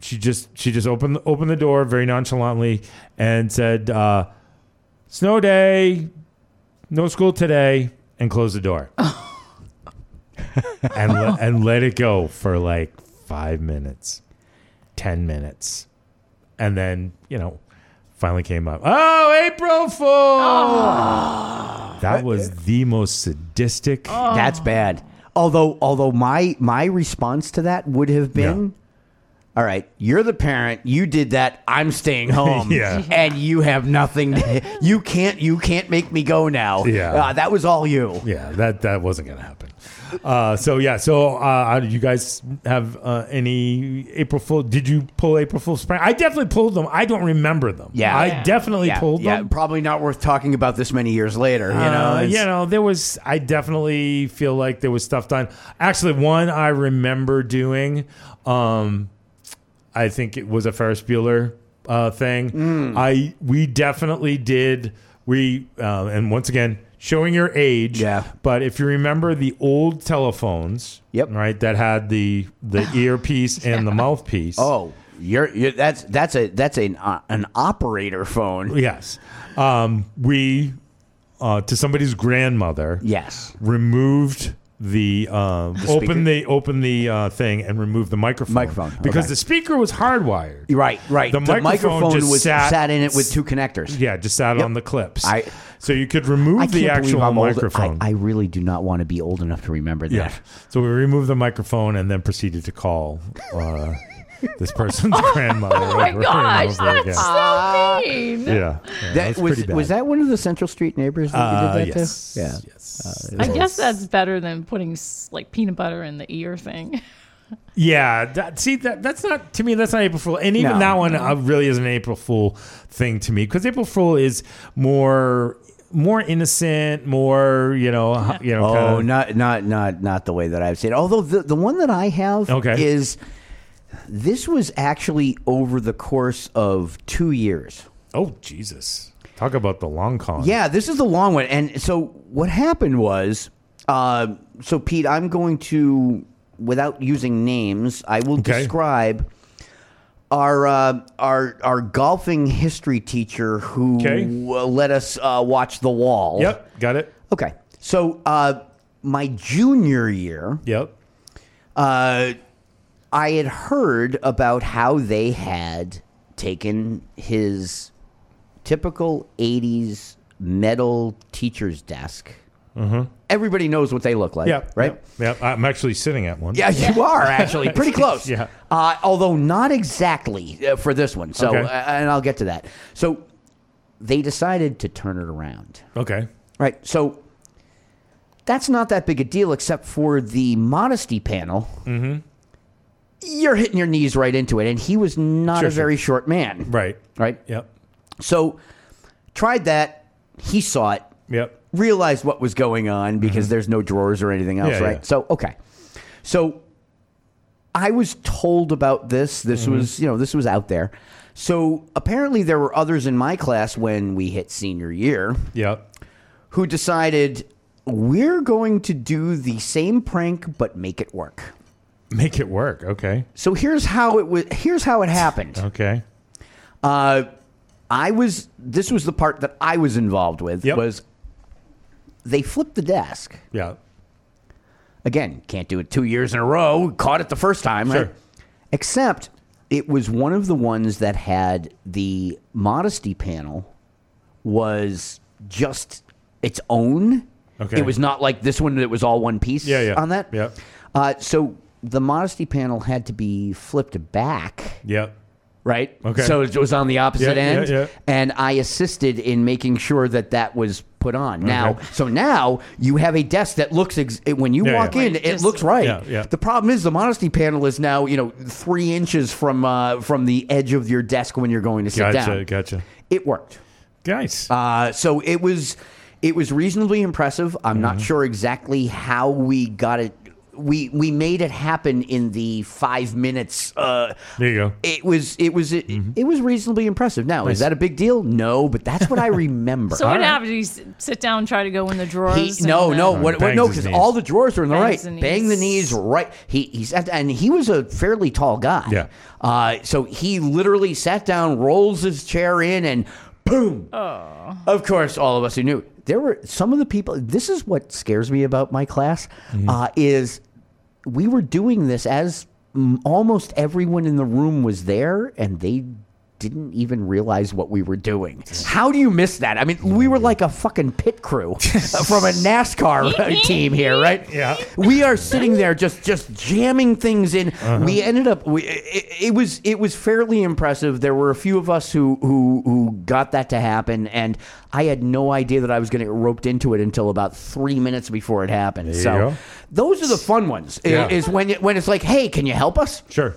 she just she just opened opened the door very nonchalantly and said, uh, "Snow day, no school today," and closed the door. and le- and let it go for like five minutes, ten minutes, and then you know, finally came up. Oh, April Fool! That was the most sadistic. That's bad. Although although my my response to that would have been All right, you're the parent. You did that. I'm staying home. Yeah. and you have nothing. To, you can't. You can't make me go now. Yeah. uh, that was all you. Yeah, that that wasn't gonna happen. Uh, so yeah, so uh, do you guys have uh, any April Fool? Did you pull April Fool's prank? I definitely pulled them. I don't remember them. Yeah, I definitely yeah, pulled yeah, them. Probably not worth talking about this many years later. You know, Uh, you know, there was. I definitely feel like there was stuff done. Actually, one I remember doing. Um, I think it was a Ferris Bueller uh, thing. Mm. I we definitely did. We uh, and once again showing your age. Yeah. But if you remember the old telephones, Yep. right, that had the the earpiece and the mouthpiece. Oh, you're, you're that's that's a that's an uh, an operator phone. Yes. Um, we, uh, to somebody's grandmother, Yes. removed the, uh, speaker? open the open the uh, thing and removed the microphone. Microphone, because okay. the speaker was hardwired. Right, right. The, The microphone, microphone just was sat, sat in it with two connectors. Yeah, just sat Yep. on the clips. I- So you could remove I the actual microphone. I, I really do not want to be old enough to remember that. yeah. So we removed the microphone and then proceeded to call uh, this person's grandmother. Oh my gosh, that's again. so mean. Yeah. yeah That that's was was that one of the Central Street neighbors that Uh, you did that yes. to? Yeah. Yes. Uh, I guess that's better than putting like peanut butter in the ear thing. Yeah, that, see that that's not to me. That's not April Fool, and even No. that one uh, really is an April Fool thing to me because April Fool is more more innocent, more you know, h- you know. Oh, kinda- not not not not the way that I've seen. Although the the one that I have Okay. is this was actually over the course of two years. Oh Jesus! Talk about the long con. Yeah, this is the long one. And so what happened was, uh, so Pete, I'm going to, without using names, I will Okay. describe our uh, our our golfing history teacher who Okay. let us uh, watch The Wall. Yep. Got it. Okay. So uh, my junior year, Yep. uh, I had heard about how they had taken his typical 80s metal teacher's desk. Mm-hmm. Everybody knows what they look like, Yeah. right? Yeah. I'm actually sitting at one. Yeah, you are actually pretty close. Yeah. Uh, although not exactly uh, for this one. So, Okay. uh, and I'll get to that. So, they decided to turn it around. Okay. Right. So, that's not that big a deal, except for the modesty panel. Mm-hmm. You're hitting your knees right into it, and he was not Sure, a sure. very short man. Right. Right. Yep. So, tried that. He saw it. Yep. Realized what was going on because there's no drawers or anything else, Mm-hmm. Yeah, right? yeah. So, okay. So, I was told about this. This Mhm. was, you know, this was out there. So, apparently, there were others in my class when we hit senior year Yep. who decided we're going to do the same prank but make it work. Make it work. Okay. So here's how it was. Here's how it happened. Okay. Uh, I was. This was the part that I was involved with. Yep. Was they flipped the desk Yeah. again? Can't do it two years in a row. Caught it the first time, right? Sure. Except it was one of the ones that had the modesty panel was just its own. Okay. It was not like this one that was all one piece. Yeah, yeah. On that. Yep. Uh, so the modesty panel had to be flipped back, Yep. Right? Okay. So it was on the opposite Yeah, yeah, end, yeah. and I assisted in making sure that that was put on. Now, so now you have a desk that looks ex- when you Yeah, walk yeah. in, Right, it looks right. Yeah, yeah. The problem is the modesty panel is now you know three inches from uh, from the edge of your desk when you're going to sit Gotcha. down. Gotcha. It worked. Nice. Uh, so it was it was reasonably impressive. I'm not Mm-hmm. sure exactly how we got it. We we made it happen in the five minutes. Uh, there you go. it was it was it, it was reasonably impressive. Now Mm-hmm. Nice. is that a big deal? No, but that's what I remember. So what right. happened? Did he s- sit down and try to go in the drawers? He, no, no, what, what, no, because all the drawers are in the Bangs right. the Bang the knees. knees right. He he sat and he was a fairly tall guy. Yeah. Uh, so he literally sat down, rolls his chair in, and boom. Oh. Of course, all of us who knew there were some of the people. This is what scares me about my class Mm-hmm. uh, is we were doing this as almost everyone in the room was there, and they didn't even realize what we were doing. How do you miss that? I mean, we were like a fucking pit crew from a NASCAR team here, right? Yeah. We are sitting there just just jamming things in. We ended up we, it, it was it was fairly impressive. There were a few of us who who who got that to happen and I had no idea that I was going to get roped into it until about 3 minutes before it happened. There so those are the fun ones. Yeah. Is when it, when it's like, "Hey, can you help us?" Sure.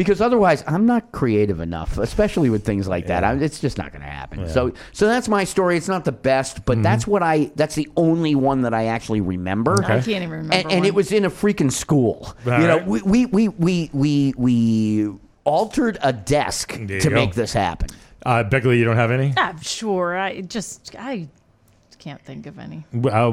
Because otherwise I'm not creative enough, especially with things like that. I, it's just not going to happen. So, so that's my story. It's not the best, but that's what I. That's the only one that I actually remember. I can't even remember. And, and it was in a freaking school. All you know, right. we, we we we we we altered a desk to go. make this happen. Uh, Becka Lee, you don't have any? I'm sure. I just I can't think of any. Uh,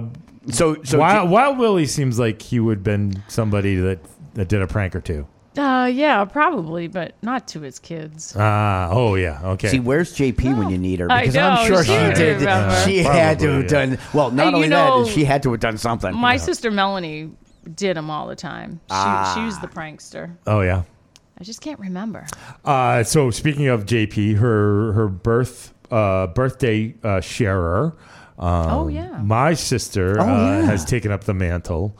So, so Wild, Wild Willie seems like he would have been somebody that, that did a prank or two. Uh, yeah, probably, but not to his kids. Ah, oh yeah, okay. See, where's JP when you need her? I Because know, I'm sure she she would did. remember. She Uh, had to have yeah. done. Well, not Hey, you only know, that, she had to have done something. My sister Melanie did them all the time. She, she was the prankster. oh yeah. I just can't remember. Uh, so speaking of JP, her her birth uh, birthday uh, sharer Um, Oh, yeah. My sister Oh, uh, yeah. has taken up the mantle.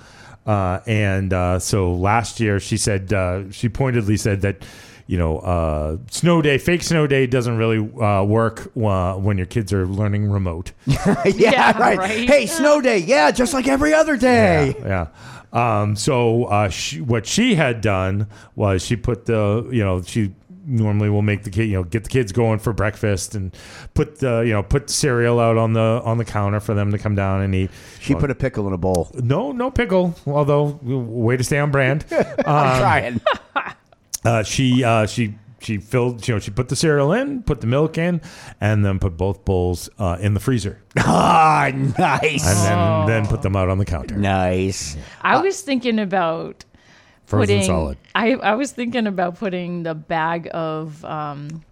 Uh, and uh, so last year she said, uh, she pointedly said that, you know, uh, snow day, fake snow day doesn't really uh, work uh, when your kids are learning remote. yeah, Yeah, right. right. Hey, snow day. Yeah, just like every other day. Yeah. Um, so uh, she, what she had done was she put the, you know, she normally we'll make the kid, you know, get the kids going for breakfast and put the, you know, put cereal out on the on the counter for them to come down and eat. She put a pickle in a bowl. No, no pickle. Although, way to stay on brand. I'm Um, trying. uh, she uh, she she filled you know she put the cereal in, put the milk in, and then put both bowls uh, in the freezer, Ah, nice. and then then put them out on the counter. Nice. I was thinking about Frozen putting. solid. I I was thinking about putting the bag of um,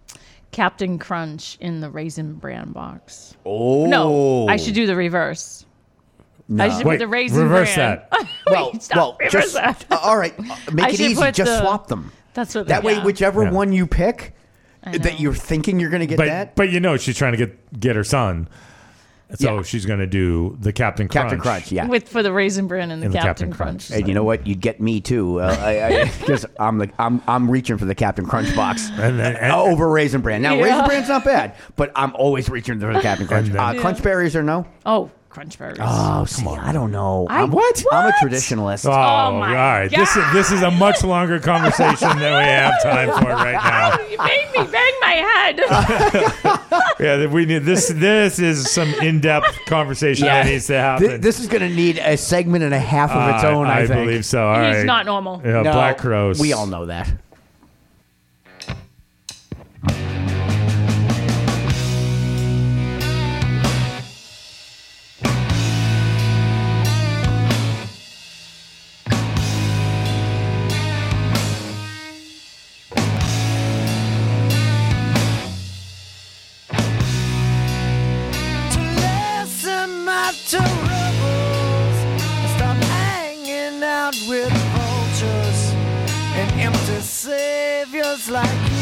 Captain Crunch in the raisin bran box. Oh. No, I should do the reverse. I should Wait, put the raisin reverse bran. that. Well, stop. well, reverse just that. uh, all right. uh, Make I it easy. Just the- swap them. That's what. That way, yeah. whichever Yeah. one you pick, that you're thinking you're going to get but that. but you know she's trying to get get her son, so Yeah. she's going to do the Captain Crunch. Captain Crunch, yeah. with for the raisin bran and the, And the Captain, Captain Crunch. Crunch. And you know what? You'd get me too, because I'm like I'm I'm reaching for the Captain Crunch box And then- and- over Raisin Bran. Now Yeah. Raisin Bran's not bad, but I'm always reaching for the Captain Crunch. Then- uh, Crunch berries or no? Oh, crunch berries. Oh, see, I don't know. I- I'm, what? I'm a What? traditionalist. Oh, all my right. This is this is a much longer conversation than we have time for right now. you made me bang my head. Yeah, we need this. This is some in-depth conversation that needs to happen. Th- this is going to need a segment and a half of its Uh, own. I, I think. believe so. All He's right. not normal. Yeah, No, Black Crowes. We all know that. Saviors like you.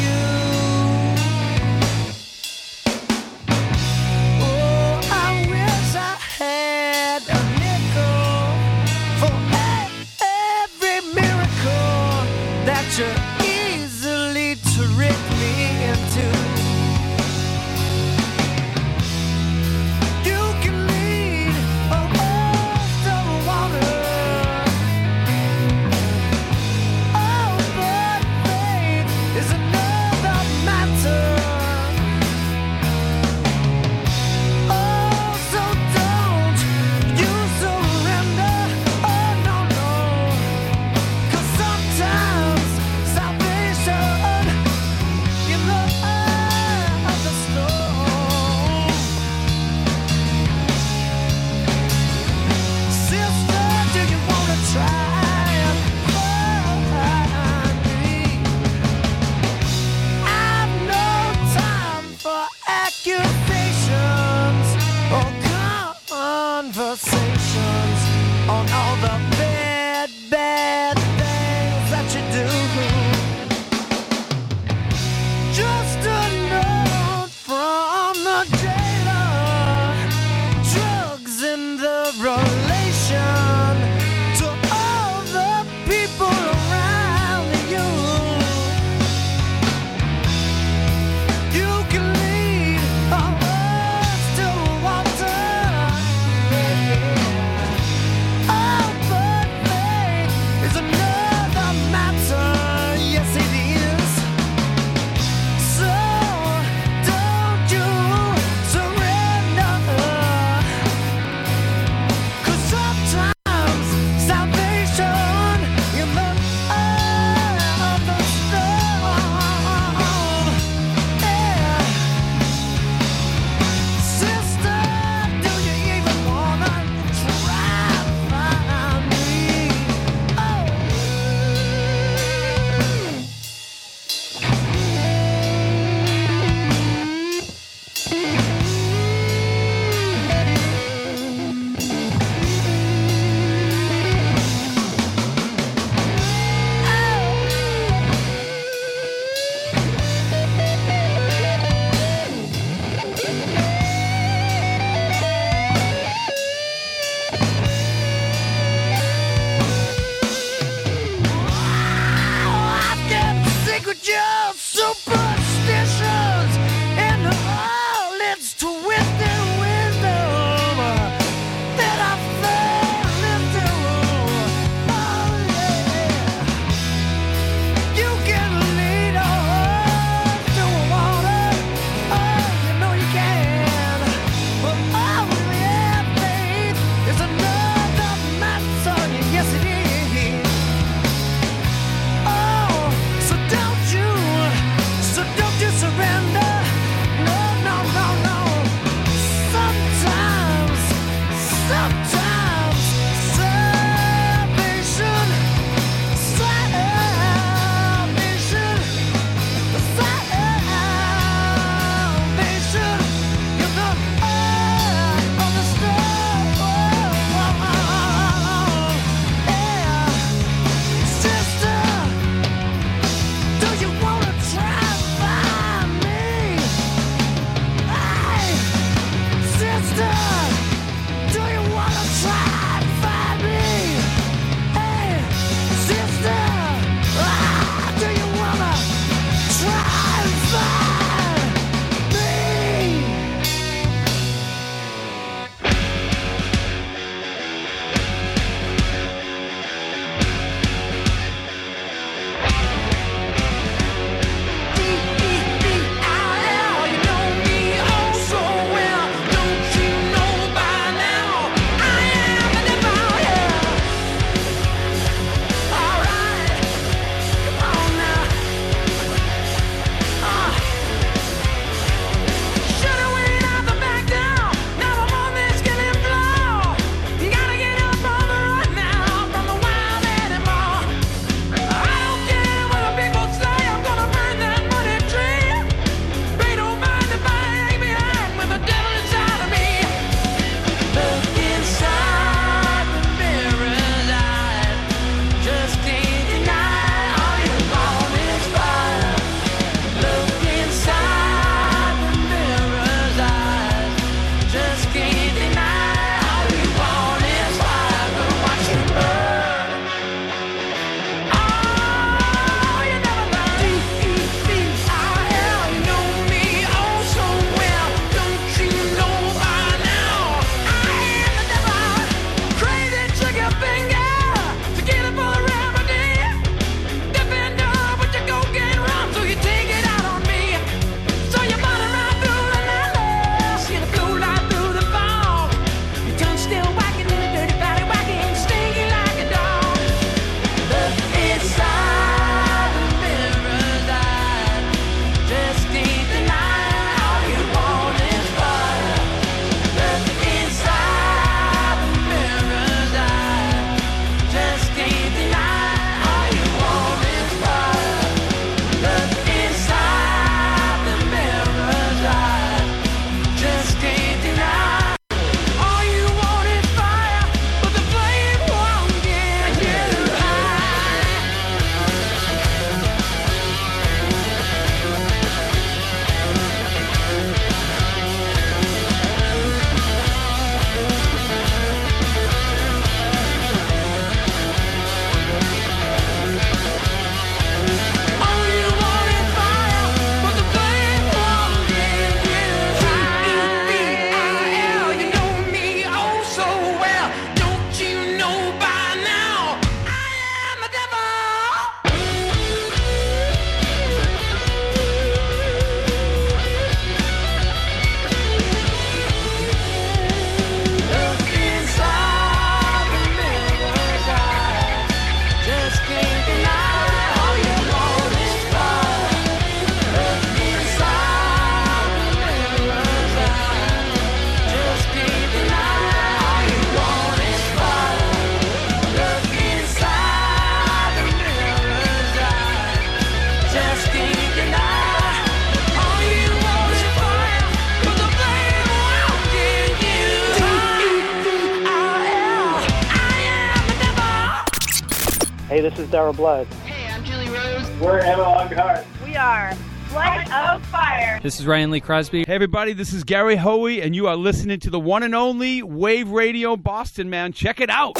This is Daryl Blood. Hey, I'm Julie Rose. We're Emma Lockhart. We are Blood of Fire. This is Ryan Lee Crosby. Hey, everybody, this is Gary Hoey, and you are listening to the one and only Wave Radio Boston, man. Check it out.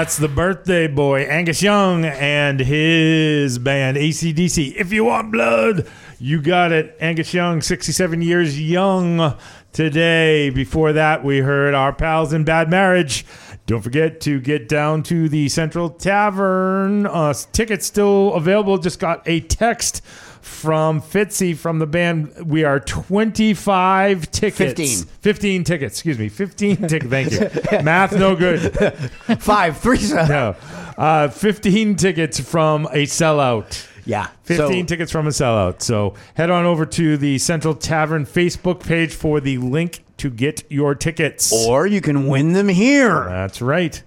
That's the birthday boy, Angus Young, and his band, ACDC. If you want blood, you got it. Angus Young, 67 years young today. Before that, we heard our pals in Bad Marriage. Don't forget to get down to the Central Tavern. Uh, tickets still available. Just got a text from Fitzy from the band. We are 25 tickets. 15. 15 tickets. Excuse me. 15 tickets. Thank you. Math no good. Five, three, seven. No. Uh, 15 tickets from a sellout. Yeah. 15 So- tickets from a sellout. So head on over to the Central Tavern Facebook page for the link to get your tickets. Or you can win them here. That's right.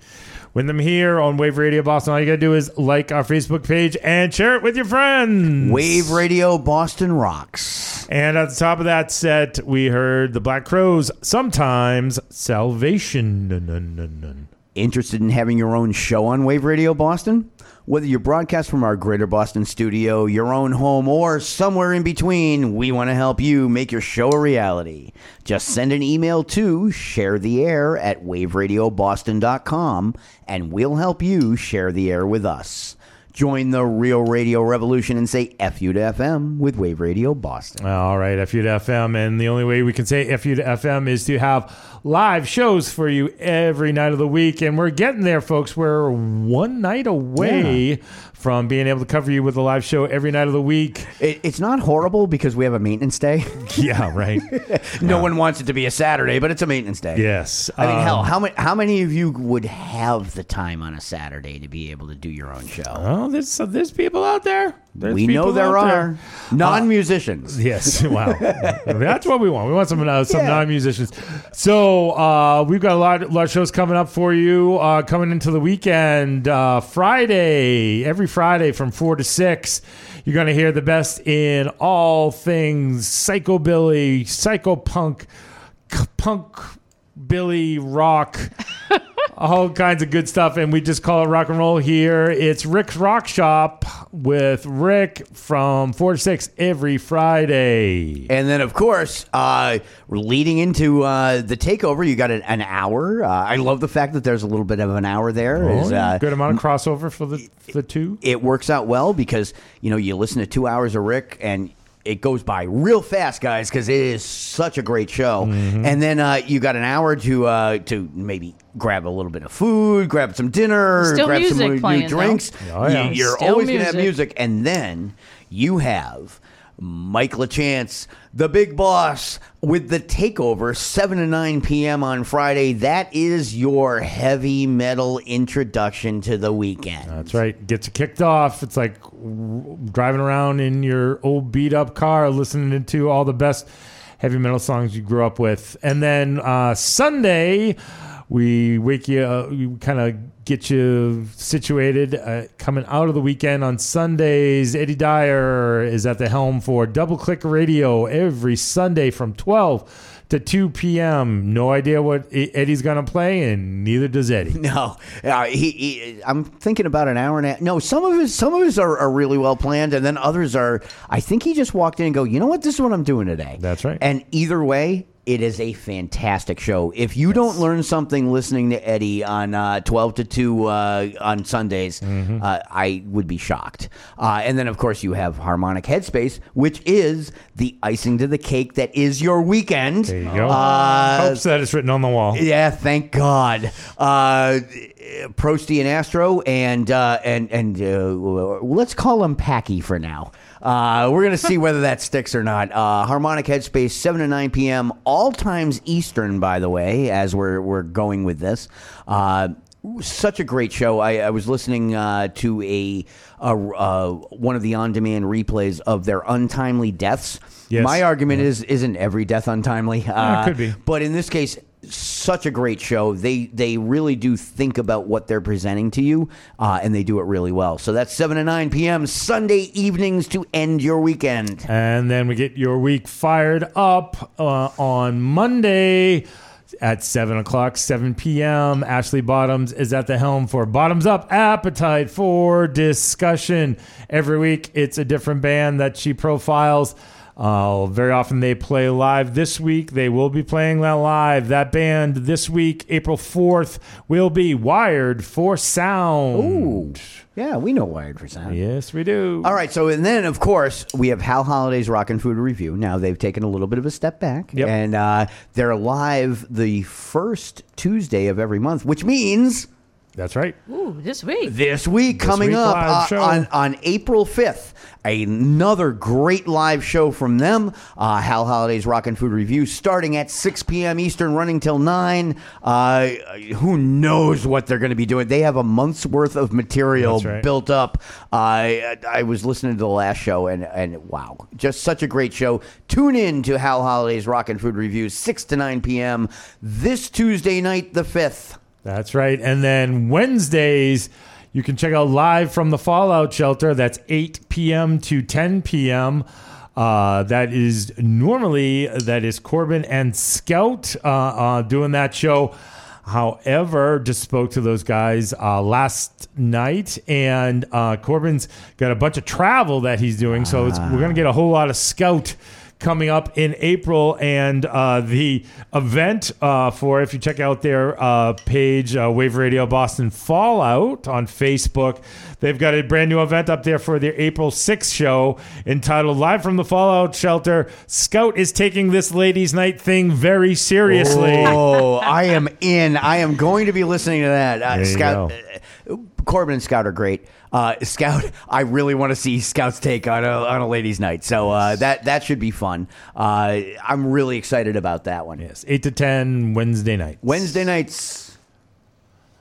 Win them here on Wave Radio Boston. All you got to do is like our Facebook page and share it with your friends. Wave Radio Boston rocks. And at the top of that set, we heard the Black Crowes, sometimes Salvation. Interested in having your own show on Wave Radio Boston? Whether you broadcast from our Greater Boston studio, your own home, or somewhere in between, we want to help you make your show a reality. Just send an email to share the air at waveradioboston.com and we'll help you share the air with us. Join the real radio revolution and say FU to FM with Wave Radio Boston. All right, FU to FM. And the only way we can say FU to FM is to have live shows for you every night of the week. And we're getting there, folks. We're one night away from being able to cover you with a live show every night of the week. It, it's not horrible because we have a maintenance day. Yeah, right. no one wants it to be a Saturday, but it's a maintenance day. Yes. I mean, hell, Um, how many how many of you would have the time on a Saturday to be able to do your own show? Oh, there's so there's people out there. There's we know there are non musicians. Yes, wow, that's what we want. We want some uh, some Yeah. non musicians. So uh, we've got a lot, lot of shows coming up for you uh, coming into the weekend. Uh, Friday, every Friday from four to six, you're going to hear the best in all things psychobilly, psychopunk, punk, billy rock. all kinds of good stuff, and we just call it rock and roll here. It's Rick's Rock Shop with Rick from four to six every Friday. And then, of course, uh, leading into uh, the takeover, you got an, an hour. Uh, I love the fact that there's a little bit of an hour there. Oh, Is, uh, good amount of crossover for the the two. it works out well because you know you listen to two hours of Rick and it goes by real fast, guys, because it is such a great show. Mm-hmm. And then uh, you got an hour to uh, to maybe grab a little bit of food, grab some dinner, Still grab some music new playing, drinks. Oh, yeah. You, are Still always gonna have music. music, and then you have. Mike LaChance, the big boss, with the takeover, 7 to 9 p.m. on Friday. That is your heavy metal introduction to the weekend. That's right. Gets kicked off. It's like driving around in your old beat up car, listening to all the best heavy metal songs you grew up with. And then uh, Sunday, we wake you, uh, we kind of get you situated. Uh, coming out of the weekend on Sundays, Eddie Dyer is at the helm for Double Click Radio every Sunday from 12 to 2 p.m. No idea what Eddie's going to play, and neither does Eddie. No, uh, he, he. I'm thinking about an hour and a half. No, some of his, some of his are, are really well planned, and then others are. I think he just walked in and go, you know what, this is what I'm doing today. That's right. And either way, it is a fantastic show. If you don't learn something listening to Eddie on uh, 12 to 2 uh, on Sundays, Mm-hmm. uh, I would be shocked. Uh, and then, of course, you have Harmonic Headspace, which is the icing to the cake that is your weekend. There you go. Uh, Hopes that it's written on the wall. yeah, thank God. Uh, Prosty and Astro, and uh, and and uh, let's call him Packy for now. Uh, we're gonna see whether that sticks or not. Uh, Harmonic Headspace, seven to nine p.m. all times Eastern, by the way, as we're we're going with this. Uh, such a great show. I, I was listening uh, to a, a uh, one of the on-demand replays of their untimely deaths. Yes. My argument is isn't every death untimely? Uh, could be. but in this case, such a great show. They they really do think about what they're presenting to you, uh, and they do it really well. So that's seven to nine p.m. Sunday evenings to end your weekend. And then we get your week fired up uh, on Monday at 7 o'clock, 7 p.m. Ashley Bottoms is at the helm for Bottoms Up Appetite for Discussion. Every week, it's a different band that she profiles. Uh, very often they play live. This week, they will be playing that live. That band this week, April 4th, will be Wired for Sound. Ooh, yeah, we know Wired for Sound. Yes, we do. All right, so and then of course we have Hal Holiday's Rockin' Food Review. Now they've taken a little bit of a step back, Yep. and uh, they're live the first Tuesday of every month, which means That's right. Ooh, this week. This week This coming week up uh, on, on April 5th, another great live show from them. Uh, Hal Holiday's Rock and Food Review starting at 6 p.m. Eastern, running till 9. Uh, who knows what they're going to be doing? They have a month's worth of material right. built up. I I was listening to the last show and, and wow, just such a great show. Tune in to Hal Holiday's Rock and Food Review, 6 to 9 p.m. this Tuesday night, the 5th. That's right. And then Wednesdays, you can check out live from the Fallout Shelter. That's 8 p.m. to 10 p.m. Uh, that is normally that is Corbin and Scout uh, uh, doing that show. However, just spoke to those guys uh, last night, and uh, Corbin's got a bunch of travel that he's doing. So we're going to get a whole lot of Scout coming up in April, and uh, the event uh, for if you check out their uh, page, uh, Wave Radio Boston Fallout on Facebook, they've got a brand new event up there for their April 6th show entitled "Live from the Fallout Shelter." Scout is taking this ladies' night thing very seriously. Oh, I am in. I am going to be listening to that. Uh, Scout, uh, Corbin and Scout are great. Uh, Scout, I really want to see Scout's take on a, on a ladies' night. So uh, that that should be fun. Uh, I'm really excited about that one. Yes, eight to ten Wednesday night. Wednesday nights.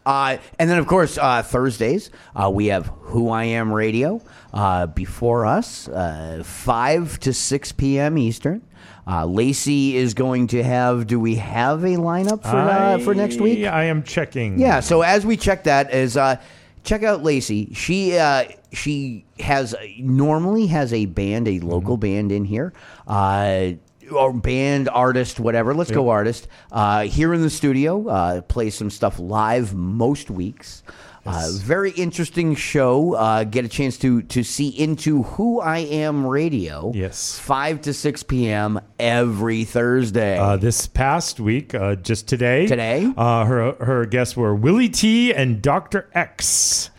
Uh, and then, of course, uh, Thursdays, uh, we have Who I Am Radio uh, before us, uh, 5 to 6 p.m. Eastern. Uh, Lacey is going to have. Do we have a lineup for uh, for next week? I am checking. Yeah. So as we check that, is uh, check out Lacey. She uh, she has normally has a band, a local band in here. Uh, or band artist, whatever. Let's go artist. Uh, here in the studio, uh, play some stuff live most weeks. Uh, very interesting show. Uh, get a chance to to see into Who I Am Radio. Yes, five to six p.m. every Thursday. Uh, this past week, uh, just today. Today? uh, her her guests were Willie T and Doctor X.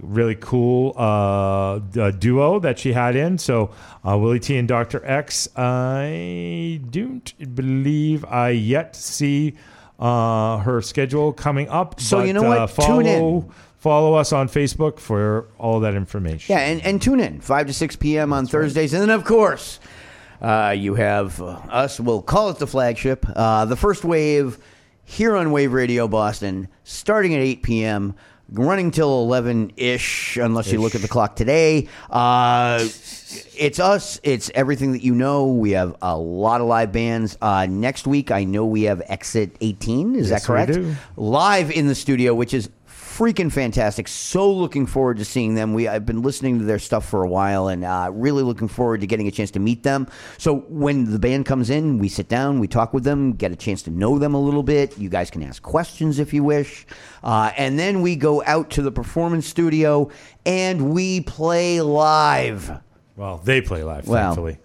Really cool uh, duo that she had in. So uh, Willie T and Doctor X. I don't believe I yet see uh, her schedule coming up. So you know what? Uh, Tune follow, in. Follow us on Facebook for all that information. Yeah, and, and tune in 5 to 6 p.m. on Thursdays. And then, of course, uh, you have uh, us, we'll call it the flagship, uh, the first wave here on Wave Radio Boston, starting at 8 p.m., running till 11 ish, unless you look at the clock today. Uh, it's us. It's everything that you know. We have a lot of live bands. Uh, next week, I know we have Exit 18. Is Yes, that correct? Live in the studio, which is freaking fantastic. So looking forward to seeing them. We I've been listening to their stuff for a while and uh, really looking forward to getting a chance to meet them. So when the band comes in, we sit down, we talk with them, get a chance to know them a little bit. You guys can ask questions if you wish, uh, and then we go out to the performance studio and we play live. Well, they play live, Well, thankfully.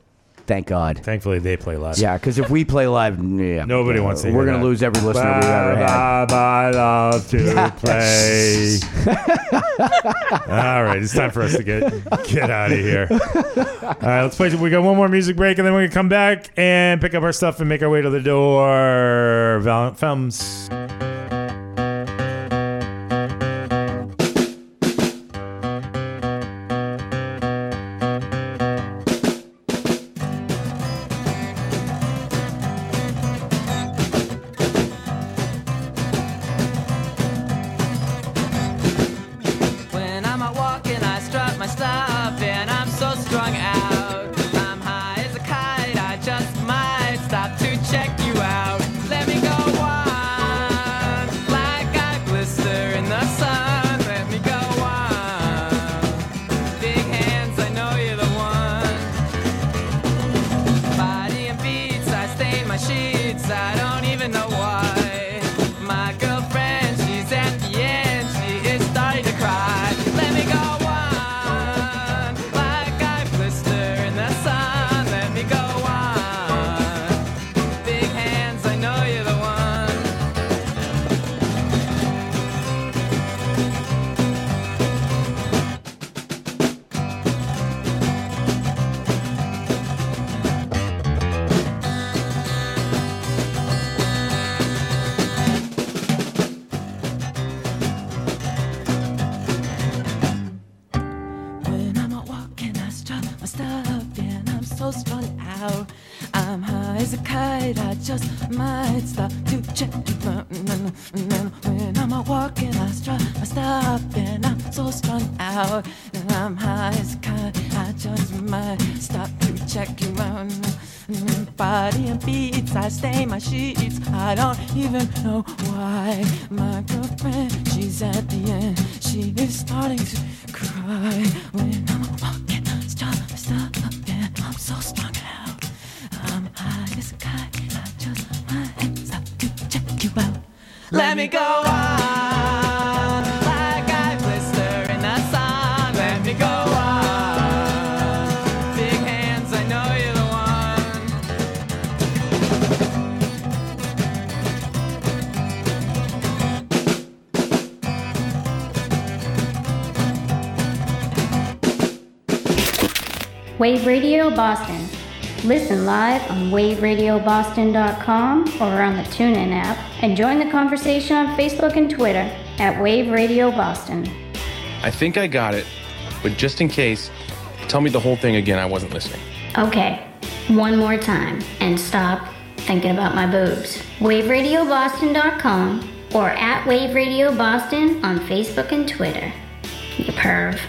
Thank God. Thankfully, they play live. Yeah, because if we play live, yeah, Nobody wants to We're hear gonna that. lose every listener we've ever had. I love to play. All right, it's time for us to get get out of here. All right, let's play. We got one more music break, and then we're gonna come back and pick up our stuff and make our way to the door. Val- Films. I just might stop to check you out. Let me go on like I blister in. Let me go on. Big hands, I know you're the one. Wave Radio Boston. Listen live on waveradioboston.com or on the TuneIn app and join the conversation on Facebook and Twitter at Wave Radio Boston. I think I got it, but just in case, tell me the whole thing again. I wasn't listening. Okay, one more time and stop thinking about my boobs. WaveRadioBoston.com or at Wave Radio Boston on Facebook and Twitter. You perv.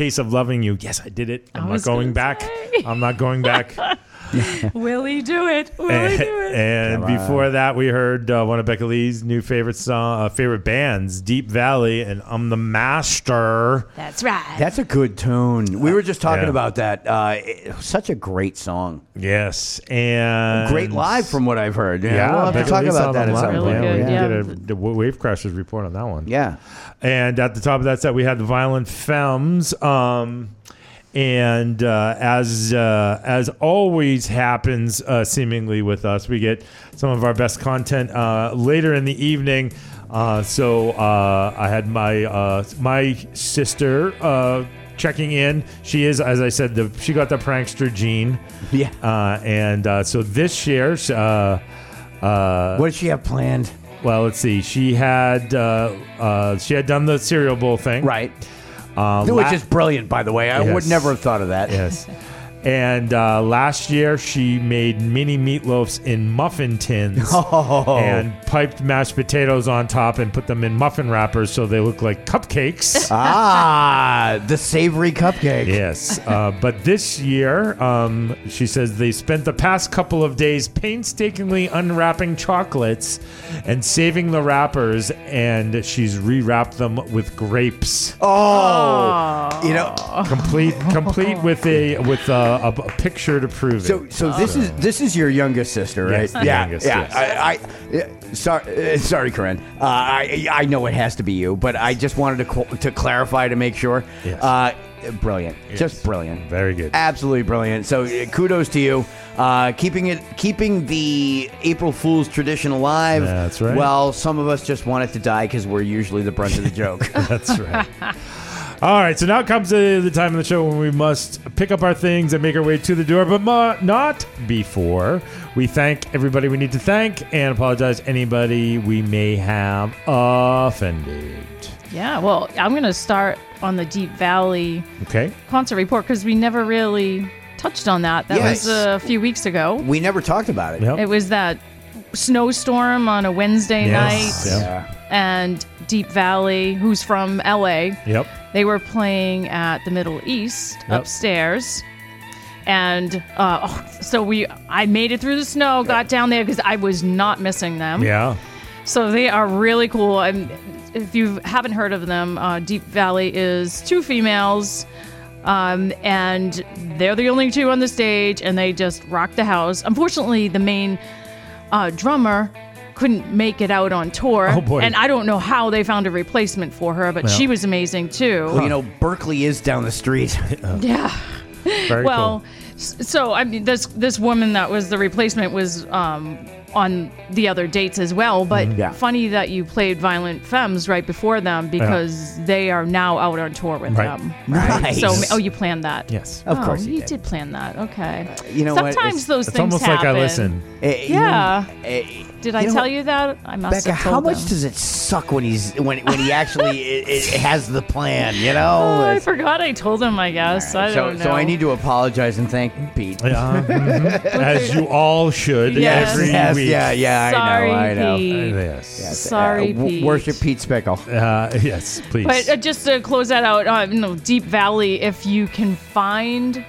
Case of loving you. Yes, I did it. I'm not going back. I'm not going back. Will he do it? Will he do it? and Come before on. that, we heard uh, one of Becka Lee's new favorite song, uh, favorite bands, Deap Vally, and I'm the Master. That's right. That's a good tune. We were just talking Yeah. about that. Uh, it- such a great song. Yes, and Great live from what I've heard. Yeah, Yeah, we'll have to talk Lee about that them at some live. point. Yeah, we yeah. did a, the Wave Crashers report on that one. Yeah. And at the top of that set, we had the Violent Femmes. Um, and uh, as uh, as always happens, uh, seemingly with us, we get some of our best content uh, later in the evening. Uh, so uh, I had my uh, my sister uh, checking in. She is, as I said, the she got the prankster gene. Yeah. Uh, and uh, so this year, uh, uh, What did she have planned? well, let's see. She had uh, uh, she had done the cereal bowl thing, Right. Uh, Which la- is brilliant, by the way. I would never have thought of that. yes. And uh, last year, she made mini meatloafs in muffin tins Oh. and piped mashed potatoes on top and put them in muffin wrappers so they look like cupcakes. ah, the savory cupcake. Yes, uh, but this year, um, she says they spent the past couple of days painstakingly unwrapping chocolates and saving the wrappers, and she's rewrapped them with grapes. Oh, you know, complete, complete with a with a, a, a picture to prove So, it. so so this is this is your youngest sister, right? Yes, yeah, youngest, yeah. yes. I, I sorry, uh, sorry, Corinne. Uh, I I know it has to be you, but I just wanted to to clarify to make sure. Yes. Uh, brilliant, Yes. just brilliant, very good. absolutely brilliant. So, uh, kudos to you, uh, keeping it, keeping the April Fool's tradition alive. That's right. Well, some of us just want it to die because we're usually the brunt of the joke. That's right. All right, so now comes the, the time of the show when we must pick up our things and make our way to the door, but mo- not before we thank everybody we need to thank and apologize anybody we may have offended. Yeah, well, I'm going to start on the Deap Vally Okay. concert report because we never really touched on that. That Yes. was a few weeks ago. we never talked about it. Yep. It was that snowstorm on a Wednesday Yes. night, Yeah. and Deap Vally, who's from LA, Yep. They were playing at the Middle East Yep. upstairs. And uh, oh, so we, I made it through the snow, got down there because I was not missing them. Yeah. So they are really cool. And if you haven't heard of them, uh, Deap Vally is two females, um, and they're the only two on the stage, and they just rock the house. Unfortunately, the main uh, drummer couldn't make it out on tour, Oh, boy. and I don't know how they found a replacement for her, but Well. she was amazing too. Well, you know, Berklee is down the street. Yeah. Very well, s- so I mean, this this woman that was the replacement was um, on the other dates as well. But Mhm. Yeah. funny that you played Violent Femmes right before them because they are now out on tour with Right. them. Nice. So oh, you planned that? Yes. Of Oh, course you you did. did. plan that. Okay. you know what? Sometimes It's- those It's things almost like I happen. listen. Eh, you know, Yeah. Did I know tell you that? I must Becka, have told how much them. does it suck when he's when when he actually i i has the plan? You know. Oh, I forgot I told him. I guess I so don't know. so I need to apologize and thank Pete. Yeah, mhm. As you all should Yes. every Yes, week. yeah, yeah, Sorry, I know, I know. Pete. Yes. Yes, Sorry, uh, Pete. Worship Pete Speckle. Uh, yes, please. But uh, just to close that out, uh, you Deap Vally, if you can find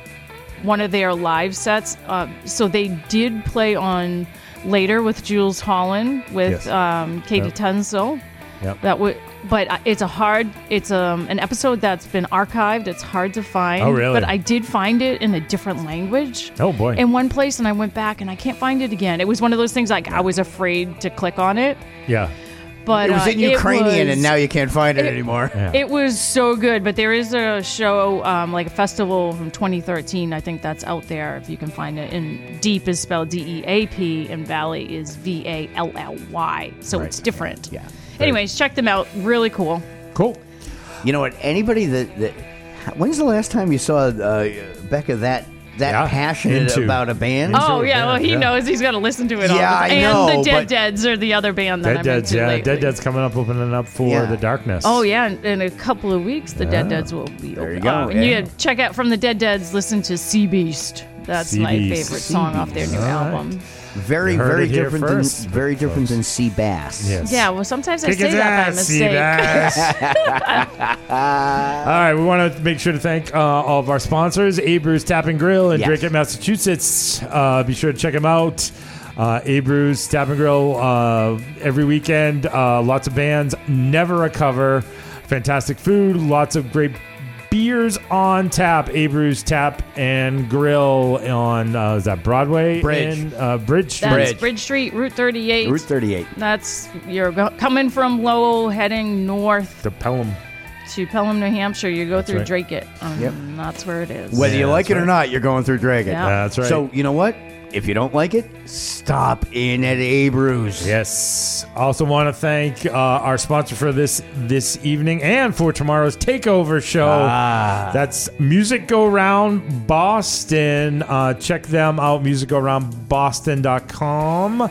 one of their live sets, uh, so they did play on later with Jools Holland with Yes. um, KT Yep. Tunstall. Yep. That would, but it's a hard. It's um, an episode that's been archived. It's hard to find. Oh, really? But I did find it in a different language. Oh, boy. In one place, and I went back and I can't find it again. It was one of those things like I was afraid to click on it. yeah. But it was uh, in Ukrainian, was- and now you can't find it, it- anymore. it was so good, but there is a show, um, like a festival from 2013. I think that's out there if you can find it. And Deep is spelled D E A P, and Valley is V A L L Y. So Right. it's different. Yeah. Anyways, check them out. Really cool. Cool. You know what? Anybody that that when's the last time you saw uh, Becka that that Yeah, passionate into- about a band. Oh yeah, well he yeah. knows he's got to listen to it all. Yeah, the I time. know, And the Dead but- Deads are the other band that Dead I'm Dead's, into yeah. lately. Dead Dead's coming up, opening up for Yeah. the darkness. Oh yeah, in, in a couple of weeks the Dead Deads will be There you go, Oh, and you yeah. check out from the Dead Deads. Listen to Sea Beast. That's Sea my favorite Sea song off their new Beast. All right. album. Very, very different first, than very different than sea bass. Yes. Yeah, well sometimes I say his that by mistake. Seabass. All right, we want to make sure to thank uh, all of our sponsors, Abreu's Tap and Grill in Yes. Dracut, Massachusetts. Uh, be sure to check them out. Uh, Abreu's Tap and Grill uh, every weekend. Uh, lots of bands, never a cover. Fantastic food, lots of great beers on tap. Abreu's Tap and Grill on uh, is that Broadway Bridge. in uh, Bridge Street. That's Bridge Street, Route 38. Route 38. That's you're go- coming from Lowell, heading north to Pelham. to Pelham, New Hampshire. You go through right. Dracut. Um, Yep. That's where it is. Whether you like it that's or not, you're going through Dracut. Yeah. That's right. So you know what? If you don't like it, stop in at Abreu's. Yes. Also want to thank uh, our sponsor for this this evening and for tomorrow's takeover show. Ah. That's Music Go Round Boston. Uh, check them out, musicgoroundboston.com.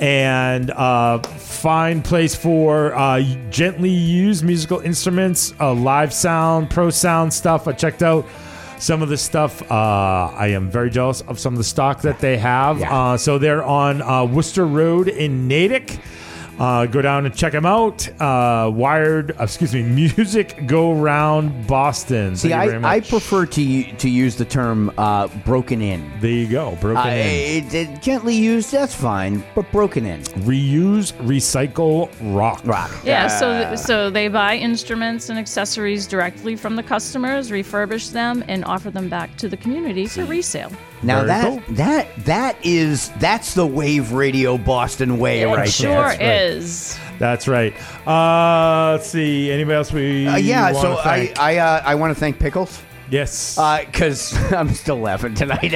And uh, fine place for uh, gently used musical instruments, uh, live sound, pro sound stuff. I checked out some of the stuff. Uh, I am very jealous of some of the stock that they have. Yeah. Uh, so they're on uh, Worcester Road in Natick. Uh, go down and check them out. Uh, Wired, uh, excuse me, Music Go Round Boston. See, Thank you very I, I prefer to to use the term uh, broken in. There you go, broken Uh, in. it- it- gently used, that's fine, but broken in. Reuse, recycle, rock. Rock. Yeah, so so they buy instruments and accessories directly from the customers, refurbish them, and offer them back to the community for resale. Now Very that cool. that that is that's the Wave Radio Boston way It right sure there. right. is. That's right. Uh, let's see. Anybody else we Uh, yeah, so I thank? I uh, I want to thank Pickles yes. because I'm still laughing tonight.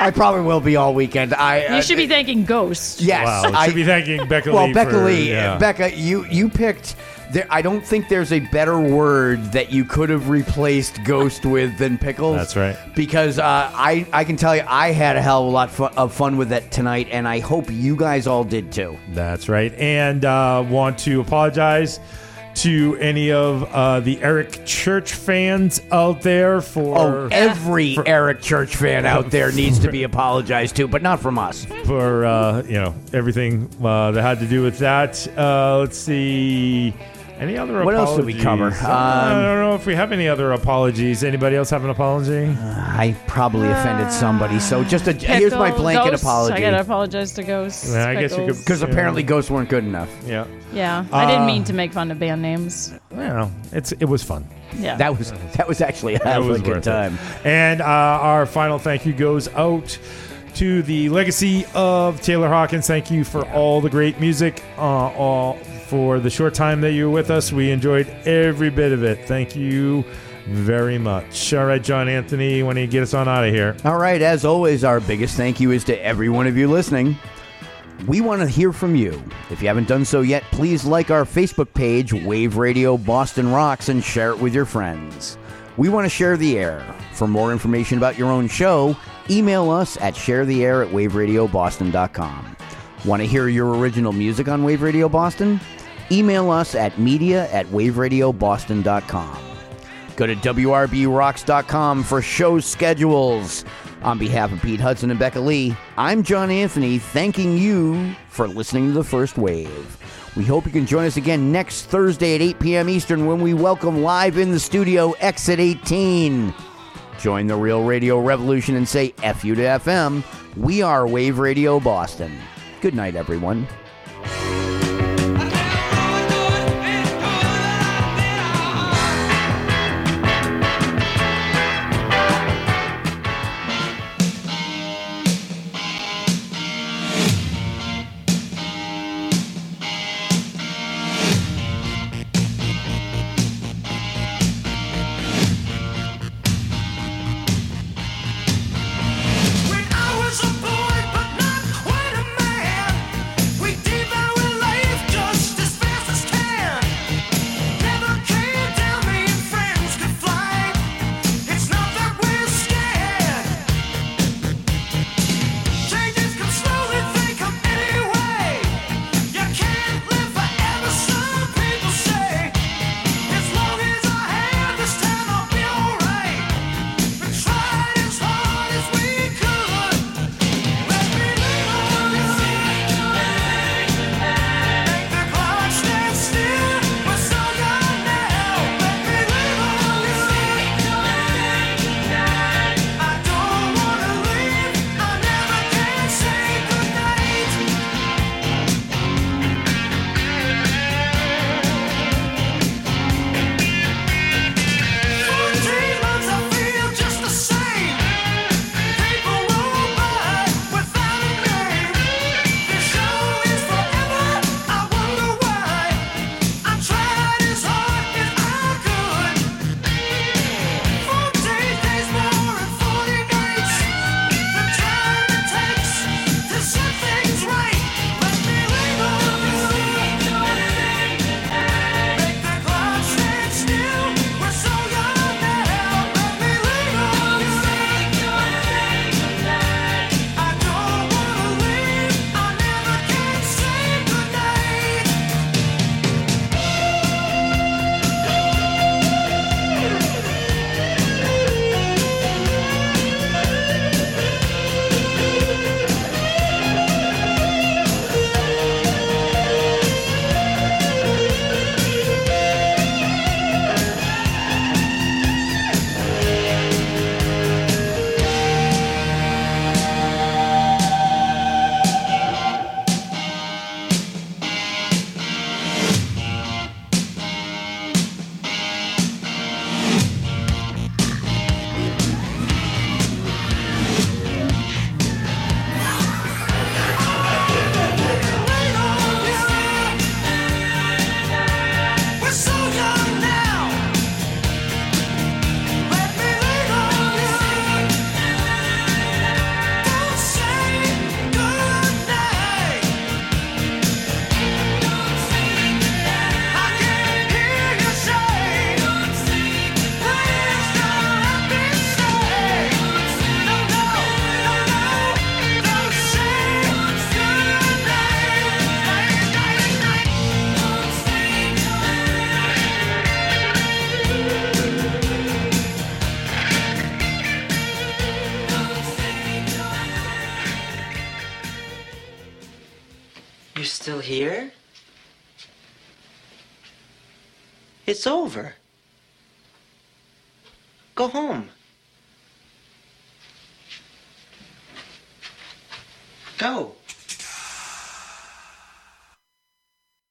I probably will be all weekend. I uh, You should be thanking Ghost. yes. wow. I, should be thanking Becka well, Lee. Becka for- Lee, yeah. Becka, you you picked. There, I don't think there's a better word that you could have replaced ghost with than pickles. That's right. Because uh, I I can tell you I had a hell of a lot fu- of fun with that tonight, and I hope you guys all did too. That's right. And uh, want to apologize to any of uh, the Eric Church fans out there for Oh, every Eric Church fan out there needs to be apologized to, but not from us. for uh, you know everything uh, that had to do with that. Uh, let's see. Any other What else apologies? did we cover? I Um, don't know if we have any other apologies. Anybody else have an apology? I probably offended somebody, so just a here's my blanket Ghost, apology. I gotta apologize to ghosts. Yeah, I guess you could- Pickles. Because apparently ghosts weren't good enough. Yeah. Yeah, I didn't Uh, mean to make fun of band names. Well, it's it was fun. Yeah. That was that was actually a hell It of a good worth it. time. And uh, our final thank you goes out to the legacy of Taylor Hawkins. Thank you for all the great music, uh, all for the short time that you were with us. We enjoyed every bit of it. Thank you very much. All right, John Anthony, when you get us on out of here. All right, as always, our biggest thank you is to every one of you listening. We want to hear from you. If you haven't done so yet, please like our Facebook page, Wave Radio Boston Rocks, and share it with your friends. We want to share the air. For more information about your own show, email us at sharetheair at waveradioboston.com. Want to hear your original music on Wave Radio Boston? Email us at media at waveradioboston.com. Go to WRBRocks.com for show schedules. On behalf of Pete Hudson and Becka Lee, I'm John Anthony, thanking you for listening to The First Wave. We hope you can join us again next Thursday at 8 p.m. Eastern when we welcome live in the studio Exit 18. Join the real radio revolution and say F you to FM. We are Wave Radio Boston. Good night, everyone.